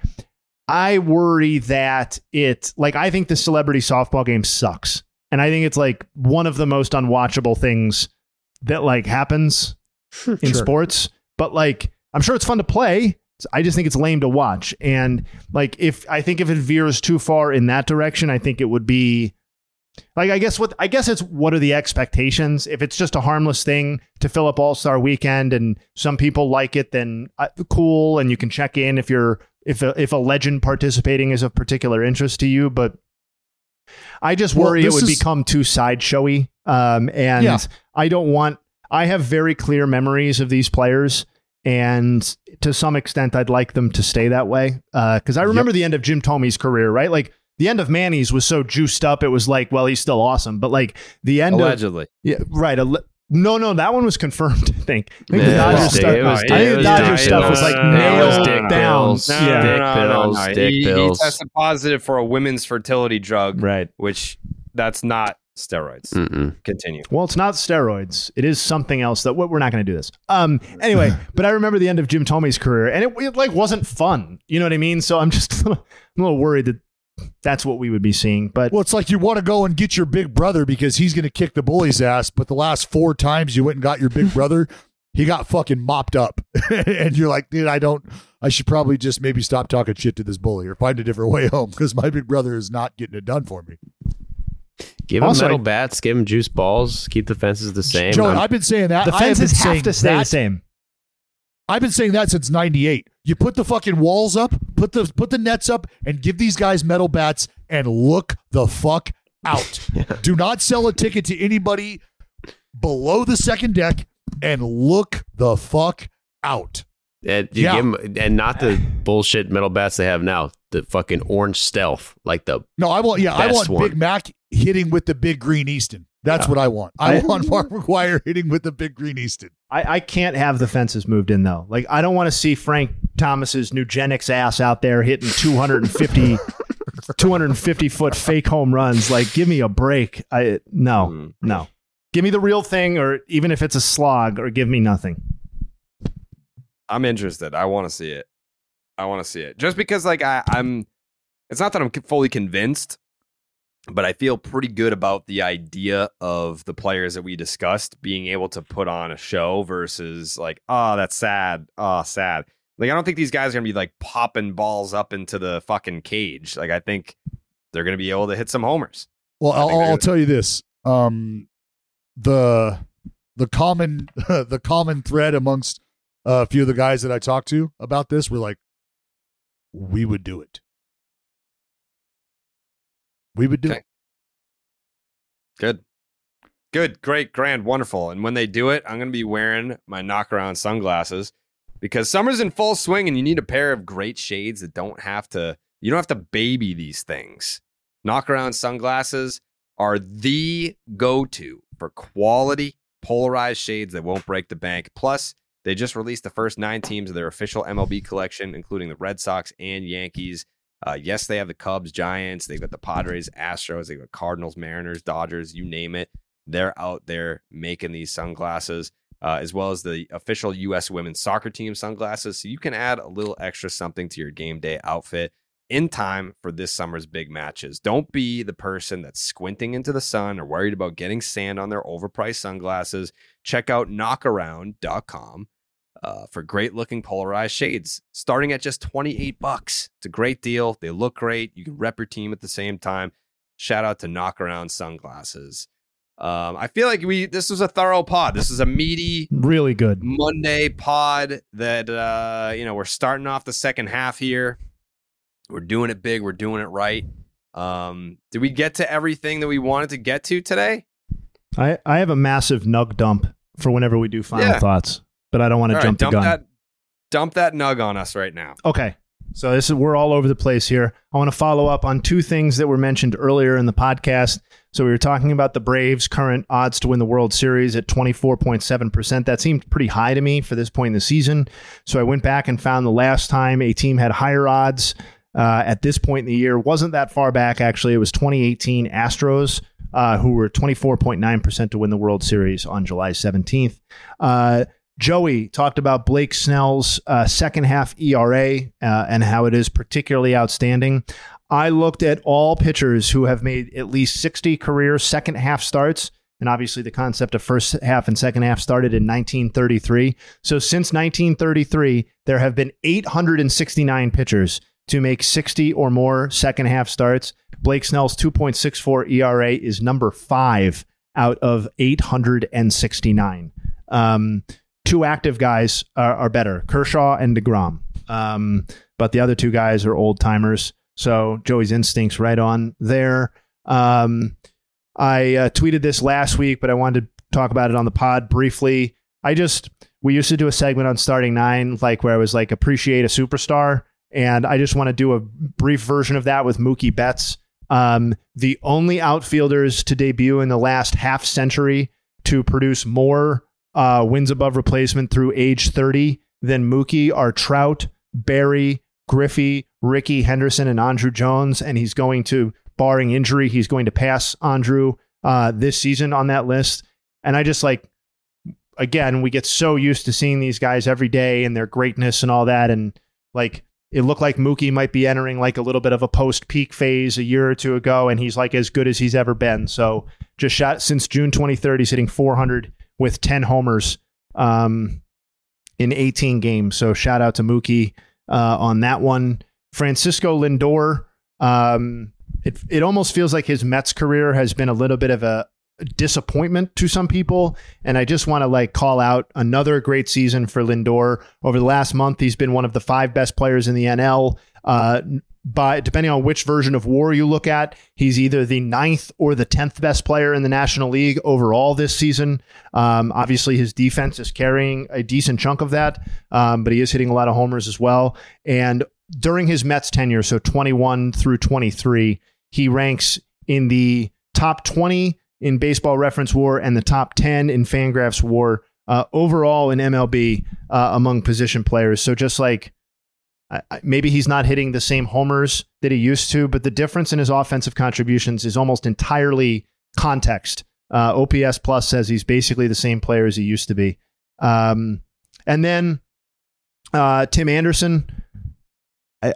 I worry that it like I think the celebrity softball game sucks and I think it's like one of the most unwatchable things that like happens in Sure. sports but like I'm sure it's fun to play I just think it's lame to watch. And like if I think if it veers too far in that direction, I think it would be like I guess what I guess it's what are the expectations? If it's just a harmless thing to fill up All Star Weekend and some people like it, then uh, cool, and you can check in if you're if a, if a legend participating is of particular interest to you. But I just Well, worry it would is- become too sideshowy, um, and Yeah. I don't want. I have very clear memories of these players, and to some extent, I'd like them to stay that way. Uh, because I remember the end of Jim Thome's career, right? Like the end of Manny's was so juiced up. It was like, well, he's still awesome, but like the end Allegedly. of yeah, right. alle- no, no, that one was confirmed. I think. I think Yeah, the it Dodgers was stuff. it was I dick- think the was Dodgers dick stuff was like pills. It was nailed dick down. pills. No, yeah. Dick no, no, pills, no. dick he, he tested positive for a women's fertility drug, Right. which that's not steroids. Mm-mm. Continue. Well, it's not steroids. It is something else that we're not going to do this. Um. Anyway, but I remember the end of Jim Thome's career, and it, it like wasn't fun. You know what I mean? So I'm just I'm a little worried that that's what we would be seeing. But Well, it's like you want to go and get your big brother because he's going to kick the bully's ass, but the last four times you went and got your big brother, he got fucking mopped up. and you're like, dude, I don't, I should probably just maybe stop talking shit to this bully or find a different way home because my big brother is not getting it done for me. Give him Also, metal bats, give him juice balls, keep the fences the same. Joe, I'm- I've been saying that. the I have fences have to stay the same. I've been saying that since '98. You put the fucking walls up, put the put the nets up, and give these guys metal bats and look the fuck out. Do not sell a ticket to anybody below the second deck and look the fuck out. And you Yeah. give 'em- and not the bullshit metal bats they have now. The fucking orange stealth, like the No, I want yeah, I want one. Big Mac hitting with the big green Easton. That's what I want. I, I- want Mark McGwire hitting with the big green Easton. I, I can't have the fences moved in though. Like I don't want to see Frank Thomas's Nugenix ass out there hitting 250, 250 foot fake home runs. Like, give me a break. I no, Mm. no. Give me the real thing, or even if it's a slog, or give me nothing. I'm interested. I want to see it. I want to see it. Just because, like, I, I'm. It's not that I'm fully convinced, but I feel pretty good about the idea of the players that we discussed being able to put on a show versus like, oh, that's sad. Oh, sad. Like, I don't think these guys are gonna be like popping balls up into the fucking cage. Like, I think they're gonna be able to hit some homers. Well, I'll, I'll tell you this: um, the the common the common thread amongst a few of the guys that I talked to about this were like, "We would do it. We would do Okay. it." Good. Good, great, grand, wonderful. And when they do it, I'm going to be wearing my knockaround sunglasses because summer's in full swing and you need a pair of great shades that don't have to, you don't have to baby these things. Knockaround sunglasses are the go to for quality polarized shades that won't break the bank. Plus, they just released the first nine teams of their official MLB collection, including the Red Sox and Yankees. Uh, yes, they have the Cubs, Giants. They've got the Padres, Astros. They've got Cardinals, Mariners, Dodgers. You name it. They're out there making these sunglasses, uh, as well as the official U.S. women's soccer team sunglasses. So you can add a little extra something to your game day outfit in time for this summer's big matches. Don't be the person that's squinting into the sun or worried about getting sand on their overpriced sunglasses. Check out knockaround.com uh, for great looking polarized shades, starting at just 28 bucks. It's a great deal. They look great. You can rep your team at the same time. Shout out to Knockaround Sunglasses. Um, I feel like we this was a thorough pod. This is a meaty Really good. Monday pod that uh, you know we're starting off the second half here. We're doing it big. We're doing it right. Um, did we get to everything that we wanted to get to today? I, I have a massive nug dump for whenever we do final Yeah. thoughts, but I don't want to All right, jump the gun. that dump that nug on us right now. Okay. So this is we're all over the place here. I want to follow up on two things that were mentioned earlier in the podcast. So we were talking about the Braves' current odds to win the World Series at 24.7%. That seemed pretty high to me for this point in the season. So I went back and found the last time a team had higher odds uh, at this point in the year wasn't that far back actually. It was 2018 Astros uh, who were 24.9% to win the World Series on July 17th. Uh, Joey talked about Blake Snell's uh, second half ERA uh, and how it is particularly outstanding. I looked at all pitchers who have made at least 60 career second half starts. And obviously, the concept of first half and second half started in 1933. So, since 1933, there have been 869 pitchers to make 60 or more second half starts. Blake Snell's 2.64 ERA is number five out of 869. Um, two active guys are, are better, Kershaw and DeGrom. Um, but the other two guys are old timers. So Joey's instincts right on there. Um, I uh, tweeted this last week, but I wanted to talk about it on the pod briefly. I just we used to do a segment on starting nine, like where I was like appreciate a superstar, and I just want to do a brief version of that with Mookie Betts. Um, the only outfielders to debut in the last half century to produce more uh, wins above replacement through age 30 than Mookie are Trout, Barry, Griffey, Rickey Henderson, and Andruw Jones. And he's going to, barring injury, he's going to pass Andruw uh, this season on that list. And I just like, again, we get so used to seeing these guys every day and their greatness and all that. And like, it looked like Mookie might be entering like a little bit of a post peak phase a year or two ago, and he's like as good as he's ever been. So just shot since June 23rd, he's hitting 400 with 10 homers um, in 18 games. So shout out to Mookie uh, on that one. Francisco Lindor, um, it it almost feels like his Mets career has been a little bit of a disappointment to some people and I just want to like call out another great season for Lindor over the last month he's been one of the five best players in the NL uh by depending on which version of war you look at he's either the ninth or the 10th best player in the National League overall this season um, obviously his defense is carrying a decent chunk of that um, but he is hitting a lot of homers as well and during his Mets tenure so 21 through 23 he ranks in the top 20 in Baseball Reference War and the top 10 in Fangraphs War uh, overall in MLB uh, among position players. So just like maybe he's not hitting the same homers that he used to, but the difference in his offensive contributions is almost entirely context. Uh, OPS Plus says he's basically the same player as he used to be. Um, and then uh, Tim Anderson. I,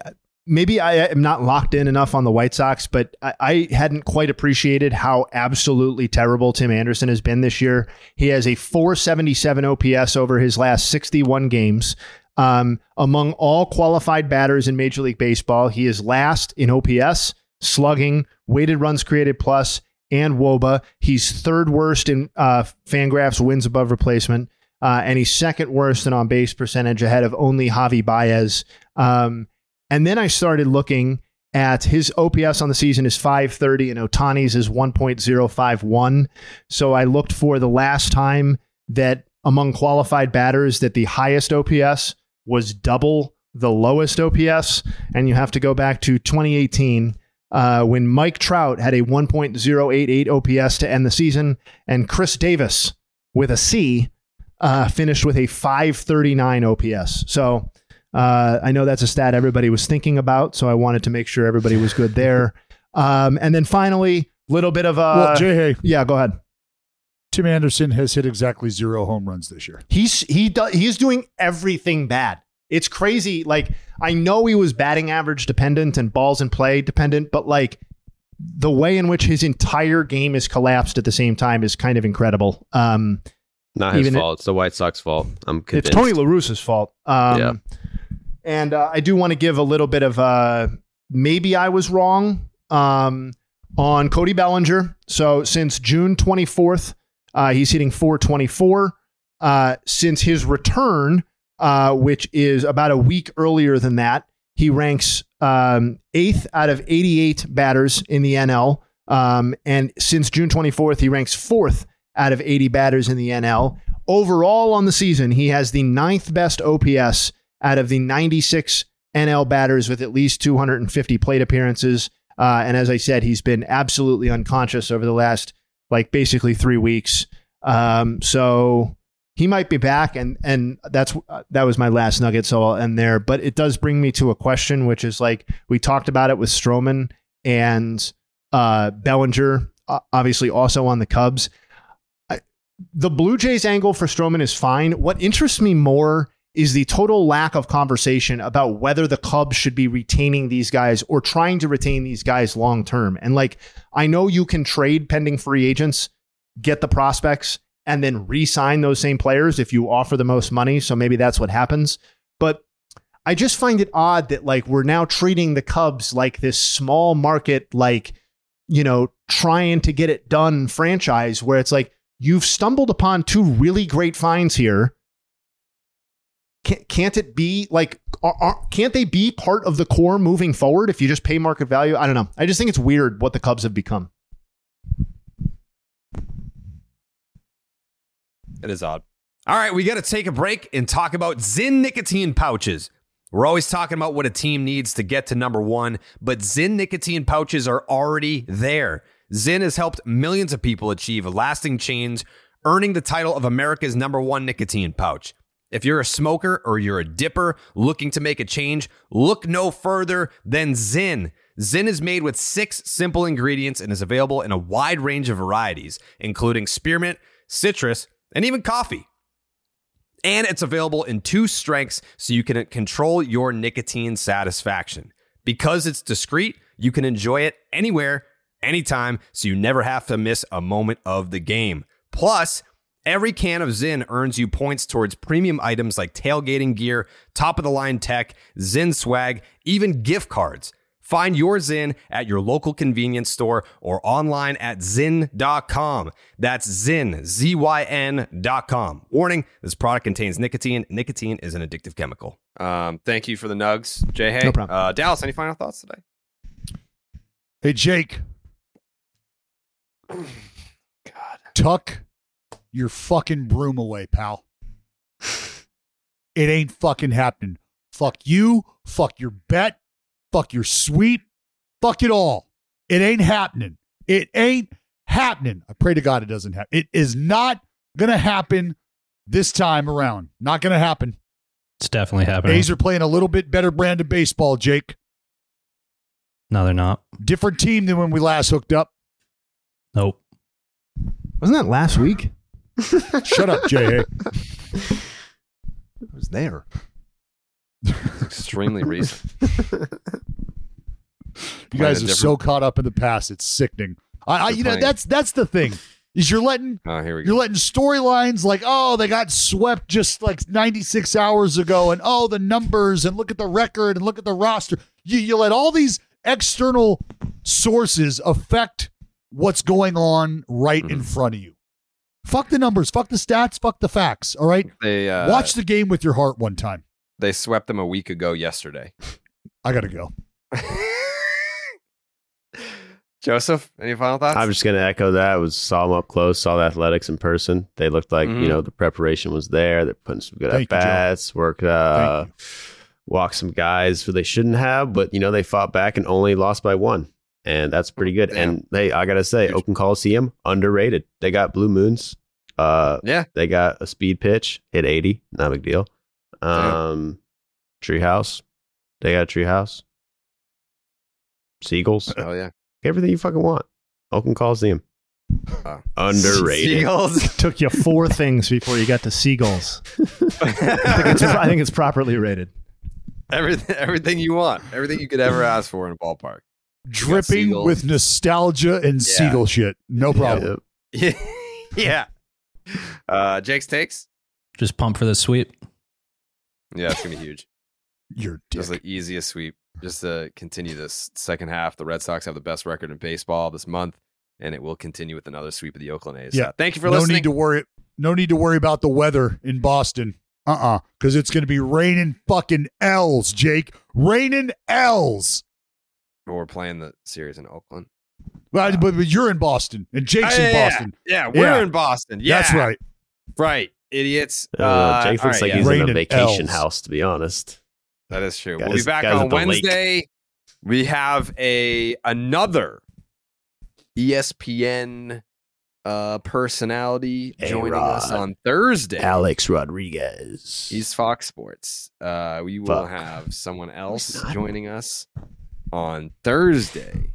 maybe I am not locked in enough on the White Sox, but I, I, hadn't quite appreciated how absolutely terrible Tim Anderson has been this year. He has a 477 OPS over his last 61 games. Um, among all qualified batters in Major League Baseball, he is last in OPS, slugging, weighted runs created plus, and WOBA. He's third worst in uh, Fangraphs wins above replacement. Uh, and he's second worst in on base percentage ahead of only Javi Baez. Um, and then I started looking at his OPS on the season is 530 and Ohtani's is 1.051. So I looked for the last time that among qualified batters that the highest OPS was double the lowest OPS. And you have to go back to 2018 uh, when Mike Trout had a 1.088 OPS to end the season, and Chris Davis with a C uh, finished with a 539 OPS. So uh, I know that's a stat everybody was thinking about, so I wanted to make sure everybody was good there. Um, and then finally, little bit of a well, Jay Hay. Yeah, go ahead. Tim Anderson has hit exactly zero home runs this year. He's he does he's doing everything bad. It's crazy. Like I know he was batting average dependent and balls in play dependent, but like the way in which his entire game is collapsed at the same time is kind of incredible. Um, Not his fault. It, it's the White Sox fault. I'm convinced. It's Tony La Russa's fault. Um, yeah. And uh, I do want to give a little bit of uh, maybe I was wrong um, on Cody Bellinger. So since June 24th, uh, he's hitting 424. Uh, since his return, uh, which is about a week earlier than that, he ranks um, eighth out of 88 batters in the NL. Um, and since June 24th, he ranks fourth out of 80 batters in the NL. Overall on the season, he has the ninth best OPS out of the 96 NL batters with at least 250 plate appearances. Uh, and as I said, he's been absolutely unconscious over the last, like, basically three weeks. Um, so he might be back, and and that's uh, that was my last nugget. So I'll end there. But it does bring me to a question, which is like we talked about it with Stroman and uh, Bellinger, obviously also on the Cubs. I, the Blue Jays angle for Stroman is fine. What interests me more is the total lack of conversation about whether the Cubs should be retaining these guys or trying to retain these guys long term. And like, I know you can trade pending free agents, get the prospects, and then re sign those same players if you offer the most money. So maybe that's what happens. But I just find it odd that like we're now treating the Cubs like this small market, like, you know, trying to get it done franchise where it's like you've stumbled upon two really great finds here can't, it be like are, can't they be part of the core moving forward if you just pay market value? I don't know. I just think it's weird what the cubs have become. It is odd. All right we got to take a break and talk about zyn nicotine pouches. We're always talking about what a team needs to get to number one, but Zyn nicotine pouches are already there. Zyn has helped millions of people achieve a lasting change, earning the title of America's number one nicotine pouch. If you're a smoker or you're a dipper looking to make a change, look no further than Zyn. Zyn is made with six simple ingredients and is available in a wide range of varieties, including spearmint, citrus, and even coffee. And it's available in two strengths so you can control your nicotine satisfaction. Because it's discreet, you can enjoy it anywhere, anytime, so you never have to miss a moment of the game. Plus, every can of Zyn earns you points towards premium items like tailgating gear, top of the line tech, Zyn swag, even gift cards. Find your Zyn at your local convenience store or online at Zyn.com. That's Zyn, Z Y N.com. Warning this product contains nicotine. Nicotine is an addictive chemical. Um, thank you for the nugs, Jay Hay. No problem. Uh, Dallas, any final thoughts today? Hey, Jake. God. Tuck your fucking broom away, pal. It ain't fucking happening. Fuck you. Fuck your bet. Fuck your sweep. Fuck it all. It ain't happening. It ain't happening. I pray to God it doesn't happen. It is not going to happen this time around. Not going to happen. It's definitely happening. A's are playing a little bit better brand of baseball, Jake. No, they're not. Different team than when we last hooked up. Nope. Wasn't that last week? Shut up, Jay. I was there. Extremely recent. You guys are a so caught up in the past; it's sickening. I, I They're you know, playing- that's that's the thing is you're letting Oh, here we go. you're letting storylines like oh they got swept just like 96 hours ago, and oh the numbers and look at the record and look at the roster. You you let all these external sources affect what's going on right Mm-hmm. in front of you. Fuck the numbers, fuck the stats, fuck the facts. All right, They uh, watch the game with your heart one time. They swept them a week ago yesterday. I gotta go. Joseph, any final thoughts? I'm just gonna echo that. I was saw them up close, saw the athletics in person. They looked like Mhm. you know the preparation was there. They're putting some good Thank at bats, worked, uh, walked some guys who they shouldn't have, but you know they fought back and only lost by one, and that's pretty good. Damn. And they, I gotta say, Oakland Coliseum underrated. They got blue moons. Uh, yeah, they got a speed pitch, hit 80, not a big deal. Um, treehouse, they got a treehouse. Seagulls, oh yeah. everything you fucking want. Oakland Coliseum. Wow. Underrated. Seagulls. Took you four things before you got to seagulls. I think it's, I think it's properly rated. everything, everything you want, everything you could ever ask for in a ballpark. Dripping with nostalgia and Yeah. seagull shit. No problem. Yeah, yeah. Uh, Jake's takes. Just pump for the sweep. Yeah, it's gonna be huge. You're Just the easiest sweep. Just to continue this second half. The Red Sox have the best record in baseball this month, and it will continue with another sweep of the Oakland A's. Yeah. Uh, thank you for no listening. need to worry. No need to worry about the weather in Boston. Uh uh Because it's going to be raining fucking L's, Jake. Raining L's. We're playing the series in Oakland. Well, but, but you're in Boston and Jake's Oh, in yeah, Boston. Yeah, we're Yeah. in Boston. Yeah, That's right. Right, idiots. Uh, Uh, Jake looks right, like yeah. he's in a vacation L's. house, to be honest. That is true. Guys- we'll be back on at the lake. Wednesday. We have a another ESPN uh, personality joining us on Thursday. Alex Rodriguez. He's Fox Sports. Uh, we will Fuck. have someone else joining us on Thursday.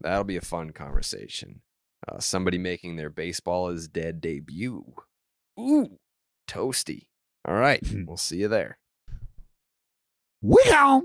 That'll be a fun conversation. Uh, somebody making their baseball is dead debut. Ooh, toasty. All right, we'll see you there. Wow.